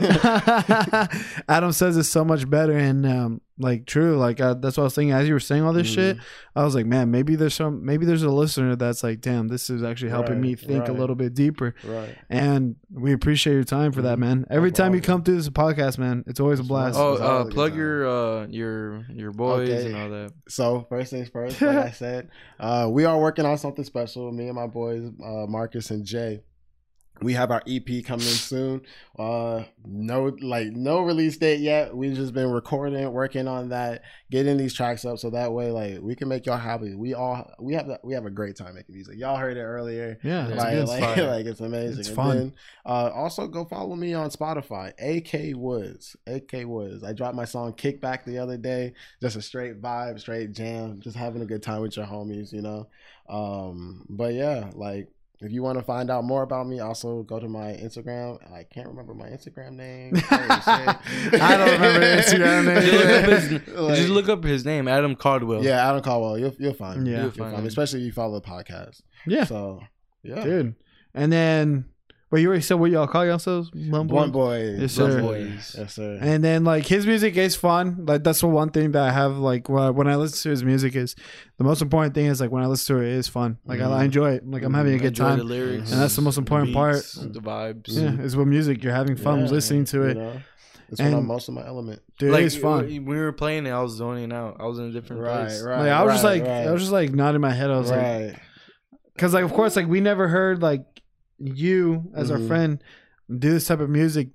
Adam says it's so much better and um, like true. Like uh, that's what I was thinking as you were saying all this Mhm. shit. I was like, man, maybe there's some, maybe there's a listener that's like, damn, this is actually helping Right, me think a little bit deeper. Right. And we appreciate your time for that, Mhm. man. Every time you come through this podcast, man, it's always a blast. Oh, uh, plug your uh, your your boys Okay. and all that. So first things first, like [LAUGHS] I said, uh, we are working on something special. Me and my boys, uh, Marcus and Jay. We have our EP coming soon. Uh, no, like no release date yet. We've just been recording, working on that, getting these tracks up, so that way, like, we can make y'all happy. We all we have we have a great time making music. Y'all heard it earlier. yeah, it's like, good. like, [LAUGHS] like it's amazing. It's And fun. then, uh, also go follow me on Spotify, AK Woods. AK Woods. I dropped my song Kickback the other day. Just a straight vibe, straight jam. Just having a good time with your homies, you know. Um, but yeah, like if you want to find out more about me, also go to my Instagram. I can't remember my Instagram name. [LAUGHS] I don't remember Instagram name. Just look, up his, [LAUGHS] Like- just look up his name, Adam Caldwell. Yeah, Adam Caldwell. You'll you'll find. Yeah. you'll, You'll find, find him. Especially if you follow the podcast. Yeah, So yeah, dude. And then, well, you already said what y'all call yourselves, Blunt one Boys? boy. Yes, sir. Boys. Yes, sir. And then, like his music is fun. Like that's the one thing that I have. Like when I listen to his music, is the most important thing is like when I listen to it, it is fun. Like I, I Mhm. enjoy it. Like I'm having a good Enjoy the time. lyrics, And that's the most important part. beats, The vibes. Yeah, it's with music. You're having fun Yeah, listening to you it. know? It's when I'm most of my element. Dude, like it is fun. we were playing it, I was zoning out. I was in a different Right, place. right. like I was just like right. I was just like nodding my head. I was like, because like of course like we never heard like you as our Mhm. friend do this type of music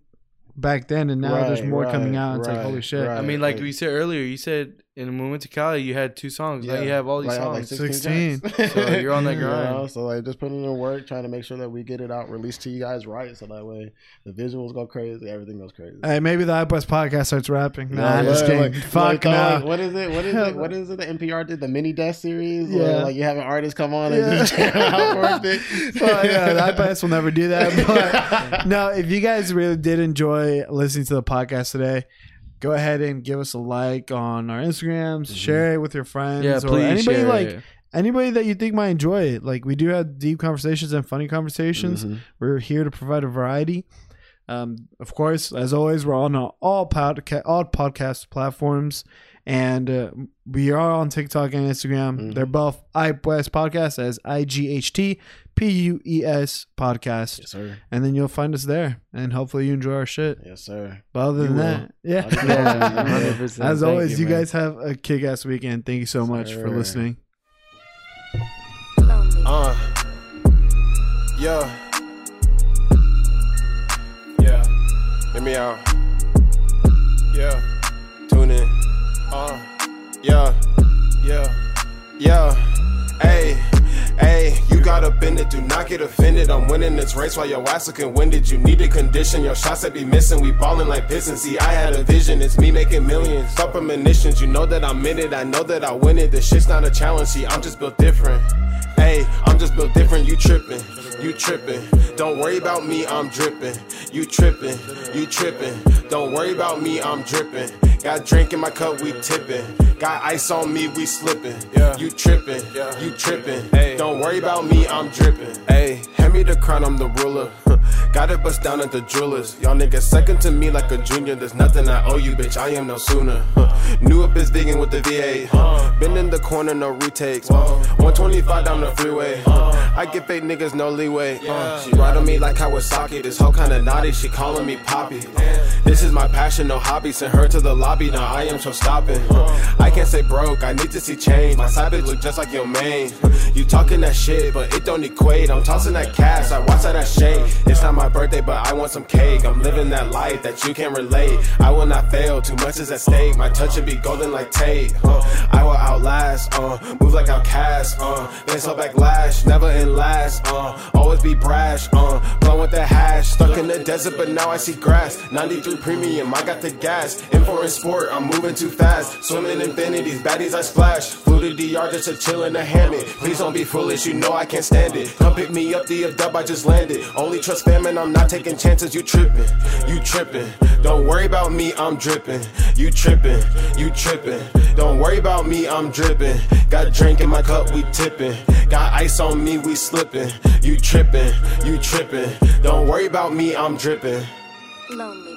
back then, and now there's more right, coming out. It's like holy shit. right. I mean, like like- we said earlier, you said in when we went to Cali, you had two songs. Now you have all these Like, I have, songs. 16. [LAUGHS] So you're on that [LAUGHS] You grind. know, So like just putting in work, trying to make sure that we get it out, released to you guys right, so that way the visuals go crazy, everything goes crazy. Hey, maybe the iBus podcast starts rapping. Nah, Yeah, I'm just kidding. like- Fuck like, no. like, what is it? What is it? What [LAUGHS] is it? The NPR did the mini desk series. Yeah. Where, like you have an artist come on and Yeah. just jam out for a bit. well, yeah, the iPads will never do that. But no, if you guys really did enjoy listening to the podcast today, go ahead and give us a like on our Instagrams, share it with your friends, yeah, or please anybody like it. anybody that you think might enjoy it. Like we do have deep conversations and funny conversations. Mhm. We're here to provide a variety. Um, of course, as always, we're on all podcast all podcast platforms, and uh, we are on TikTok and Instagram. Mhm. They're both iPues Podcast as I G H T P U E S podcast. Yes, sir. And then you'll find us there. And hopefully you enjoy our shit. Yes, sir. But other than you that, will. yeah. yeah As always, you, you guys have a kick ass weekend. Thank you so much for listening. Uh, yeah. Yeah. Let me out. Yeah. Tune in. Uh, yeah. Yeah. Yeah. Hey. Hey, you got it, do not get offended. I'm winning this race while your ass looking winded. You need to condition your shots that be missing. We ballin' like pistons. See, I had a vision, it's me making millions. Stop premonitions, you know that I'm in it. I know that I win it. This shit's not a challenge. See, I'm just built different. Hey, I'm just built different. You trippin', you trippin'. Don't worry about me, I'm drippin'. You trippin', you trippin'. Don't worry about me, I'm drippin'. Got drink in my cup, we tippin'. Got ice on me, we slippin'. Yeah. You trippin', you trippin'. Hey, don't worry about me, I'm drippin'. Hey, hand me the crown, I'm the ruler. [LAUGHS] Got it bust down at the jewelers. Y'all niggas second to me like a junior. There's nothing I owe you, bitch. I am no sooner. [LAUGHS] New up is vegan with the V8. Uh. Been in the corner, no retakes. Uh. 125 down the freeway. Uh. I give fake niggas no leeway. She ride on me like Kawasaki. This hoe kinda naughty. She calling me Poppy. This is my passion, no hobby. Send her to the lobby. Now I am so stopping. I can't say broke. I need to see change. My side bitch look just like your main. You talking that shit, but it don't equate. I'm tossing that cash. I watch how that shade. It's not my birthday, but I want some cake. I'm living that life that you can relate. I will not fail. Too much is at stake. My touch should be golden like Tate. Uh, I will outlast. Uh, move like outcast. Uh, then so backlash. Never in last. Uh, always be brash. Uh, blow with the hash. Stuck in the desert, but now I see grass. 93 premium. I got the gas. In foreign sport. I'm moving too fast. Swimming infinities. Baddies I splash. Flew to DR just to chill in the hammock. Please don't be foolish. You know I can't stand it. Come pick me up. The dub I just landed. Only trust fam and I'm not taking chances. You tripping. You tripping. Don't worry about me. I'm dripping. You tripping. You tripping. Don't worry about me. I'm dripping. Got drink in my cup. We tipping. Got ice on me. We slipping. You tripping. You tripping. Don't worry about me. I'm dripping. Lonely.